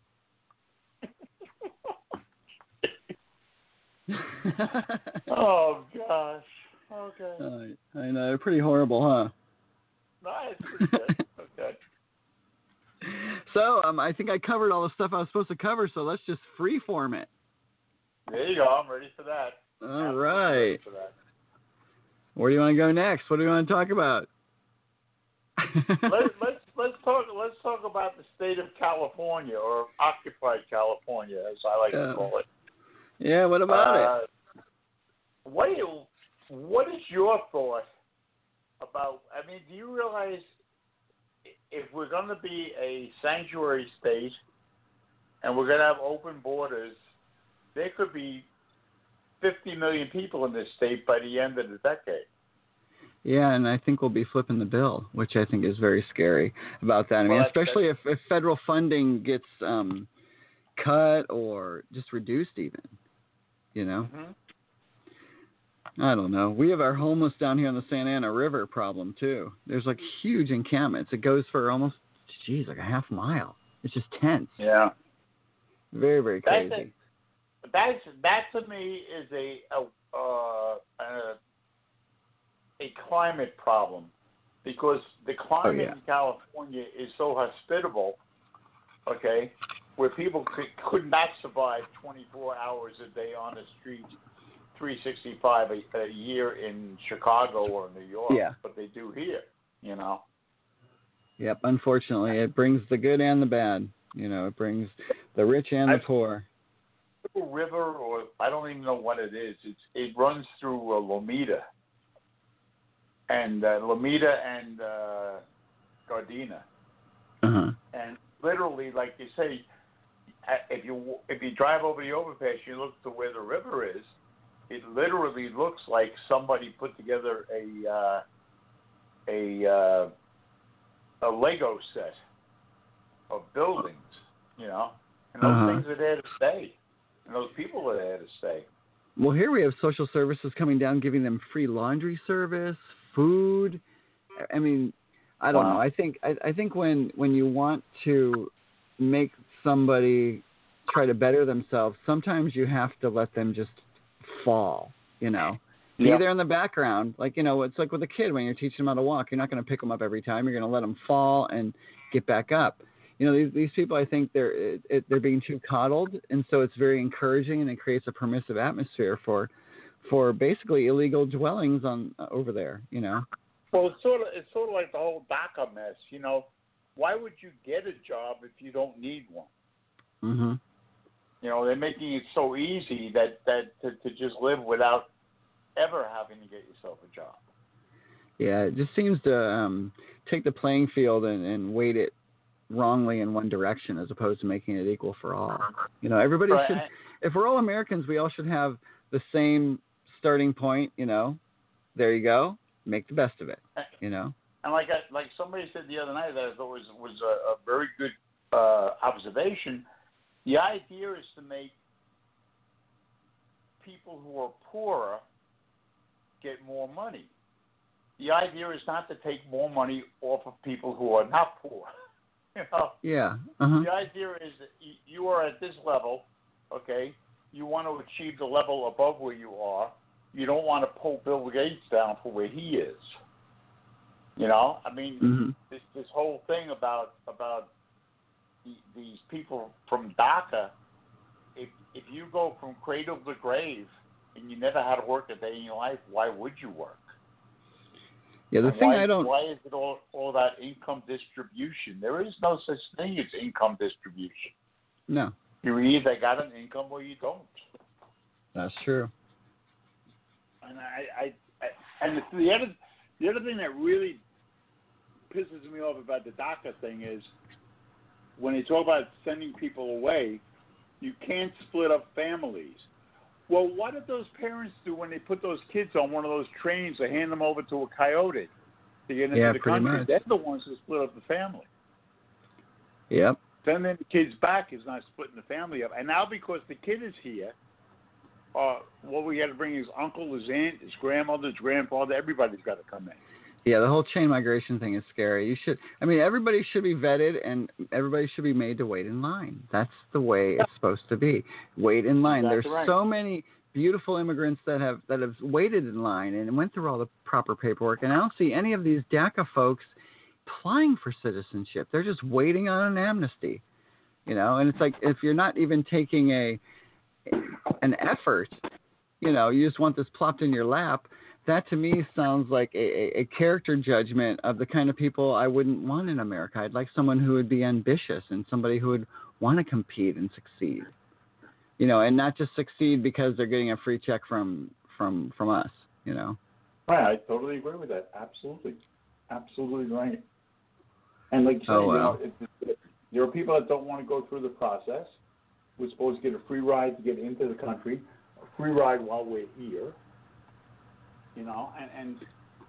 [laughs] [laughs] Oh gosh. Okay. I, I know, pretty horrible, huh? No, it's pretty good. So, um, I think I covered all the stuff I was supposed to cover. So let's just freeform it. There you go. I'm ready for that. All Absolutely right. ready for that. Where do you want to go next? What do you want to talk about? [laughs] let's let's let's talk let's talk about the state of California or occupied California, as I like Yeah. to call it. yeah. What about it? Uh, What do you, what is your thought about? I mean, do you realize if we're going to be a sanctuary state and we're going to have open borders, there could be 50 million people in this state by the end of the decade. Yeah, and I think we'll be flipping the bill, which I think is very scary about that. I mean, Well, especially if, if federal funding gets um, cut or just reduced, even. You know, I don't know. We have our homeless down here on the Santa Ana River problem too. There's like huge encampments. It goes for almost, geez, like a half mile. It's just tense. Yeah. Very, very That's crazy. That's that to me is a a uh, a, a climate problem because the climate yeah. in California is so hospitable, okay, where people could, could not survive 24 hours a day on the street, 365 a, a year in Chicago or New York, Yeah. but they do here, you know. Yep. Unfortunately, it brings the good and the bad. You know, it brings the rich and the I- poor. river, or I don't even know what it is. It's it runs through uh, Lomita, and uh, Lomita and uh, Gardena, Uh-huh. and literally, like you say, uh, if you if you drive over the overpass, you look to where the river is. It literally looks like somebody put together a uh, a uh, a Lego set of buildings, you know, and those Uh-huh. things are there to stay, and those people are there to stay. Well, here we have social services coming down, giving them free laundry service, food. I mean, I don't Wow. know. I think I, I think when when you want to make somebody try to better themselves, sometimes you have to let them just fall. You know, be Yeah. there in the background. Like you know, it's like with a kid when you're teaching them how to walk. You're not going to pick them up every time. You're going to let them fall and get back up. You know, these these people, I think they're it, it, they're being too coddled, and so it's very encouraging, and it creates a permissive atmosphere for for basically illegal dwellings on uh, over there. You know. Well, it's sort of it's sort of like the whole DACA mess. You know, why would you get a job if you don't need one? Mhm. You know, they're making it so easy that that to, to just live without ever having to get yourself a job. Yeah, it just seems to um, take the playing field and, and weight it wrongly in one direction as opposed to making it equal for all. You know, everybody Right. should. If we're all Americans, we all should have the same starting point. You know, there you go. Make the best of it. You know. And like I, like somebody said the other night that I thought was was a, a very good uh, observation. The idea is to make people who are poorer get more money. The idea is not to take more money off of people who are not poor. [laughs] you know, Yeah. Uh-huh. the idea is that you are at this level, okay? You want to achieve the level above where you are. You don't want to pull Bill Gates down for where he is. You know, I mean, Mhm. this this whole thing about about the, these people from DACA. If if you go from cradle to grave and you never had to work a day in your life, why would you work? Yeah. The And thing why, I don't. Why is it all all that income distribution? There is no such thing as income distribution. No, You either got an income or you don't. that's true. And I, I, I and the, the other the other thing that really pisses me off about the DACA thing is when they talk about sending people away, you can't split up families. Well, what did those parents do when they put those kids on one of those trains to hand them over to a coyote to get into Yeah, the country? much. They're the ones who split up the family. Yep. Sending the kids back is not splitting the family up. And now because the kid is here, uh, what we got to bring is uncle, his aunt, his grandmother, his grandfather. Everybody's got to come in. Yeah, the whole chain migration thing is scary. You should, I mean, everybody should be vetted and everybody should be made to wait in line. That's the way it's supposed to be. Wait in line. Exactly There's right. so many beautiful immigrants that have that have waited in line and went through all the proper paperwork, and I don't see any of these DACA folks applying for citizenship. They're just waiting on an amnesty, you know. And it's like if you're not even taking a an effort, you know, you just want this plopped in your lap that to me sounds like a, a, character judgment of the kind of people I wouldn't want in America. I'd like someone who would be ambitious and somebody who would want to compete and succeed. You know, and not just succeed because they're getting a free check from from from us. You know. Right, I totally agree with that. Absolutely, absolutely right. And like you Oh, you know, it, it, there are people that don't want to go through the process. We're supposed to get a free ride to get into the country, a free ride while we're here. You know, and and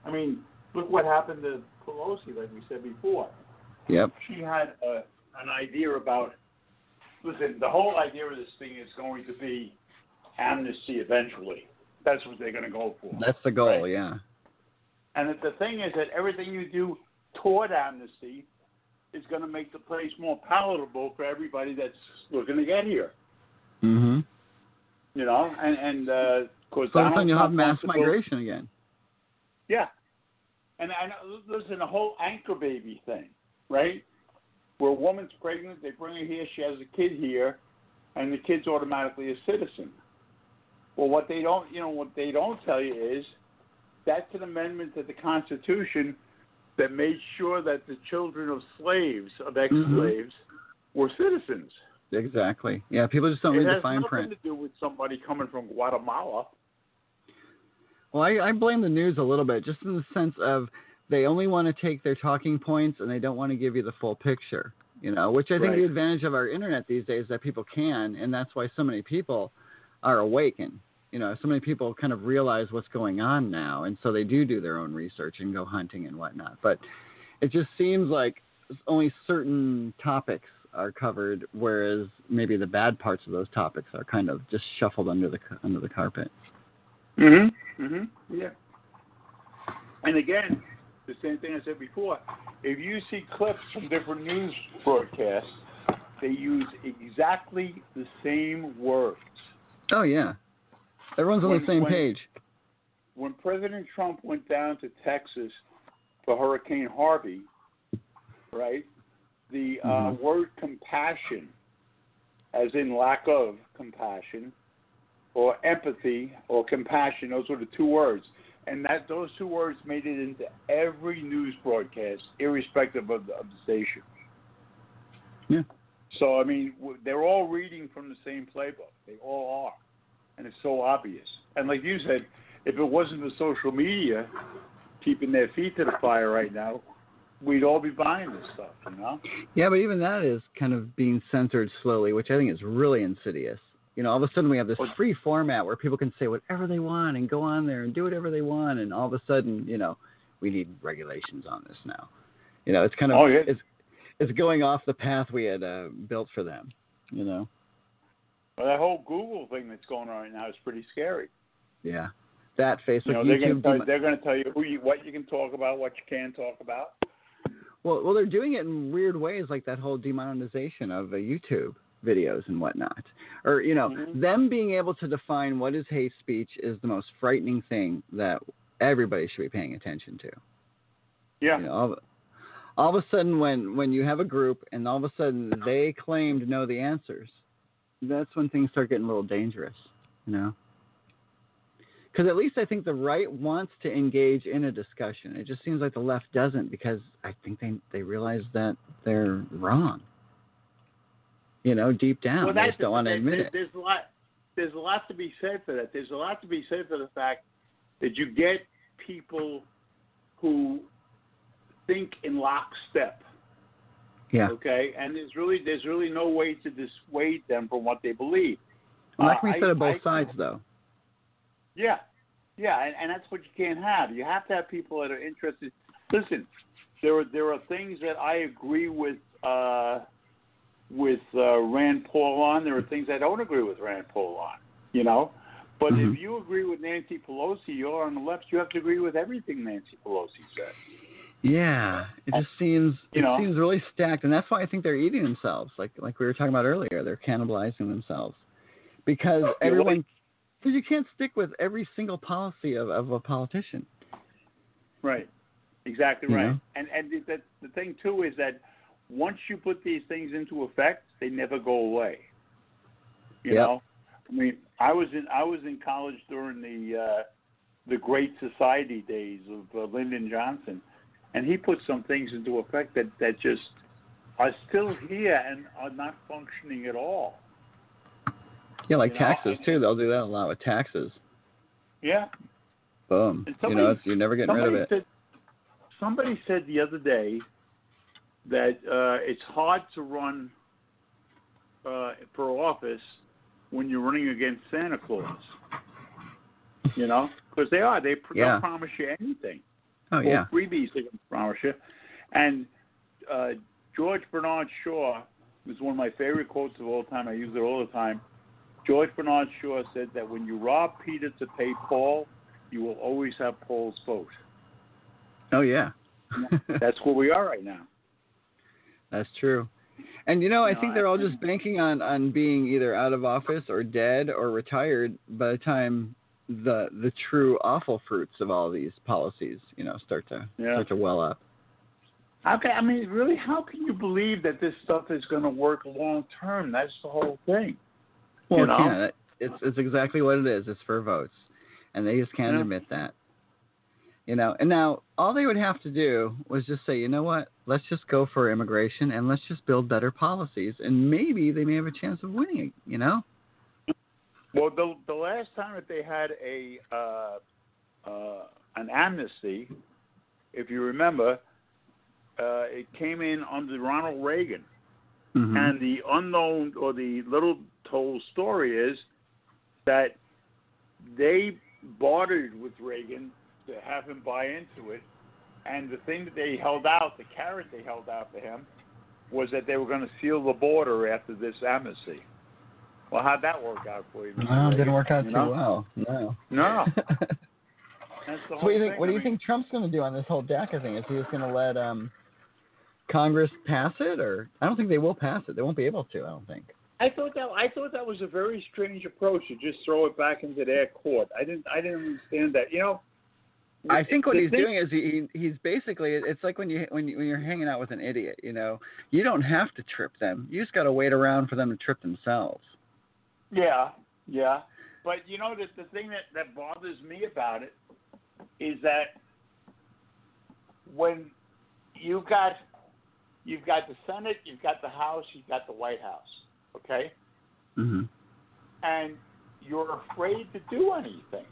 I mean, look what happened to Pelosi, like we said before. Yep. She had a, an idea about. Listen, the whole idea of this thing is going to be amnesty eventually. That's what they're going to go for. That's the goal. Right. Yeah. And the thing is that everything you do toward amnesty is going to make the place more palatable for everybody that's looking to get here. Mhm. You know, and and uh, of course, So then you'll have mass wants to build- migration again. Yeah, and and uh, listen, the whole anchor baby thing, right? Where a woman's pregnant, they bring her here, she has a kid here, and the kid's automatically a citizen. Well, what they don't, you know, what they don't tell you is that's an amendment to the Constitution that made sure that the children of slaves, of ex-slaves, were citizens. Exactly. Yeah, people just don't it read has the fine nothing print. to do with somebody coming from Guatemala. Well, I, I blame the news a little bit, just in the sense of they only want to take their talking points and they don't want to give you the full picture. You know, which I think Right. the advantage of our internet these days is that people can, and that's why so many people are awakened. You know, so many people kind of realize what's going on now, and so they do do their own research and go hunting and whatnot. But it just seems like only certain topics are covered, whereas maybe the bad parts of those topics are kind of just shuffled under the under the carpet. Mhm. Mhm. Yeah. And again, the same thing I said before. If you see clips from different news broadcasts, they use exactly the same words. Oh yeah, everyone's on When- the same when- page. When President Trump went down to Texas for Hurricane Harvey, right? The uh, Mhm. word compassion, as in lack of compassion, or empathy or compassion, those were the two words. And that those two words made it into every news broadcast, irrespective of the, of the station. Yeah. So I mean, they're all reading from the same playbook. They all are, and it's so obvious. And like you said, if it wasn't for social media keeping their feet to the fire right now, we'd all be buying this stuff. You know? Yeah, but even that is kind of being censored slowly, which I think is really insidious. You know, all of a sudden we have this free format where people can say whatever they want and go on there and do whatever they want, and all of a sudden, you know, we need regulations on this now. You know, it's kind of Oh, yeah. it's it's going off the path we had uh, built for them. You know, Well, that whole Google thing that's going on right now is pretty scary. yeah, that Facebook, You know, they're Gonna tell, demo- they're going to tell you you, what you can talk about, what you can't talk about. Well, well, they're doing it in weird ways, like that whole demonetization of uh, YouTube videos and whatnot. Or you know, Mhm. them being able to define what is hate speech is the most frightening thing that everybody should be paying attention to. Yeah. You know, all, all of a sudden, when when you have a group and all of a sudden they claim to know the answers, that's when things start getting a little dangerous. You know. Because at least I think the right wants to engage in a discussion. It just seems like the left doesn't because I think they they realize that they're wrong. You know, deep down, well, they just don't want to admit there- it. There's a lot. There's a lot to be said for that. There's a lot to be said for the fact that you get people who think in lockstep. Yeah, Okay, and there's really there's really no way to dissuade them from what they believe. well, that can be said both I- sides, though. Yeah, yeah, and, and that's what you can't have. You have to have people that are interested. Listen, there are there are things that I agree with uh, with uh, Rand Paul on. There are things I don't agree with Rand Paul on. You know, but Mhm. if you agree with Nancy Pelosi, you're on the left. You have to agree with everything Nancy Pelosi said. Yeah, it just seems You it know. seems really stacked, and that's why I think they're eating themselves, like like we were talking about earlier. They're cannibalizing themselves because everyone because you can't stick with every single policy of, of a politician. Right. Exactly You right. know? And and the, the the thing too is that once you put these things into effect, they never go away. You Yep. know, I mean, I was in I was in college during the uh, the Great Society days of uh, Lyndon Johnson, and he put some things into effect that that just are still here and are not functioning at all. Yeah, like You taxes and- too. They'll do that a lot with taxes. Yeah. Boom. And You somebody- know, it's, you're never getting rid of it. Said, somebody said the other day that uh, it's hard to run uh, for office when you're running against Santa Claus. You know, because they are. They pr- Yeah. they'll promise you anything. Oh Or yeah. freebies they can promise you. And uh, George Bernard Shaw was one of my favorite quotes of all time. I use it all the time. George Bernard Shaw said that when you rob Peter to pay Paul, you will always have Paul's vote. Oh yeah. [laughs] That's where we are right now. That's true. And you know, I No, think they're all just banking on on being either out of office or dead or retired by the time the the true awful fruits of all these policies, you know, start to Yeah. start to well up. Okay, I mean, really? How can you believe that this stuff is going to work long term? That's the whole thing. Well, You know? yeah, it's it's exactly what it is. It's for votes, and they just can't Yeah. admit that. You know, and now all they would have to do was just say, you know what, let's just go for immigration and let's just build better policies, and maybe they may have a chance of winning. You know? Well, the the last time that they had a uh, uh, an amnesty, if you remember, uh, it came in under Ronald Reagan, Mhm. and the unknown or the little told story is that they bartered with Reagan to have him buy into it, and the thing that they held out, the carrot they held out to him, was that they were going to seal the border after this amnesty. Well, how'd that work out for you? Mr. Well, it didn't work out You too know? well. No. No. [laughs] So what do you think? thing. What do I you mean, think Trump's going to do on this whole DACA thing? Is he just going to let um, Congress pass it, or I don't think they will pass it. They won't be able to. I don't think. I thought that I thought that was a very strange approach to just throw it back into their court. I didn't I didn't understand that. You know, I think what he's thing- doing is he he- he's basically it's like when you when you, when you're hanging out with an idiot. You know, you don't have to trip them. You just got to wait around for them to trip themselves. Yeah, yeah. But you know, the, the thing that, that bothers me about it is that when you've got you've got the Senate, you've got the House, you've got the White House, okay, hmm and you're afraid to do anything.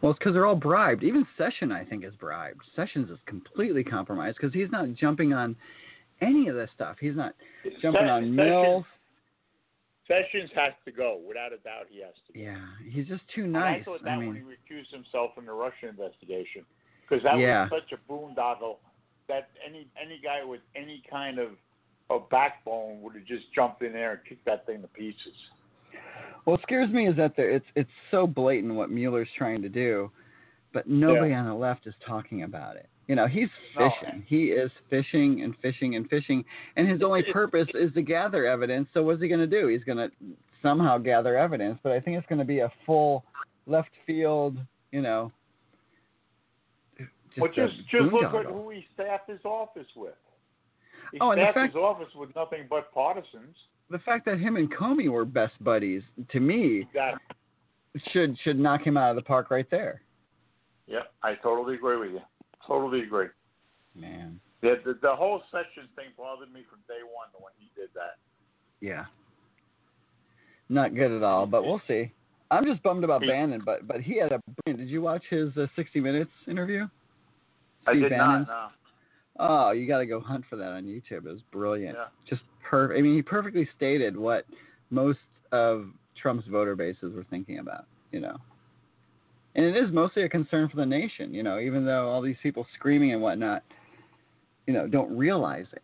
Well, it's because they're all bribed. Even Session, I think, is bribed. Sessions is completely compromised because he's not jumping on any of this stuff. He's not jumping on Mills. Sessions has to go, without a doubt. He has to go. Yeah, he's just too And nice. I thought that I when he recused himself from the Russian investigation, because that Yeah. was such a boondoggle that any any guy with any kind of a backbone would have just jumped in there and kicked that thing to pieces. what scares me is that there, it's it's so blatant what Mueller's trying to do, but nobody on the left is talking about it. You know, he's No. fishing. He is fishing and fishing and fishing, and his only purpose is to gather evidence. So what's he going to do? He's going to somehow gather evidence, but I think it's going to be a full left field. You know. well, just just look at who he staffed his office with. He Oh, and the fact- his office with nothing but partisans. the fact that him and Comey were best buddies to me That should should knock him out of the park right there. yeah, I totally agree with you. Totally agree. Man. The the, the whole session thing bothered me from day one when he did that. Yeah. Not good at all, but we'll see. I'm just bummed about He- Bannon, but but he had a. Did you watch his uh, 60 Minutes interview? I Steve did Bannon's? not. Oh, you got to go hunt for that on YouTube. It was brilliant. Yeah. Just perfect. I mean, he perfectly stated what most of Trump's voter bases were thinking about. You know. And it is mostly a concern for the nation. You know, even though all these people screaming and whatnot, you know, don't realize it.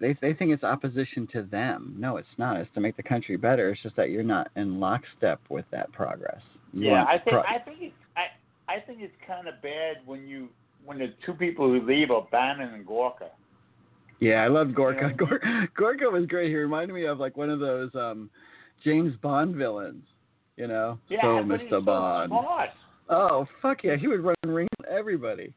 They they think it's opposition to them. No, it's not. It's to make the country better. It's just that you're not in lockstep with that progress. You Yeah, I think pro- I think it's I I think it's kind of bad when you when the two people who leave are Bannon and Gorka. Yeah, I loved Gorka. Yeah. [laughs] Gor- Gorka was great. He reminded me of like one of those um James Bond villains. You know, Yeah, so Mr. so Bond. smart. Oh fuck yeah, he would run rings on everybody.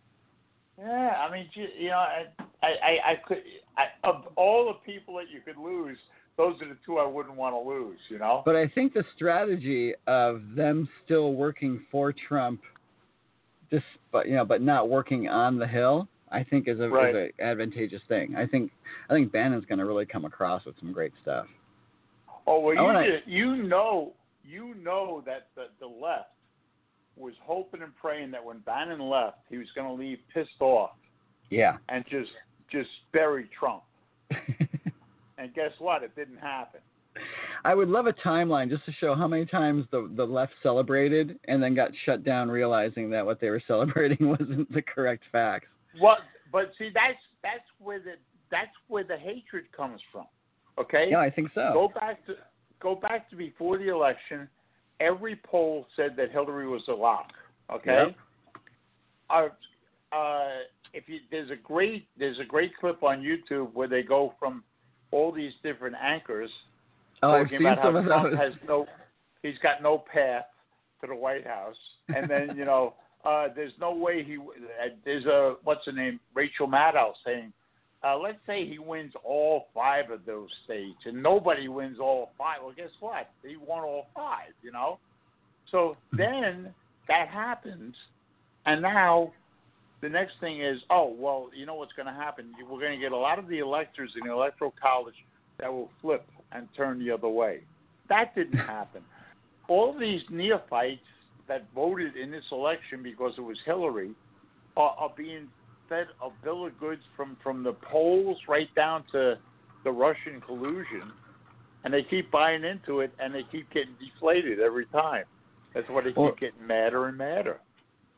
Yeah, I mean, you, you know, I I I, I could I, of all the people that you could lose, those are the two I wouldn't want to lose. You know. But I think the strategy of them still working for Trump, just but you know, but not working on the hill, I think is a, Right. is a advantageous thing. I think I think Bannon's going to really come across with some great stuff. Oh well, you you know you know that the the left was hoping and praying that when Bannon left, he was going to leave pissed off Yeah. and just just bury Trump. [laughs] And guess what? It didn't happen. I would love a timeline just to show how many times the the left celebrated and then got shut down, realizing that what they were [laughs] celebrating wasn't the correct facts. Well, but see, that's that's where the that's where the hatred comes from. Okay. Yeah, I think so. Go back to go back to before the election. Every poll said that Hillary was a lock. Okay. Yep. Uh, uh, if you, there's a great there's a great clip on YouTube where they go from all these different anchors Oh, I've talking seen about some of Trump those. has no he's got no path to the White House, and then you know [laughs] uh, there's no way he uh, there's a what's her name Rachel Maddow saying. Uh, let's say he wins all five of those states, and nobody wins all five. Well, guess what? He won all five, you know. So then that happens, And now the next thing is, oh, well, you know what's going to happen? We're going to get a lot of the electors in the electoral college that will flip and turn the other way. That didn't [laughs] happen. All these neophytes that voted in this election because it was Hillary are, are being fed a bill of goods from, from the polls right down to the Russian collusion, and they keep buying into it, and they keep getting deflated every time. That's why they Well- keep getting madder and madder.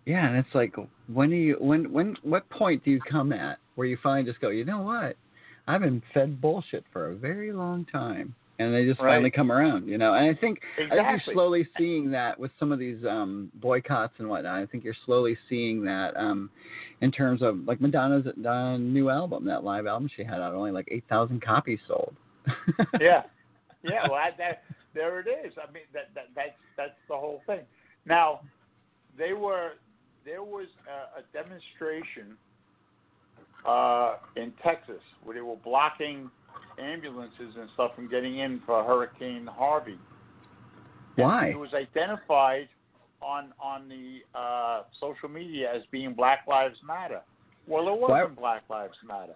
Yeah, and it's like, when do you, when, when, what point do you come at where you finally just go, you know what? I've been fed bullshit for a very long time, and they just Right. finally come around, you know. And I think, I think you're slowly seeing that with some of these um boycotts and whatnot. I think you're slowly seeing that um in terms of like Madonna's uh, new album, that live album she had out, only like eight thousand copies sold. [laughs] yeah, yeah. Well, that, that there it is. I mean, that, that that's that's the whole thing. Now, they were there was a, a demonstration uh, in Texas where they were blocking ambulances and stuff from getting in for Hurricane Harvey. And Why? It was identified on on the uh, social media as being Black Lives Matter. Well, it wasn't Black Lives Matter,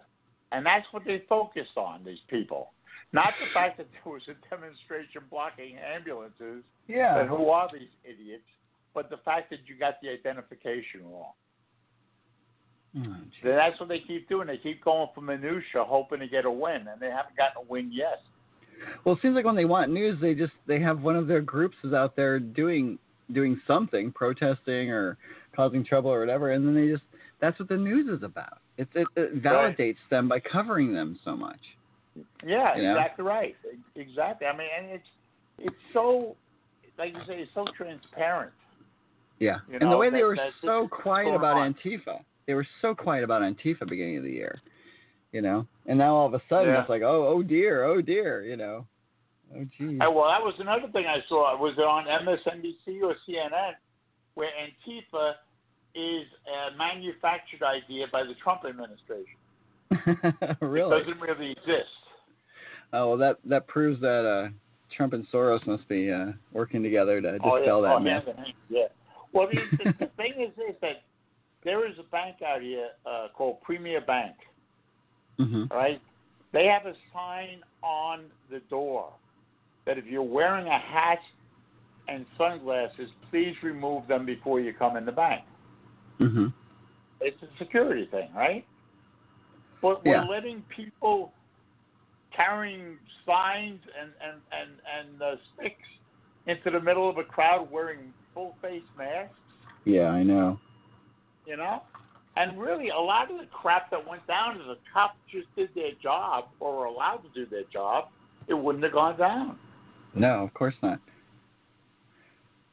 and that's what they focused on. These people, not the fact that there was a demonstration blocking ambulances. Yeah. And who are these idiots? But the fact that you got the identification wrong. Oh, that's what they keep doing. They keep going for minutia, hoping to get a win, and they haven't gotten a win yet. Well, it seems like when they want news, they just they have one of their groups is out there doing doing something, protesting or causing trouble or whatever, and then they just that's what the news is about. It it, it validates them by covering them so much. Yeah, You know? exactly right. Exactly. I mean, and it's it's so like you say, it's so transparent. Yeah, You and the way they were so quiet about on. Antifa, they were so quiet about Antifa beginning of the year, you know, and now all of a sudden Yeah. it's like, oh, oh dear, oh dear, you know, oh gee. Uh, well, that was another thing I saw. Was it on MSNBC or CNN where Antifa is a manufactured idea by the Trump administration? [laughs] really? It doesn't really exist. Oh well, that that proves that uh, Trump and Soros must be uh, working together to dispel oh, yeah. that oh, myth. hand in hand, Yeah. Well, the, the, the thing is is that there is a bank out here uh, called Premier Bank. hmm all right? They have a sign on the door that if you're wearing a hat and sunglasses, please remove them before you come in the bank. hmm It's a security thing, right? But we're letting people carrying signs and and and and uh, sticks into the middle of a crowd wearing full face masks, Yeah, I know. You know. And really, a lot of the crap that went down is the cops just did their job or were allowed to do their job. It wouldn't have gone down. No, of course not.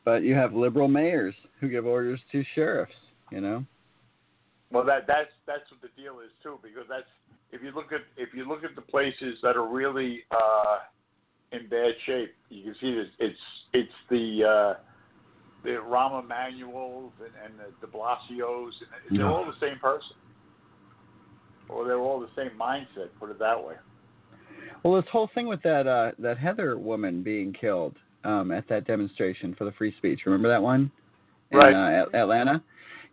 But you have liberal mayors who give orders to sheriffs. You know. Well, that that's that's what the deal is too, because that's if you look at if you look at the places that are really uh, in bad shape, you can see this. It's it's the uh, the Rahm Emanuels and, and the De Blasio's, and they're No. all the same person, or they're all the same mindset. Put it that way. Well, this whole thing with that uh, that Heather woman being killed um, at that demonstration for the free speech. Remember that one? In, Right. Uh, Atlanta.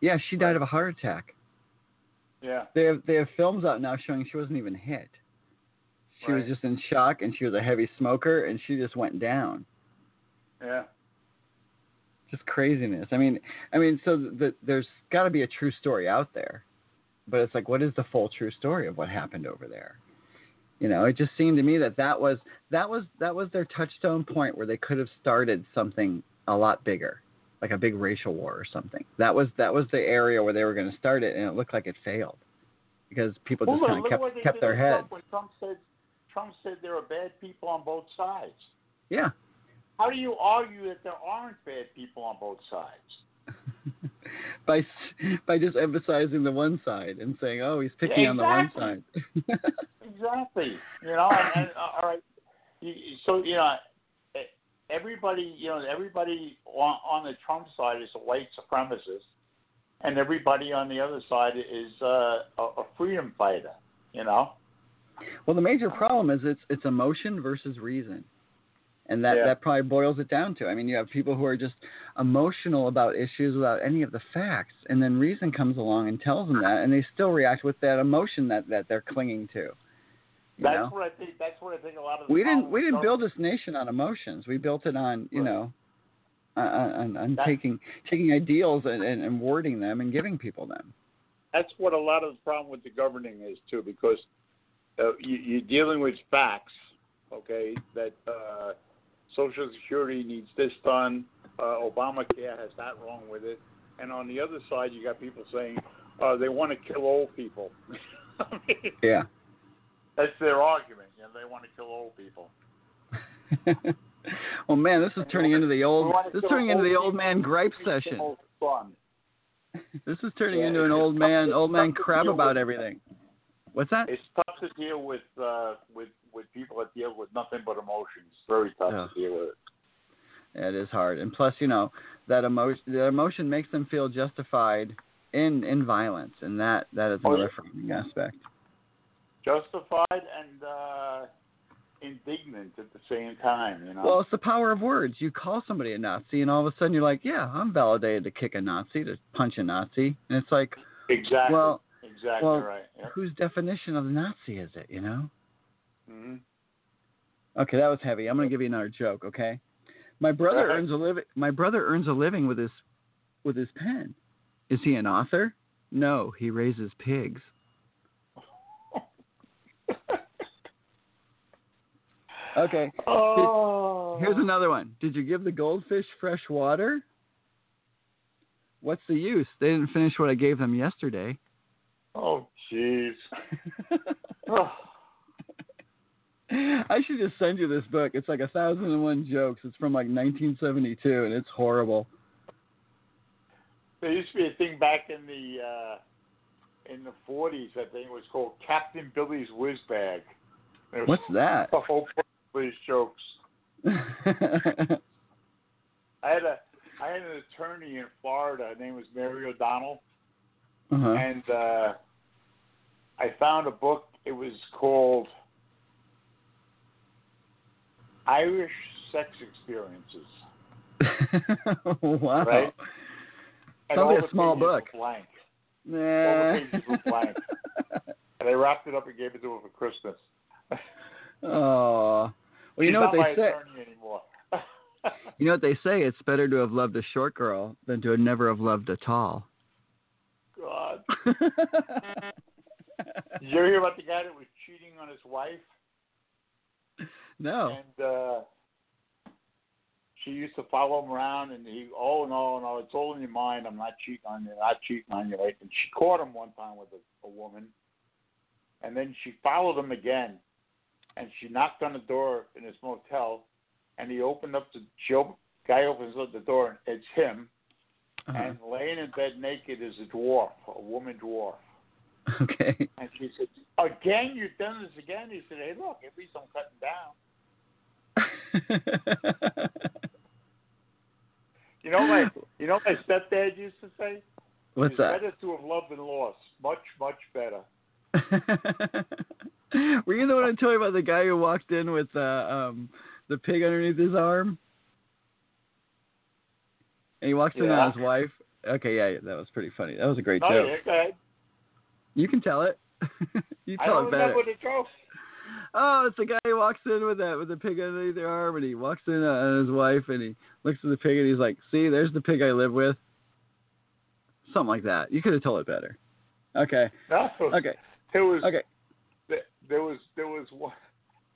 Yeah, she died of a heart attack. Yeah. They have they have films out now showing she wasn't even hit. She was just in shock, and she was a heavy smoker, and she just went down. Yeah. Just craziness. I mean, I mean, so the, there's got to be a true story out there, but it's like, what is the full true story of what happened over there? You know, it just seemed to me that that was that was that was their touchstone point where they could have started something a lot bigger, like a big racial war or something. That was that was the area where they were going to start it, and it looked like it failed because people just look, kind of kept kept their with head. Trump Trump said Trump said there are bad people on both sides. Yeah. How do you argue that there aren't bad people on both sides? [laughs] by by just emphasizing the one side and saying, "Oh, he's picking Yeah, on the one side." [laughs] Exactly. You know, and, and uh, all right. You, so you know, everybody, you know, everybody on, on the Trump side is a white supremacist, and everybody on the other side is uh, a, a freedom fighter. You know. well, the major problem is it's it's emotion versus reason, And that, Yeah. that probably boils it down to. I mean, you have people who are just emotional about issues without any of the facts, and then reason comes along and tells them that, and they still react with that emotion that, that they're clinging to. You That's know? what I think. That's what I think. A lot of the we didn't we didn't build this nation on emotions. We built it on you Right. know on, on, on taking taking ideals and, and, and wording them and giving people them. that's what a lot of the problem with the governing is too, because uh, you, you're dealing with facts. Okay, that uh, Social Security needs this done. Uh, Obamacare has that wrong with it, and on the other side, you got people saying uh, they want to kill old people. [laughs] I mean, Yeah. that's their argument. You know, they want to kill old people. [laughs] well, man, this is turning into the old this is turning into the old man gripe session. [laughs] This is turning Yeah, into an old man old man crap about everything. What's that? It's tough to deal with uh, with with people that deal with nothing but emotions. It's very tough Yeah. to deal with. It is hard, and plus, you know, that emotion that emotion makes them feel justified in in violence, and that that is Oh, another yeah. frightening aspect. Justified and uh, indignant at the same time. You know. Well, it's the power of words. You call somebody a Nazi, and all of a sudden you're like, yeah, I'm validated to kick a Nazi, to punch a Nazi, and it's like, exactly. well, exactly well, right. Yep. whose definition of Nazi is it? You know? hmm Okay, that was heavy. I'm gonna give you another joke. Okay, my brother ahead. earns a living. My brother earns a living with his with his pen. Is he an author? No, he raises pigs. [laughs] Okay, oh. here's another one. Did you give the goldfish fresh water? What's the use? They didn't finish what I gave them yesterday. Oh, jeez. [laughs] Oh. I should just send you this book. It's like a thousand and one jokes. It's from like 1972, and it's horrible. There used to be a thing back in the uh, in the 40s. I think it was called Captain Billy's Whiz Bang. What's that? the whole point of these jokes. [laughs] I had a I had an attorney in Florida. Her name was Mary O'Donnell, uh-huh. and uh, I found a book. It was called Irish Sex Experiences. [laughs] wow. Right? And Probably a small book. Blank. Nah. All the pages were blank. [laughs] And I wrapped it up and gave it to her for Christmas. oh. Well, you She's know what they say. anymore. [laughs] You know what they say. It's better to have loved a short girl than to have never have loved a tall. God. [laughs] Did you ever hear about the guy that was cheating on his wife? no. And uh she used to follow him around and he oh no, no, it's all in your mind, I'm not cheating on you, I'm not cheating on you right? And she caught him one time with a, a woman and then she followed him again and she knocked on the door in his motel and he opened up the she opened, guy opens up the door and it's him Uh-huh. and laying in bed naked is a dwarf, a woman dwarf. Okay. And she said, Again, you've done this again? He said, Hey, look, at least I'm cutting down. [laughs] You know my you know what my stepdad used to say? What's it's that? better to have loved than lost. Much, much better. [laughs] Were you the one to tell me about the guy who walked in with uh, um the pig underneath his arm? And he walks in Yeah. on his wife. Okay, yeah, that was pretty funny. That was a great Oh, joke. yeah. You can tell it. [laughs] you I tell don't it better. remember the joke. Oh, it's the guy who walks in with that with the pig underneath their arm, and he walks in on his wife, and he looks at the pig, and he's like, "See, there's the pig I live with." Something like that. You could have told it better. Okay. No, Okay. there was Okay. there- there was there was one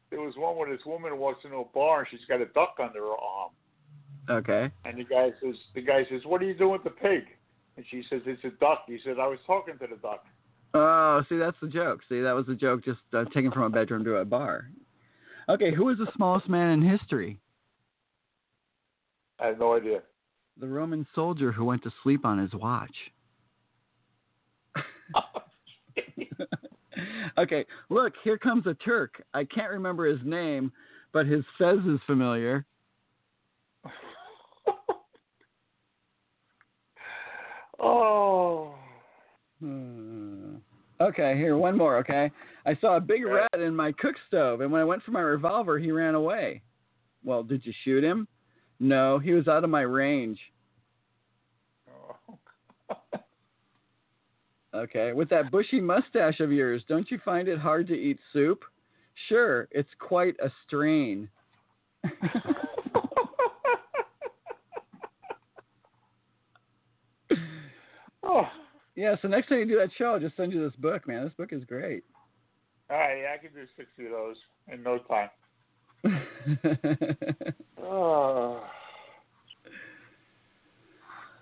there was one where this woman walks into a bar and she's got a duck under her arm, Okay. and the guy says the guy says, "What are you doing with the pig?" And she says, "It's a duck." He says, "I was talking to the duck." Oh, see, that's the joke. See, that was the joke, just uh, taken from a bedroom to a bar. Okay, who is the smallest man in history? I have no idea. The Roman soldier who went to sleep on his watch. [laughs] okay, look, here comes a Turk. I can't remember his name, but his fez is familiar. Oh. Hmm. Okay, here, one more, okay? I saw a big rat in my cook stove, and when I went for my revolver, he ran away. Well, did you shoot him? No, he was out of my range. Oh. [laughs] Okay. With that bushy mustache of yours, don't you find it hard to eat soup? Sure, it's quite a strain. [laughs] oh. yeah, so next time you do that show, I'll just send you this book, man. This book is great. All right, yeah, I can do sixty of those in no time. Oh. [laughs]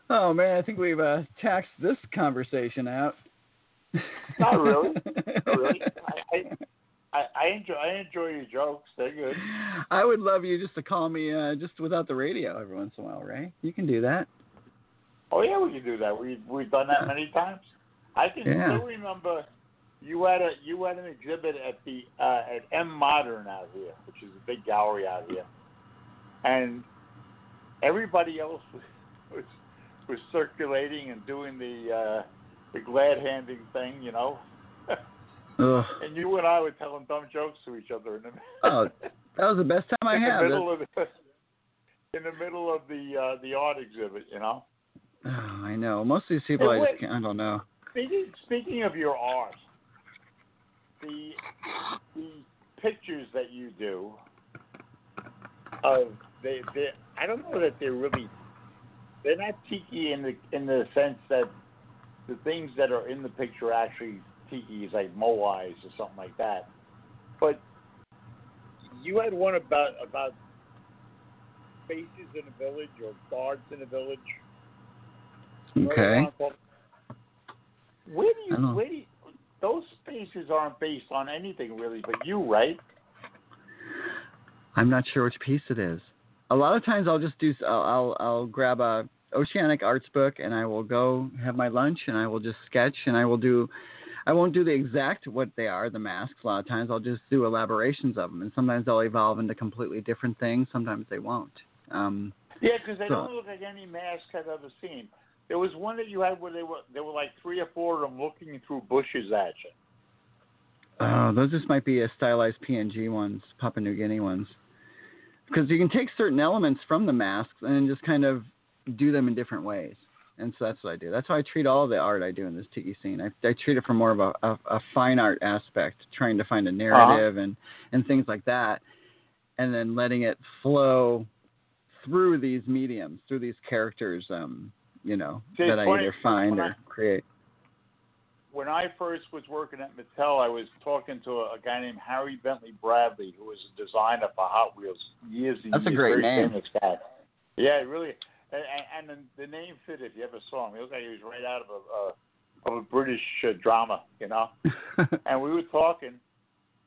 oh man, I think we've uh, taxed this conversation out. Not really. [laughs] Not really. I, I, I, I enjoy I enjoy your jokes. They're good. I would love you just to call me uh, just without the radio every once in a while, Ray. You can do that. Oh yeah, we can do that. We we've done that many times. I can Yeah. still remember you had a you had an exhibit at the uh, at M Modern out here, which is a big gallery out here, and everybody else [laughs] was was, was circulating and doing the uh, the glad handing thing, you know. Ugh. [laughs] and you and I were telling dumb jokes to each other in the [laughs] Oh, That was the best time I had. in had. the middle of the in the middle of the uh, the art exhibit, you know. Oh, [sighs] I know. Most of these people, I just can't, I don't know. Speaking speaking of your art, the the pictures that you do of they they I don't know that they're really they're not tiki in the in the sense that the things that are in the picture are actually tiki like moais or something like that. But you had one about about faces in a village or guards in a village. Okay. Where do you, where do you, those spaces aren't based on anything really but you, right? I'm not sure which piece it is. A lot of times I'll just do I'll I'll, I'll grab a Oceanic Arts book and I will go have my lunch and I will just sketch and I will do I won't do the exact what they are the masks a lot of times I'll just do elaborations of them and sometimes they'll evolve into completely different things sometimes they won't. Um Yeah, because they So- don't look like any mask I've ever seen. There was one that you had where they were there were like three or four of them looking through bushes at you. Oh, those just might be a stylized PNG ones, Papua New Guinea ones. Because you can take certain elements from the masks and just kind of do them in different ways. And so that's what I do. That's how I treat all the art I do in this tiki scene. I, I treat it from more of a, a, a fine art aspect, trying to find a narrative and, and things like that, and then letting it flow through these mediums, through these characters, um, you know, See, that I funny, either find or I- create. When I first was working at Mattel, I was talking to a, a guy named Harry Bentley Bradley, who was a designer for Hot Wheels years and That's a great very name. Yeah, really. And, and the name fit. If you ever saw him, he looked like he was right out of a uh, of a British uh, drama, you know. [laughs] and we were talking,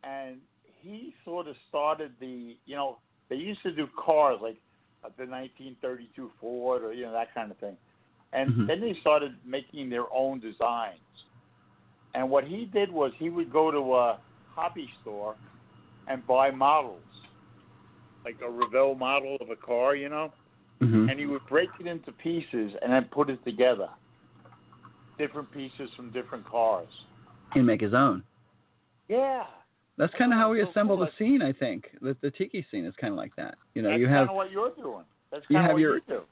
and he sort of started the, you know, they used to do cars like uh, the 1932 Ford or you know that kind of thing, and Mhm. then they started making their own designs. And what he did was he would go to a hobby store and buy models, like a Revell model of a car, you know, hmm and he would break it into pieces and then put it together. Different pieces from different cars. And make his own. Yeah. That's kind of how we So assemble cool. the scene. I think the the tiki scene is kind of like that. You know, That's you kind have of what you're doing. That's you of have what your- you do.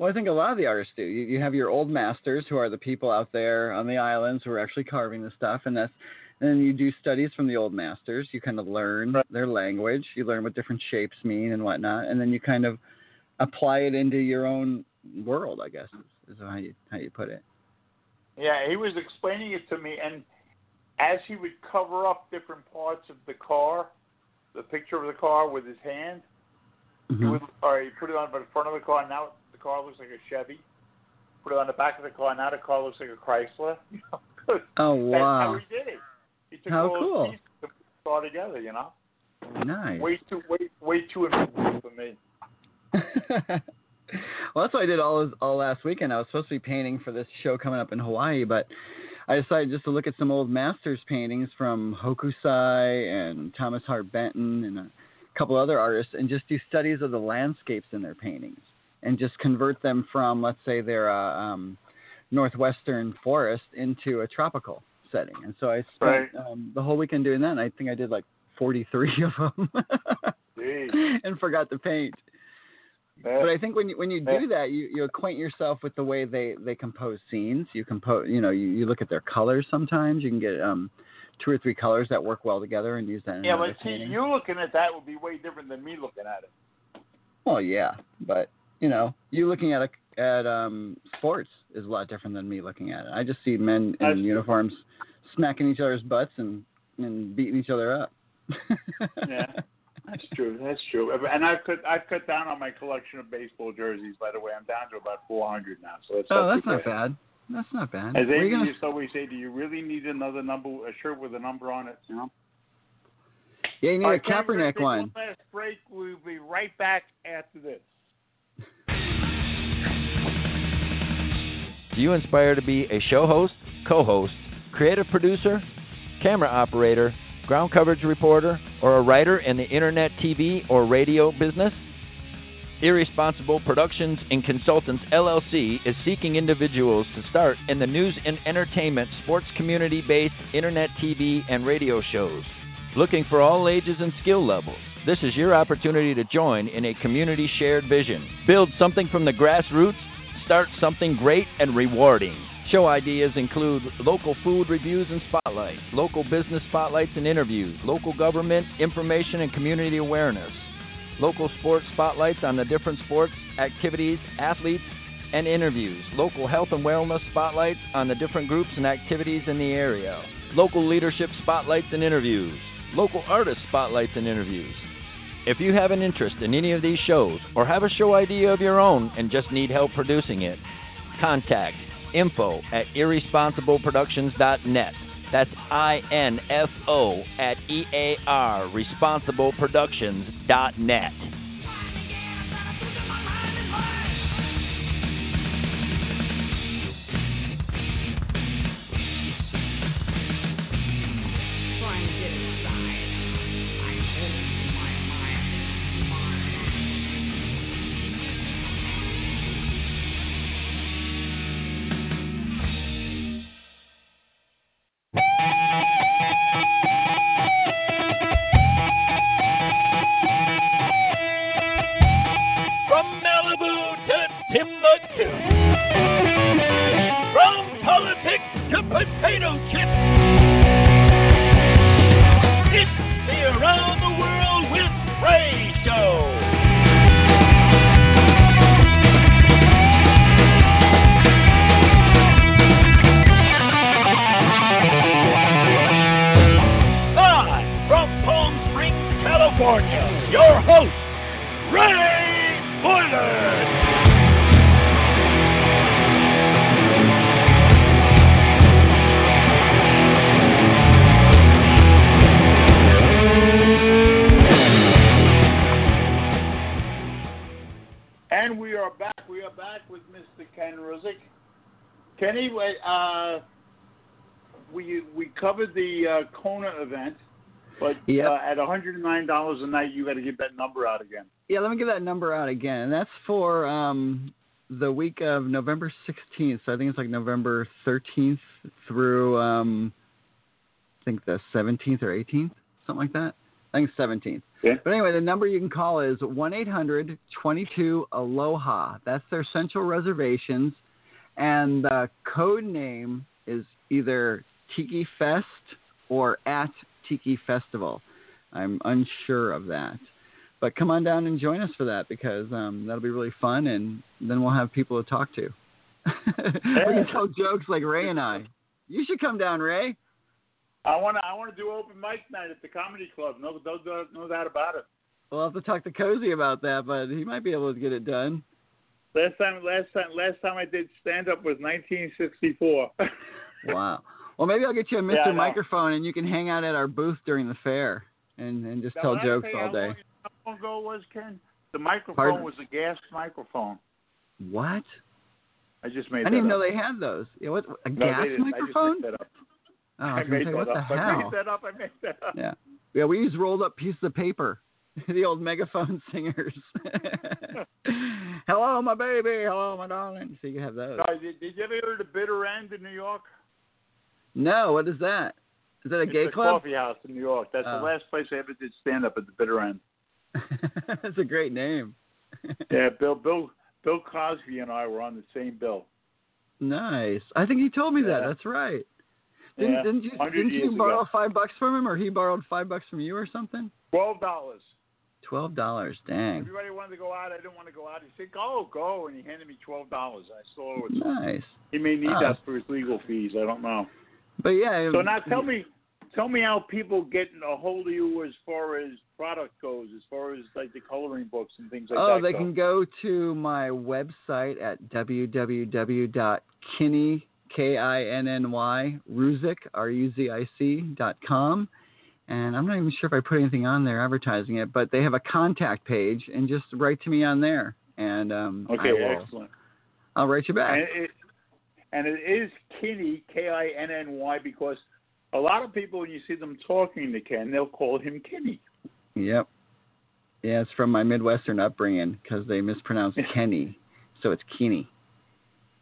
Well, I think a lot of the artists do. You, you have your old masters who are the people out there on the islands who are actually carving the stuff, and that's and then you do studies from the old masters. You kind of learn Right. their language. You learn what different shapes mean and whatnot, and then you kind of apply it into your own world. I guess is, is how you how you put it. Yeah, he was explaining it to me, and as he would cover up different parts of the car, the picture of the car with his hand, he Mhm. would, or he put it on the front of the car. Now car looks like a Chevy. Put it on the back of the car. Now the car looks like a Chrysler. [laughs] You know, 'cause Oh that's wow, how he did it. He took How all those cool. pieces and put it all together. You know, nice. way too, way, way too inventive for me. [laughs] well, that's what I did all all last weekend. I was supposed to be painting for this show coming up in Hawaii, but I decided just to look at some old masters paintings from Hokusai and Thomas Hart Benton and a couple other artists, and just do studies of the landscapes in their paintings, and just convert them from, let's say, their uh, um, northwestern forest into a tropical setting. And so I spent Right. um, the whole weekend doing that. And I think I did like 43 of them. [laughs] And forgot to paint. But I think when you when you do that, you, you acquaint yourself with the way they, they compose scenes. You compose, you know, you, you look at their colors. Sometimes you can get um, two or three colors that work well together and use that. In yeah, but see, painting. you looking at that would be way different than me looking at it. Well, yeah, but you know, you looking at a, at um sports is a lot different than me looking at it. I just see men in That's- uniforms smacking each other's butts and and beating each other up. [laughs] Yeah. That's true. That's true. And I've cut I've cut down on my collection of baseball jerseys. By the way, I'm down to about 400 now. So it's oh, that's not bad. That's not bad. As Amy gonna- used to always say, do you really need another number, a shirt with a number on it? You know. yeah, you need All a right, Ken, we're Kaepernick one. Last break. We'll be right back after this. Do you aspire to be a show host, co host, creative producer, camera operator, ground coverage reporter, or a writer in the internet, TV, or radio business? Irresponsible Productions and Consultants LLC is seeking individuals to start in the news and entertainment, sports community based internet, TV, and radio shows. Looking for all ages and skill levels. This is your opportunity to join in a community shared vision. Build something from the grassroots start something great and rewarding. Show ideas include local food reviews and spotlights, local business spotlights and interviews, local government information and community awareness, local sports spotlights on the different sports, activities, athletes, and interviews, local health and wellness spotlights on the different groups and activities in the area, local leadership spotlights and interviews, local artist spotlights and interviews. If you have an interest in any of these shows or have a show idea of your own and just need help producing it, contact info at irresponsibleproductions.net. That's I N F O at E A R, responsibleproductions.net. back with Mr. Ken Ruzic. Kenny, uh, we we covered the uh, Kona event, but Yep. uh, at $109 a night, you got to give that number out again. Yeah, let me give that number out again. And that's for um, the week of November 16th. So I think it's like November 13th through, um, I think the 17th or 18th, something like that. I think it's 17th. Yeah. But anyway, the number you can call is 1 800 22 Aloha. That's their central reservations. And the code name is either Tiki Fest or at Tiki Festival. I'm unsure of that. But come on down and join us for that because um, that'll be really fun, and then we'll have people to talk to. [laughs] we can tell jokes like Ray and I. You should come down, Ray. I want to I want to do open mic night at the comedy club. No, no, no, no doubt about it. We'll have to talk to Cozy about that, but he might be able to get it done. Last time, last time, last time I did stand up was 1964. [laughs] Wow. Well, maybe I'll get you a Mr. Yeah, Microphone, and you can hang out at our booth during the fair and, and just Now, tell jokes all how day. long- How long ago was Ken? The microphone Pardon? was a gas microphone. What? I just made I didn't even up. know they had those. Yeah, what? A No, gas microphone? Oh, I I made say, that what up. the I made that up. I made that up. Yeah. Yeah, we use rolled up pieces of paper. [laughs] the old megaphone [laughs] singers. [laughs] Hello, my baby. Hello, my darling. So you can have those. Sorry, did, did you ever hear the Bitter End in New York? No, what is that? Is that a it's gay a club? coffee house in New York. That's Oh. the last place I ever did stand up at the Bitter End. That's a great name. Yeah, Bill Bill Bill Cosby and I were on the same bill. Nice. I think he told me that. That's right. Didn't, Yeah, didn't you didn't you borrow ago. five bucks from him, or he borrowed five bucks from you, or something? Twelve dollars. Twelve dollars. Dang. Everybody wanted to go out. I didn't want to go out. He said, "Go, go," and he handed me twelve dollars. I saw it. Nice. he may need Ah. that for his legal fees. I don't know. But yeah. So now tell me, tell me how people get a hold of you as far as product goes, as far as like the coloring books and things like oh, that. Oh, they go. can go to my website at www.kinney k i n n y ruzic r u z i c dot com. And I'm not even sure if I put anything on there advertising it, but they have a contact page, and just write to me on there, and um, Okay, will, excellent. I'll write you back. And it, and it is Kinney, K I N N Y, because a lot of people, when you see them talking to Ken, they'll call him Kinney. Yep. Yeah, it's from my Midwestern upbringing because they mispronounce [laughs] Kenny, so it's Keeney.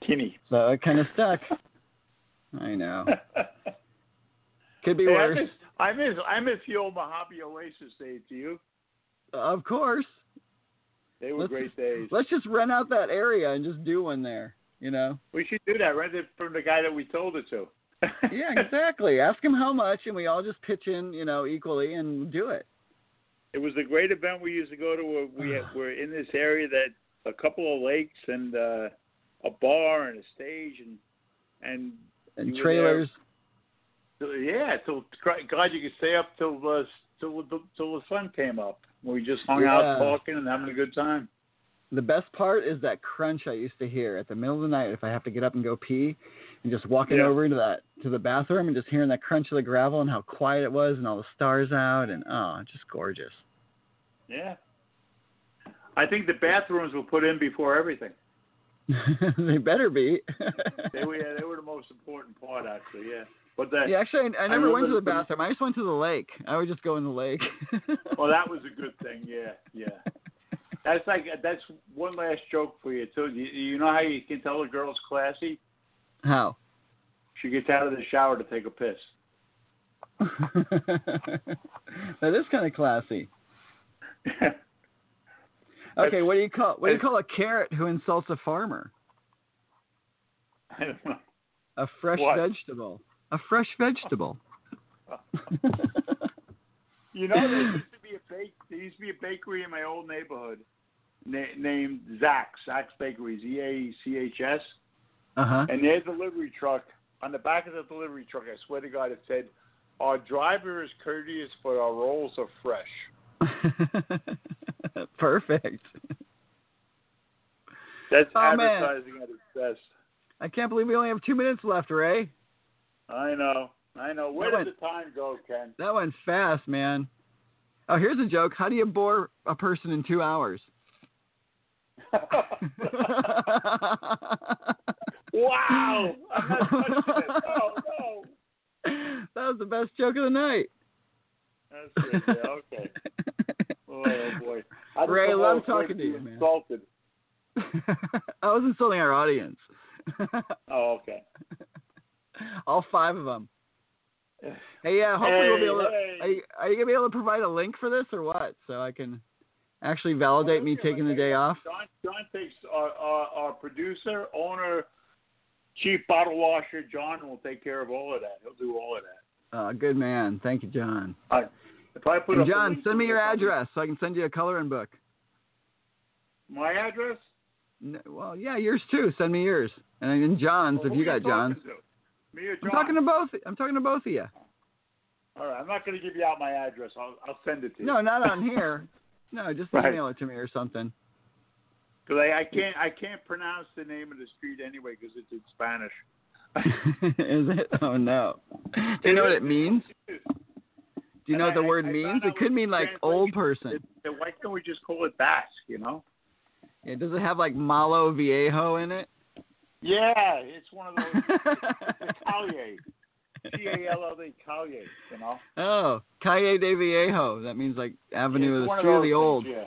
Kinney. So it kind of stuck. I know. [laughs] Could be Hey, I worse. miss, I miss, I miss the old Mojave Oasis days. Do you? Of course. They were Let's great days. Let's just rent out that area and just do one there. You know? We should do that. Rent it from the guy that we told it to. [laughs] Yeah, exactly. Ask him how much, and we all just pitch in, you know, equally and do it. It was a great event we used to go to. Where we had, [sighs] we're in this area that a couple of lakes and uh, a bar and a stage and and And trailers. So, yeah, till glad you could stay up till uh, till the till the sun came up. We just hung Yeah. out talking and having a good time. The best part is that crunch I used to hear at the middle of the night if I have to get up and go pee, and just walking Yeah. over to that to the bathroom and just hearing that crunch of the gravel and how quiet it was and all the stars out and oh, just gorgeous. Yeah. I think the bathrooms were put in before everything. [laughs] they better be. [laughs] They were yeah, they were the most important part actually. Yeah. But the, yeah, actually, I, I never went to the the- bathroom. I just went to the lake. I would just go in the lake. [laughs] well, that was a good thing. Yeah, yeah. That's like that's one last joke for you too. You, you know how you can tell a girl's classy? How? She gets out of the shower to take a piss. that is kind of classy. Okay, what do you call what do you call a carrot who insults a farmer? I don't know. A fresh What? vegetable. A fresh vegetable. [laughs] You know, there used to be a bake. There used to be a bakery in my old neighborhood na- named Zach's. Zach's Bakery, Z A C H S. Uh huh. And their delivery truck on the back of the delivery truck, I swear to God, it said, "Our driver is courteous, but our rolls are fresh." [laughs] [laughs] Perfect. That's Oh, man. advertising at its best. I can't believe we only have two minutes left, Ray. I know. I know. Where That does the time go, Ken? That went fast, man. Oh, here's a joke. How do you bore a person in two hours? [laughs] wow! I'm not [laughs] touching it. No, no. That was the best joke of the night. That's good. Yeah. Okay. Oh boy. I Ray, love talking to you, man. Insulted. [laughs] I was insulting our audience. [laughs] Oh, okay. All five of them. [sighs] Hey, yeah. Hopefully we'll be able to. Hey, Are you, are you gonna be able to provide a link for this or what? So I can actually validate me taking the day off. John, John takes our, our, our producer, owner, chief bottle washer. John will take care of all of that. He'll do all of that. Uh, good man. Thank you, John. All right. If put John, send me your address so I can send you a coloring book. My address. N- Well, yeah, yours too. Send me yours, and then John's Well, if you got John's. Me or I'm talking to both. I'm talking to both of you. All right. I'm not going to give you out my address. I'll, I'll send it to you. No, not on [laughs] here. No, just Right. email it to me or something. Because I, I can't I can't pronounce the name of the street anyway because it's in Spanish. [laughs] Is it? Oh no. Do you know what it means? Do you know what the I- word I means? It could mean like old person. Why can't we just call it Basque? You know? Yeah, does it have like Malo Viejo in it? Yeah, it's one of those. [laughs] Calle. C A L L E Calle. You know? oh, Calle de Viejo. That means like Avenue of the Street of the things, Old. Yeah.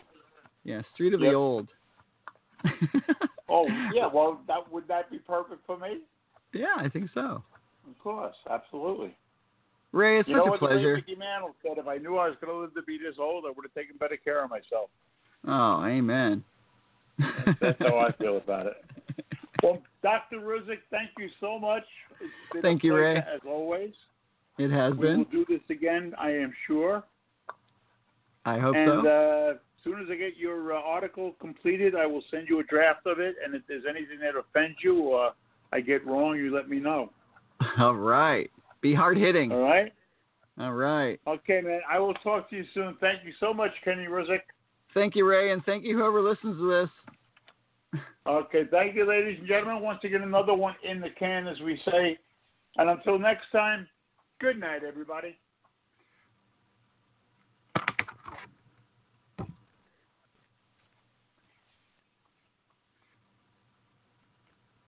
Yeah, Street of Yep. the Old. [laughs] Oh yeah. Well, that would that be perfect for me? yeah, I think so. Of course, absolutely. Ray, it's You such a pleasure. Mickey Mantle said? If I knew I was going to live to be this old, I would have taken better care of myself. Oh, amen. That's how I feel [laughs] about it. Well, Dr. Ruzic, thank you so much. It's been Thank a you, Ray. As always, It has we been. will do this again. I am sure. I hope and so. uh, as soon as I get your uh, article completed, I will send you a draft of it. And if there's anything that offends you or I get wrong, you let me know. [laughs] All right. Be hard hitting. All right? All right. Okay, man. I will talk to you soon. Thank you so much, Kenny Ruzic. Thank you, Ray, and thank you whoever listens to this. Okay, thank you, ladies and gentlemen. Once again, another one in the can, as we say. And until next time, good night, everybody.